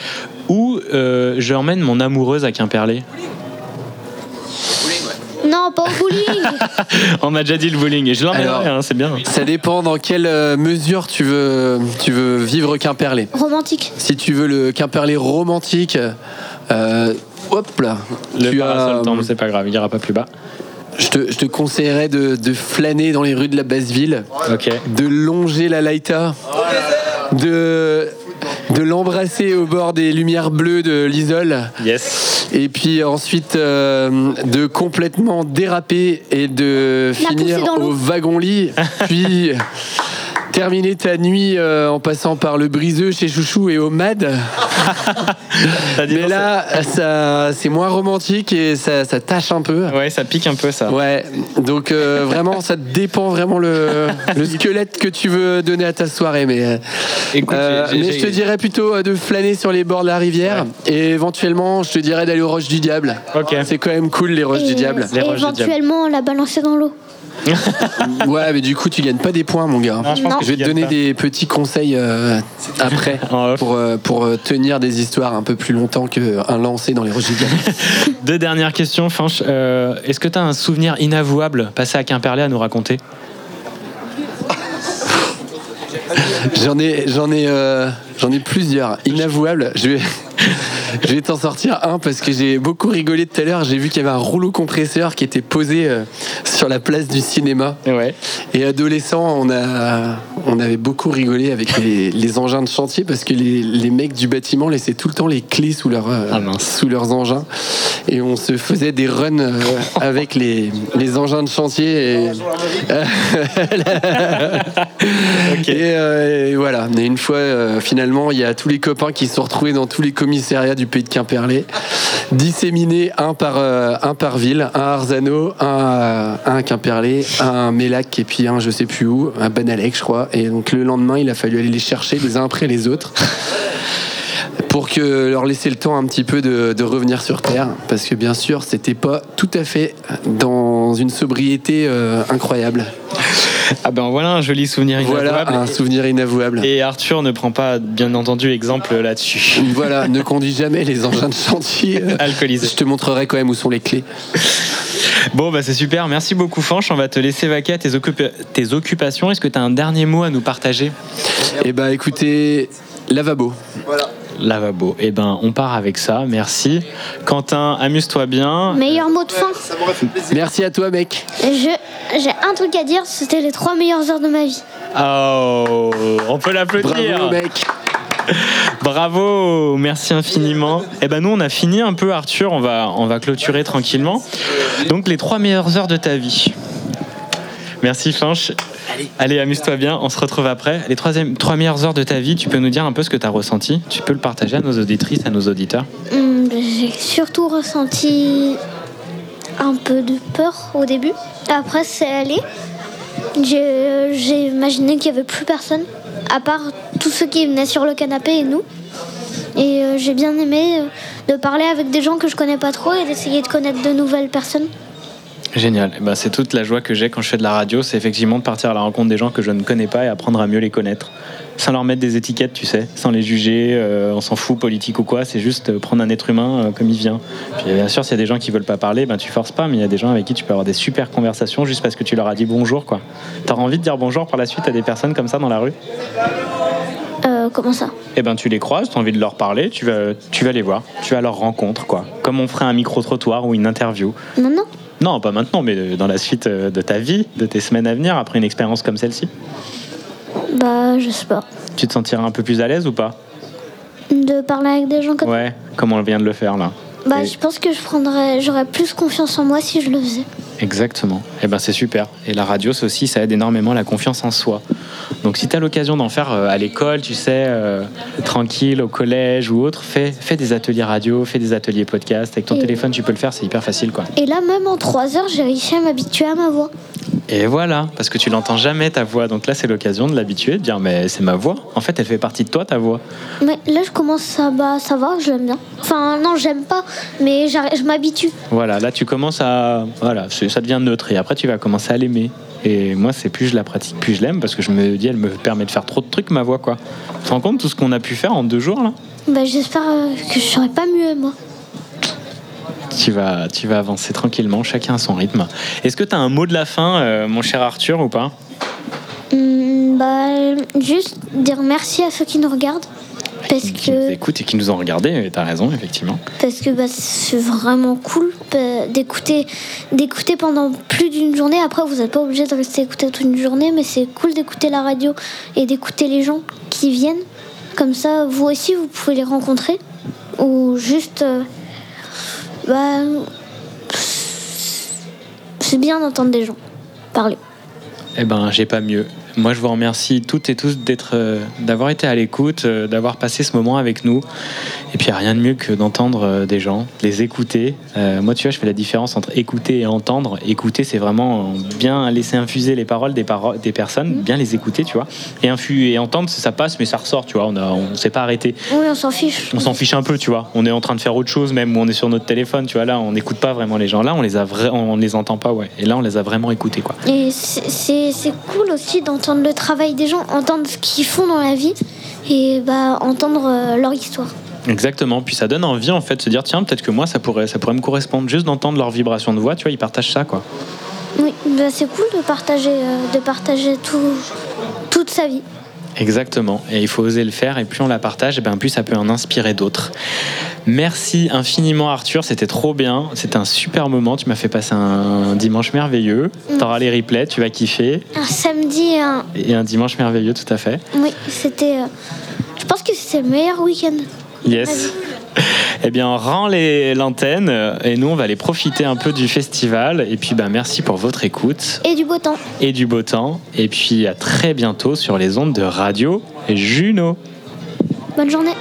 où euh, je emmène mon amoureuse à Quimperlé? Non, pas au bowling. On m'a déjà dit le bowling et je l'emmènerai, hein, c'est bien. Ça dépend dans quelle euh, mesure tu veux, tu veux vivre Quimperlé. Romantique. Si tu veux le Quimperlé romantique, euh, hop là. Le tu parasol as- tombe, c'est pas grave, il ira pas plus bas. Je te, je te conseillerais de, de flâner dans les rues de la basse ville, de longer la Laïta, de, de l'embrasser au bord des lumières bleues de l'Isole. Yes. Et puis ensuite euh, de complètement déraper et de La finir au wagon-lit, puis terminer ta nuit euh, en passant par le briseux chez Chouchou et au MAD. Mais là, ça, c'est moins romantique et ça, ça tâche un peu. Ouais, ça pique un peu ça. Ouais, donc euh, vraiment, ça dépend vraiment le, le squelette que tu veux donner à ta soirée. Mais, euh, j'ai- mais j'ai- je te dirais plutôt euh, de flâner sur les bords de la rivière et éventuellement, je te dirais d'aller aux Roches du Diable. C'est quand même cool les Roches du Diable. et éventuellement la balancer dans l'eau. Ouais, mais du coup, tu gagnes pas des points, mon gars. je pense Non. que je vais te donner pas. des petits conseils euh, après pour, euh, pour tenir des histoires un peu plus longtemps qu'un lancer dans les Roches du Diable. Deux dernières questions, Fanche. Euh, Est-ce que tu as un souvenir inavouable passé à Quimperlé à nous raconter? J'en ai, j'en ai, euh, j'en ai plusieurs inavouables. Je vais, je vais t'en sortir un parce que j'ai beaucoup rigolé tout à l'heure. J'ai vu qu'il y avait un rouleau compresseur qui était posé euh, sur la place du cinéma. Et adolescent, on a, on avait beaucoup rigolé avec les, les engins de chantier parce que les, les mecs du bâtiment laissaient tout le temps les clés sous, leur, euh, sous leurs engins. Et on se faisait des runs euh, avec les, les engins de chantier. Et, et, euh, et voilà. Et une fois, euh, finalement, il y a tous les copains qui se sont retrouvés dans tous les commissariats du pays de Quimperlé, disséminés un par, euh, un par ville, un à Arzano, un à Quimperlé, un à Mélac et puis un je sais plus où, un Banalec, je crois. Et donc le lendemain, il a fallu aller les chercher les uns après les autres. Pour que leur laisser le temps un petit peu de, de revenir sur Terre, parce que bien sûr, c'était pas tout à fait dans une sobriété euh, incroyable. Ah ben voilà un joli souvenir Voilà inavouable. un souvenir inavouable. Et Arthur ne prend pas, bien entendu, exemple là-dessus. Voilà, ne conduis jamais les engins de chantier. Alcoolisés. Je te montrerai quand même où sont les clés. Bon, bah c'est super. Merci beaucoup, Fanche. On va te laisser vaquer à tes, occupa- tes occupations. Est-ce que tu as un dernier mot à nous partager? Eh bah écoutez, lavabo. Lavabo. Eh ben, on part avec ça. Merci. Quentin, amuse-toi bien. Meilleur mot de fin. Merci à toi, mec. Je- J'ai un truc à dire, c'était les trois meilleures heures de ma vie. Oh, on peut l'applaudir. Bravo, mec. Bravo, merci infiniment. Eh ben nous on a fini un peu Arthur, on va on va clôturer tranquillement. Donc les trois meilleures heures de ta vie. Merci Fanch. Allez, amuse-toi bien, on se retrouve après. Les trois meilleures heures de ta vie, tu peux nous dire un peu ce que tu as ressenti? Tu peux le partager à nos auditrices, à nos auditeurs? Hum, J'ai surtout ressenti un peu de peur au début. Après, c'est allé. J'ai j'ai imaginé qu'il n'y avait plus personne, à part tous ceux qui venaient sur le canapé et nous. Et euh, j'ai bien aimé euh, de parler avec des gens que je connais pas trop et d'essayer de connaître de nouvelles personnes. Génial. Eh ben, c'est toute la joie que j'ai quand je fais de la radio, c'est effectivement de partir à la rencontre des gens que je ne connais pas et apprendre à mieux les connaître. Sans leur mettre des étiquettes, tu sais, sans les juger, euh, on s'en fout, politique ou quoi, c'est juste euh, prendre un être humain euh, comme il vient. Puis bien sûr, s'il y a des gens qui veulent pas parler, ben tu forces pas, mais il y a des gens avec qui tu peux avoir des super conversations juste parce que tu leur as dit bonjour, quoi. T'auras envie de dire bonjour par la suite à des personnes comme ça dans la rue? Euh, comment ça? Eh ben tu les croises, tu as envie de leur parler, tu vas, tu vas les voir, tu vas à leur rencontre, quoi. Comme on ferait un micro-trottoir ou une interview. Maintenant Non, pas maintenant, mais euh, dans la suite euh, de ta vie, de tes semaines à venir, après une expérience comme celle-ci. Bah, je sais pas. Tu te sentiras un peu plus à l'aise ou pas? De parler avec des gens comme Ouais, comme on vient de le faire là. Bah, Et- je pense que je prendrais, j'aurais plus confiance en moi si je le faisais. Exactement. Et ben c'est super. Et la radio, ça aussi, ça aide énormément la confiance en soi. Donc si tu as l'occasion d'en faire euh, à l'école, tu sais, euh, tranquille, au collège ou autre, fais, fais des ateliers radio, fais des ateliers podcast. Avec ton Et- téléphone, tu peux le faire, c'est hyper facile quoi. Et là, même en trois heures, j'ai réussi à m'habituer à ma voix. Et voilà, parce que tu l'entends jamais ta voix. Donc là, c'est l'occasion de l'habituer, de dire mais c'est ma voix. En fait, elle fait partie de toi, ta voix. Mais là, je commence à. Bah, ça va, je l'aime bien. Enfin, non, j'aime pas, mais je m'habitue. Voilà, là tu commences à. Voilà, ça devient neutre et après tu vas commencer à l'aimer. Et moi, c'est plus je la pratique, plus je l'aime parce que je me dis, elle me permet de faire trop de trucs, ma voix, quoi. Tu te rends compte tout ce qu'on a pu faire en deux jours, là? Bah, j'espère euh, que je serai pas mieux, moi. Tu vas, tu vas avancer tranquillement, chacun à son rythme. Est-ce que tu as un mot de la fin, euh, mon cher Arthur, ou pas? Hum, bah, juste dire merci à ceux qui nous regardent. Parce que, Écoute, et qui nous ont regardés, tu as raison, effectivement. parce que bah, c'est vraiment cool bah, d'écouter, d'écouter pendant plus d'une journée. Après, vous n'êtes pas obligé de rester écouter toute une journée, mais c'est cool d'écouter la radio et d'écouter les gens qui viennent. Comme ça, vous aussi, vous pouvez les rencontrer. Ou juste. euh, bah, c'est bien d'entendre des gens parler. Eh ben, j'ai pas mieux. Moi, je vous remercie toutes et tous d'être, euh, d'avoir été à l'écoute, euh, d'avoir passé ce moment avec nous. Et puis, il n'y a rien de mieux que d'entendre euh, des gens, les écouter. Euh, moi, tu vois, je fais la différence entre écouter et entendre. Écouter, c'est vraiment euh, bien laisser infuser les paroles des, paro- des personnes, bien les écouter, tu vois. Et, infu et entendre, ça passe, mais ça ressort, tu vois. On ne s'est pas arrêté. Oui, on s'en fiche. On s'en fiche un peu, tu vois. On est en train de faire autre chose, même où on est sur notre téléphone, tu vois. Là, on n'écoute pas vraiment les gens. Là, on les a on les entend pas, ouais. Et là, on les a vraiment écoutés, quoi. Et c'est- cool aussi d'entendre le travail des gens, entendre ce qu'ils font dans la vie et bah, entendre leur histoire. Exactement. Puis ça donne envie en fait de se dire tiens peut-être que moi ça pourrait ça pourrait me correspondre juste d'entendre leur vibration de voix. Tu vois ils partagent ça quoi. Oui, bah, c'est cool de partager, euh, de partager tout, toute sa vie. Exactement. Et il faut oser le faire. Et plus on la partage, et ben plus ça peut en inspirer d'autres. Merci infiniment Arthur. C'était trop bien. C'était un super moment. Tu m'as fait passer un dimanche merveilleux. T'auras les replays. Tu vas kiffer. Un samedi, un- Et un dimanche merveilleux tout à fait. oui, c'était. euh, je pense que c'était le meilleur week-end. Yes. Eh bien, on rend les- l'antenne et nous, on va aller profiter un peu du festival. Et puis, ben, merci pour votre écoute Et du beau temps. et du beau temps. Et puis, à très bientôt sur les ondes de radio Juno. Bonne journée.